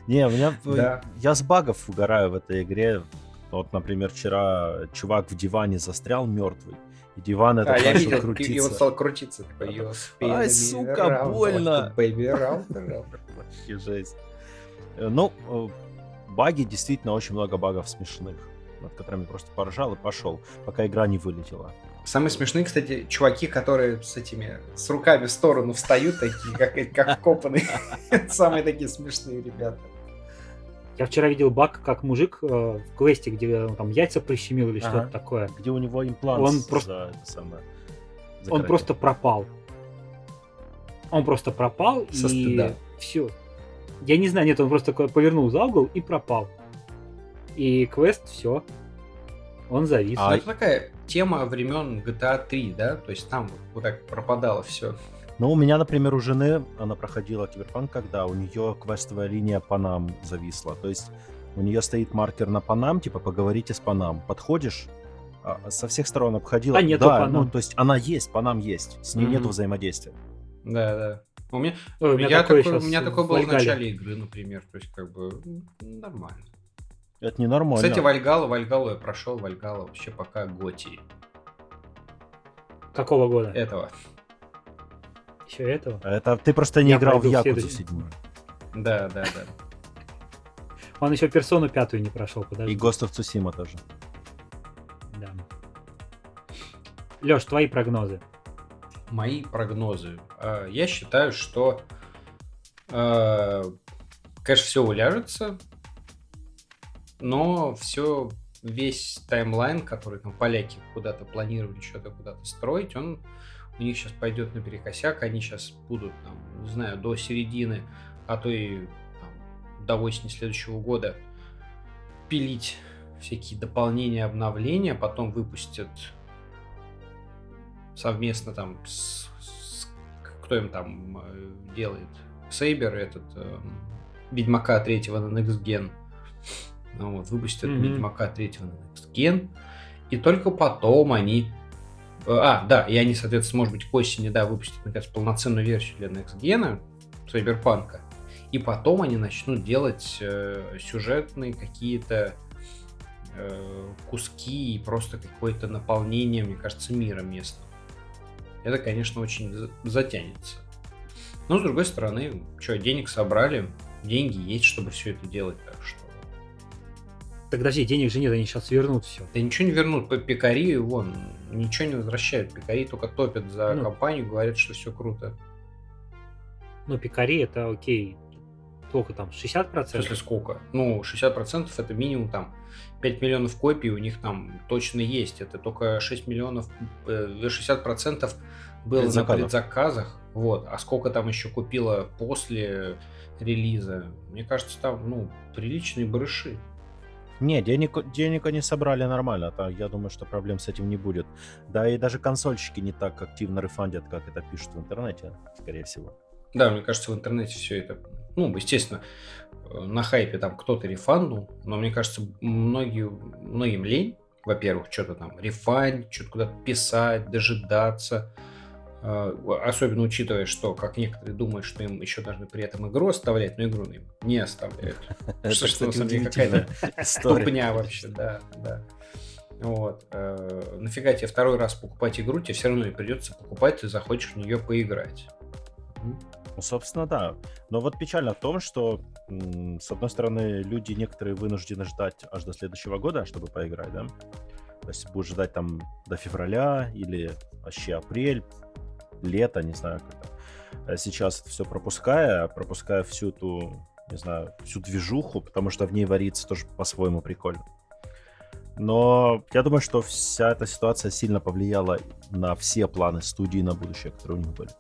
Не, у меня... Да. Я с багов угораю в этой игре. Вот, например, вчера чувак в диване застрял мертвый. И диван этот А, я начал видел, и крутиться. он стал крутиться. Такой, «You spin Ай, сука, around, больно. baby around». Вообще жесть. Э, Ну, э, баги, действительно, очень много багов смешных, над которыми просто поржал и пошел, пока игра не вылетела. Самые смешные, кстати, чуваки, которые с этими, с руками в сторону встают, такие, как, как вкопанные. [laughs] Самые такие смешные ребята. Я вчера видел баг, как мужик э, в квесте, где он там яйца прищемил или Ага. что-то такое. Где у него имплант Он за просто- это самое, Он закрытый. просто пропал. Он просто пропал Со и стыда. все. Я не знаю, нет, он просто повернул за угол и пропал. И квест все. Он завис. А, Ну, это такая тема времен GTA 3, да? То есть там вот так пропадало все. Ну, у меня, например, у жены, она проходила киберпанк, когда у нее квестовая линия Панам зависла. То есть у нее стоит маркер на Панам, типа поговорите с Панам. Подходишь, а, со всех сторон обходила. А нету да, Панам. ну, то есть она есть, Панам есть. С ней Мгм. нету взаимодействия. Да, да. У меня, Ой, у меня такое такой, у меня такой в был в начале игры, например. То есть, как бы, нормально. Это ненормально. Кстати, Вальгала, Вальгалу я прошел, Вальгала вообще пока Готи Какого года? этого. Еще этого? Это ты просто не Я играл в Якудзу седьмую. Да, да, да. Он еще персону пятую не прошел, подожди. И Ghost of Tsushima тоже. Да. Леш, твои прогнозы. Мои прогнозы. Э, Я считаю, что, э, конечно, все уляжется, но все, весь таймлайн, который там поляки куда-то планировали что-то куда-то строить, он у них сейчас пойдет наперекосяк, они сейчас будут, там, не знаю, до середины, а то и там, до осени следующего года пилить всякие дополнения, обновления, потом выпустят совместно там с, с- кто им там э, делает Сейбер этот эм, Ведьмака третьего на Next Gen ну, вот, выпустят Мгм. Ведьмака третьего на Next Gen и только потом они э, а, да, и они, соответственно, может быть, к осени, да, выпустят, наконец, полноценную версию для Next Gen, Cyberpunk, и потом они начнут делать э, сюжетные какие-то э, куски и просто какое-то наполнение, мне кажется, мира местного. Это, конечно, очень за- затянется. Но, с другой стороны, что, денег собрали, деньги есть, чтобы все это делать, так что... Так подожди, денег же нет, они сейчас вернут все. Да ничего не вернут, П- пекари, вон, ничего не возвращают. Пекари только топят за Ну. компанию, говорят, что все круто. Ну, пикари это окей. Сколько там, В 60%? смысле, сколько? Ну, 60% это минимум там 5 миллионов копий у них там точно есть. Это только 6 миллионов, э, 60% было на предзаказах. Вот. А сколько там еще купила после релиза? Мне кажется, там, ну, приличные барыши. Не, денег, денег они собрали нормально, так я думаю, что проблем с этим не будет. Да и даже консольщики не так активно рефандят, как это пишут в интернете, скорее всего. Да, мне кажется, в интернете все это, ну, естественно, э, на хайпе там кто-то рефандул, но мне кажется, многие, многим лень, во-первых, что-то там рефанд, что-то куда-то писать, дожидаться, а, особенно учитывая, что, как некоторые думают, что им еще должны при этом игру оставлять, но игру им не оставляют. [laughs] Что, что на самом деле какая-то [laughs] тупня вообще, да, да. Вот. Э, нафига тебе второй раз покупать игру, тебе все равно и придется покупать, ты захочешь в нее поиграть. Ну, собственно, да. Но вот печально в том, что, с одной стороны, люди некоторые вынуждены ждать аж до следующего года, чтобы поиграть, да? То есть будешь ждать там до февраля или вообще апрель, лето, не знаю, когда. Сейчас это все пропуская, пропуская всю ту, не знаю, всю движуху, потому что в ней варится тоже по-своему прикольно. Но я думаю, что вся эта ситуация сильно повлияла на все планы студии на будущее, которые у них были.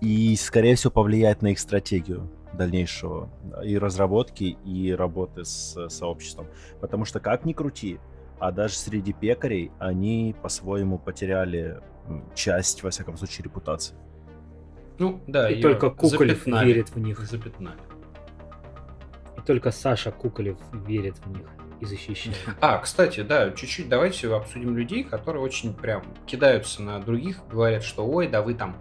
И, скорее всего, повлияет на их стратегию дальнейшего и разработки, и работы с сообществом. Потому что, как ни крути, а даже среди пекарей они по-своему потеряли часть, во всяком случае, репутации. Ну, да, и только Куколев запятнали. верит в них. Запятнали. И только Саша Куколев верит в них и защищает. [laughs] А, кстати, да, чуть-чуть давайте обсудим людей, которые очень прям кидаются на других, говорят, что ой, да вы там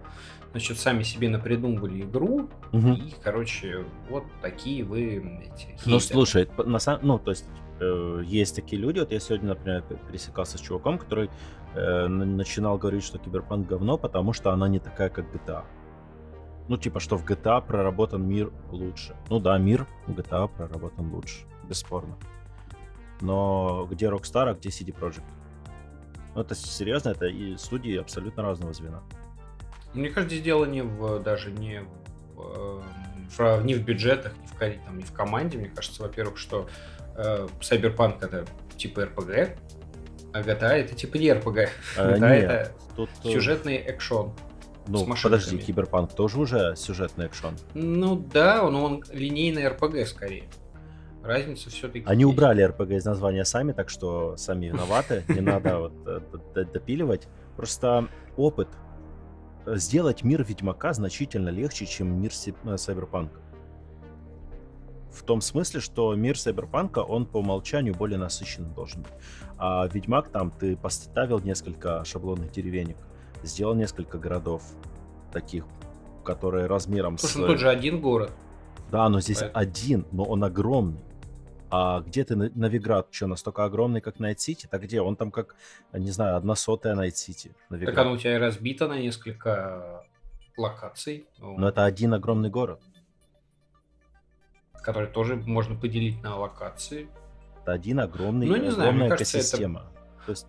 значит, сами себе напридумывали игру, угу. и, короче, вот такие вы эти хейтеры. Ну, слушай, на самом, ну, то есть э, есть такие люди, вот я сегодня, например, пересекался с чуваком, который э, начинал говорить, что Киберпанк говно, потому что она не такая, как GTA. Ну, типа, что в GTA проработан мир лучше. Ну да, мир в GTA проработан лучше, бесспорно. Но где Rockstar, а где CD Projekt? Ну, это серьезно, это и студии абсолютно разного звена. Мне кажется, дело не в, даже не в, в, не в бюджетах, не в, там, не в команде. Мне кажется, во-первых, что э, Cyberpunk это типа RPG, а GTA это типа не RPG. А, GTA нет, это тут... Э, сюжетный экшон. Ну, подожди, Киберпанк тоже уже сюжетный экшон? Ну да, но он линейный RPG скорее. Разница все-таки. Они есть. убрали RPG из названия сами, так что сами виноваты. Не надо [laughs] вот э, допиливать. Просто опыт сделать мир Ведьмака значительно легче, чем мир Сайберпанка. В том смысле, что мир Сайберпанка, он по умолчанию более насыщенный должен быть. А Ведьмак там ты поставил несколько шаблонных деревенек, сделал несколько городов таких, которые размером Слушай, с... ну тут же один город. Да, но здесь Поэтому. один, но он огромный. А где ты, Новиград, что, настолько огромный, как Найт-Сити? Так где? Он там как, не знаю, одна сотая Найт-Сити. Так оно у тебя разбито на несколько локаций. Но это один огромный город. Который тоже можно поделить на локации. Это один огромный, ну, не огромная знаю, экосистема. Это... То есть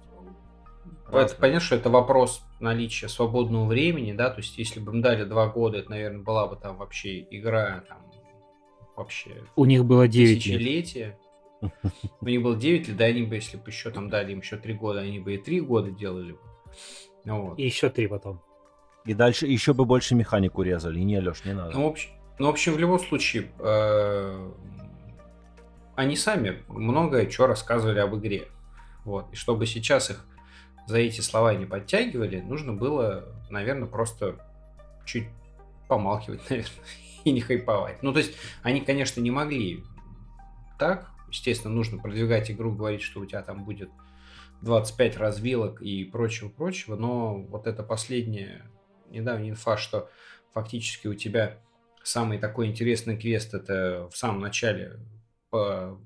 это, понятно, что это вопрос наличия свободного времени, да, то есть если бы им дали два года, это, наверное, была бы там вообще игра там вообще. У них было 9 тысячелетие. лет. У них было 9 лет, да, они бы, если бы еще там дали им еще 3 года, они бы и 3 года делали бы. Вот. И еще 3 потом. И дальше еще бы больше механику резали. Не, Леш, не надо. Ну, в общем, ну, в общем, в любом случае, э, они сами многое что рассказывали об игре. Вот. И чтобы сейчас их за эти слова не подтягивали, нужно было, наверное, просто чуть помалкивать, [laughs] наверное, и не хайповать. Ну, то есть, они, конечно, не могли так. Естественно, нужно продвигать игру, говорить, что у тебя там будет 25 развилок и прочего-прочего, но вот это последняя недавняя инфа, что фактически у тебя самый такой интересный квест это в самом начале по,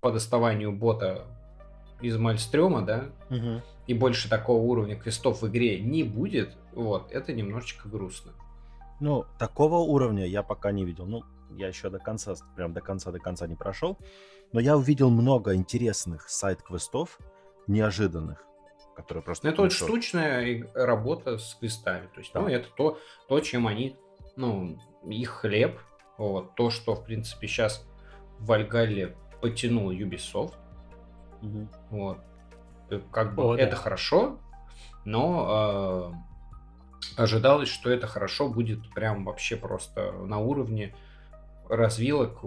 по доставанию бота из Мальстрёма, да, угу. и больше такого уровня квестов в игре не будет, вот, это немножечко грустно. Ну, такого уровня я пока не видел. Ну, я еще до конца, прям до конца, до конца не прошел. Но я увидел много интересных сайт-квестов, неожиданных, которые просто... Ну, это очень штучная работа с квестами. То есть, да. ну, это то, то, чем они, ну, их хлеб. Вот, то, что, в принципе, сейчас в Вальгалле потянул Ubisoft. Угу. Вот. Э, как бы О, это да. хорошо, но э, ожидалось, что это хорошо будет прям вообще просто на уровне развилок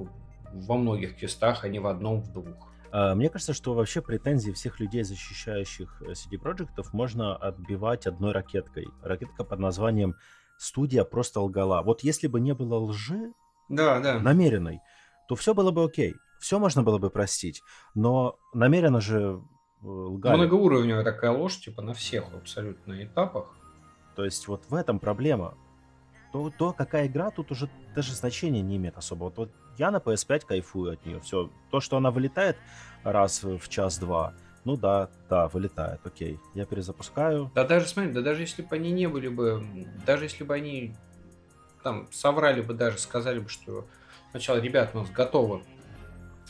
во многих квестах, а не в одном, в двух. А, мне кажется, что вообще претензии всех людей, защищающих э, CD Projekt, можно отбивать одной ракеткой. Ракетка под названием «Студия просто лгала». Вот если бы не было лжи да, да. намеренной, то все было бы окей. Все можно было бы простить. Но намеренно же э, лгали. Многоуровневая такая ложь, типа на всех абсолютно этапах. То есть вот в этом проблема. То, то какая игра, тут уже даже значения не имеет особо. Вот, вот я на PS5 кайфую от нее. Все. То, что она вылетает раз в час-два, ну да, да, вылетает, окей. Я перезапускаю. Да даже, смотри, да даже если бы они не были бы, даже если бы они там соврали бы даже, сказали бы, что сначала, ребят, у нас готова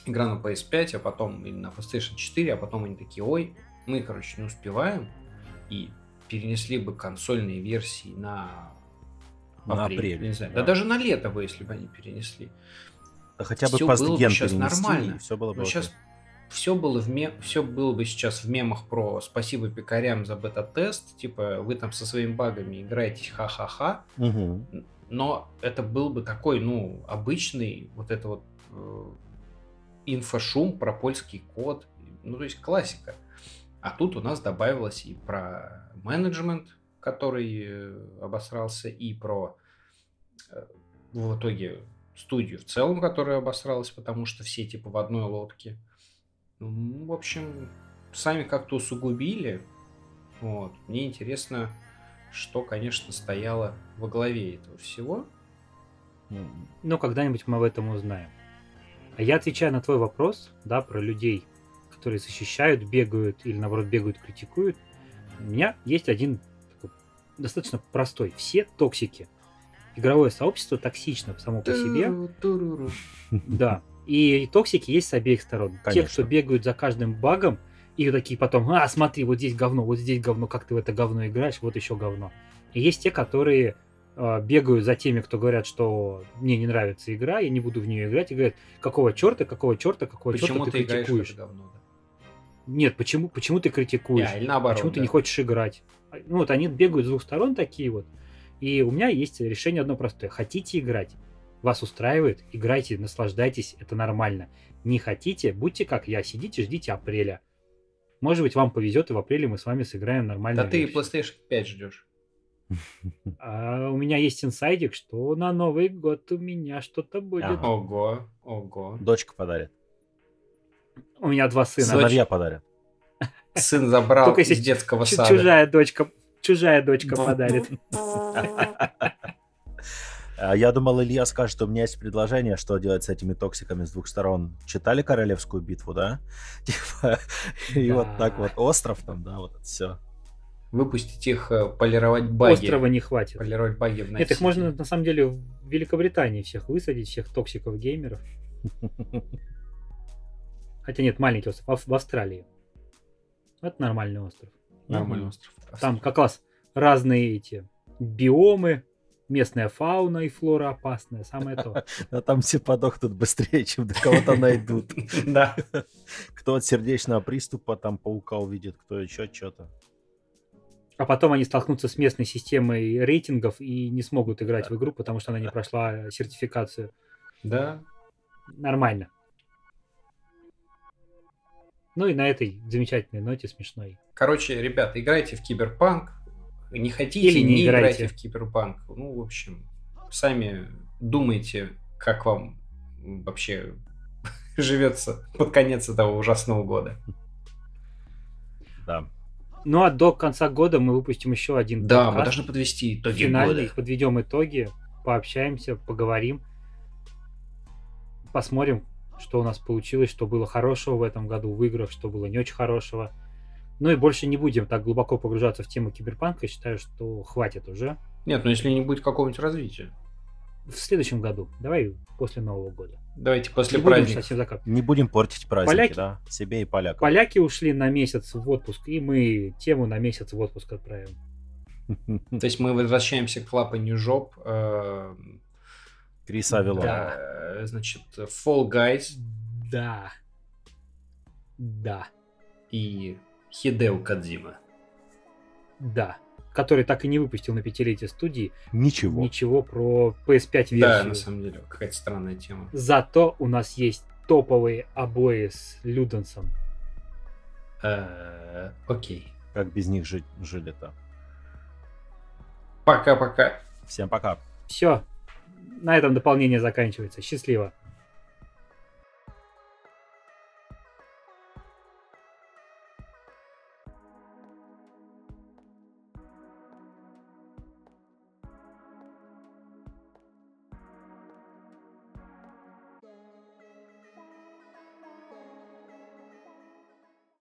игра на PS5, а потом или на PlayStation 4, а потом они такие, ой, мы, короче, не успеваем, и перенесли бы консольные версии на, на апрель, апрель не знаю, да. да даже на лето бы, если бы они перенесли. Да хотя бы постген сейчас нормально. Все было бы сейчас все было, в мем... все было бы сейчас в мемах про спасибо пекарям за бета-тест, типа вы там со своими багами играете ха-ха-ха, угу. но это был бы такой, ну, обычный вот это вот э, инфошум про польский код, ну, то есть классика. А тут у нас добавилось и про менеджмент, который э, обосрался, и про э, в итоге студию в целом, которая обосралась, потому что все типа в одной лодке. Ну, в общем, сами как-то усугубили. Вот. Мне интересно, что, конечно, стояло во главе этого всего. Ну, когда-нибудь мы об этом узнаем. А я отвечаю на твой вопрос, да, про людей, которые защищают, бегают или, наоборот, бегают, критикуют. У меня есть один такой, достаточно простой. Все токсики игровое сообщество токсично само по себе. Да. И токсики есть с обеих сторон. Конечно. Те, кто бегают за каждым багом, и такие потом, а, смотри, вот здесь говно, вот здесь говно, как ты в это говно играешь, вот еще говно. И есть те, которые э, бегают за теми, кто говорят, что мне не нравится игра, я не буду в нее играть, и говорят, какого черта, какого черта, какого почему черта ты, ты критикуешь? Говно, да? Нет, почему, почему ты критикуешь? Я, или наоборот, почему да. ты не хочешь играть? Ну вот они бегают с двух сторон такие вот. И у меня есть решение одно простое. Хотите играть? Вас устраивает? Играйте, наслаждайтесь, это нормально. Не хотите? Будьте как я, сидите, ждите апреля. Может быть, вам повезет, и в апреле мы с вами сыграем нормально. Да ты PlayStation 5 ждешь. [laughs] [laughs] А у меня есть инсайдик, что на Новый год у меня что-то будет. Ага. Ого, ого. Дочка подарит. У меня два сына. Сыновья подарят. Сын забрал Только из детского сада. Чужая дочка чужая дочка подарит. [laughs] А я думал, Илья скажет, что у меня есть предложение, что делать с этими токсиками с двух сторон. Читали Королевскую битву, да? [laughs] Типа, и вот так вот остров там, да, вот это все. Выпустить их, э, полировать баги. Острова не хватит. Полировать баги в Нет, их можно на самом деле в Великобритании всех высадить, всех токсиков геймеров. [laughs] Хотя нет, маленький остров, в Австралии. Это нормальный остров. Нормальный остров. Там как раз разные эти биомы, местная фауна и флора опасная, самое то. [laughs] А там все подохнут быстрее, чем до кого-то найдут. [laughs] Да. Кто от сердечного приступа там паука увидит, кто еще что-то. А потом они столкнутся с местной системой рейтингов и не смогут играть в игру, потому что она не прошла сертификацию. Да. Нормально. Ну и на этой замечательной ноте смешной. Короче, ребята, играйте в Киберпанк. Не хотите, Или не, не играйте. играйте в Киберпанк. Ну, в общем, сами думайте, как вам вообще [laughs] живется под конец этого ужасного года. Да. Ну а до конца года мы выпустим еще один Да, мы должны подвести итоги финальный, года. подведем итоги, пообщаемся, поговорим, посмотрим, что у нас получилось, что было хорошего в этом году в играх, что было не очень хорошего. Ну и больше не будем так глубоко погружаться в тему киберпанка. Я считаю, что хватит уже. Нет, ну если не будет какого-нибудь развития. В следующем году. Давай после Нового года. Давайте после праздника. Не будем портить праздники, Поляки... да? Себе и полякам. Поляки ушли на месяц в отпуск, и мы тему на месяц в отпуск отправим. [laughs] То есть мы возвращаемся к лапанью жоп. Э, Криса Авилона. Да, значит, Fall Guys. Да. Да. И Хидео Кадзима. Да. который так и не выпустил на пятилетие студии Ничего. ничего про PS5 Да, версию. на самом деле, какая-то странная тема. Зато у нас есть топовые обои с Люденсом. Э, Окей. Как без них жить жили-то. Пока-пока. Всем пока. Все. На этом дополнение заканчивается. Счастливо.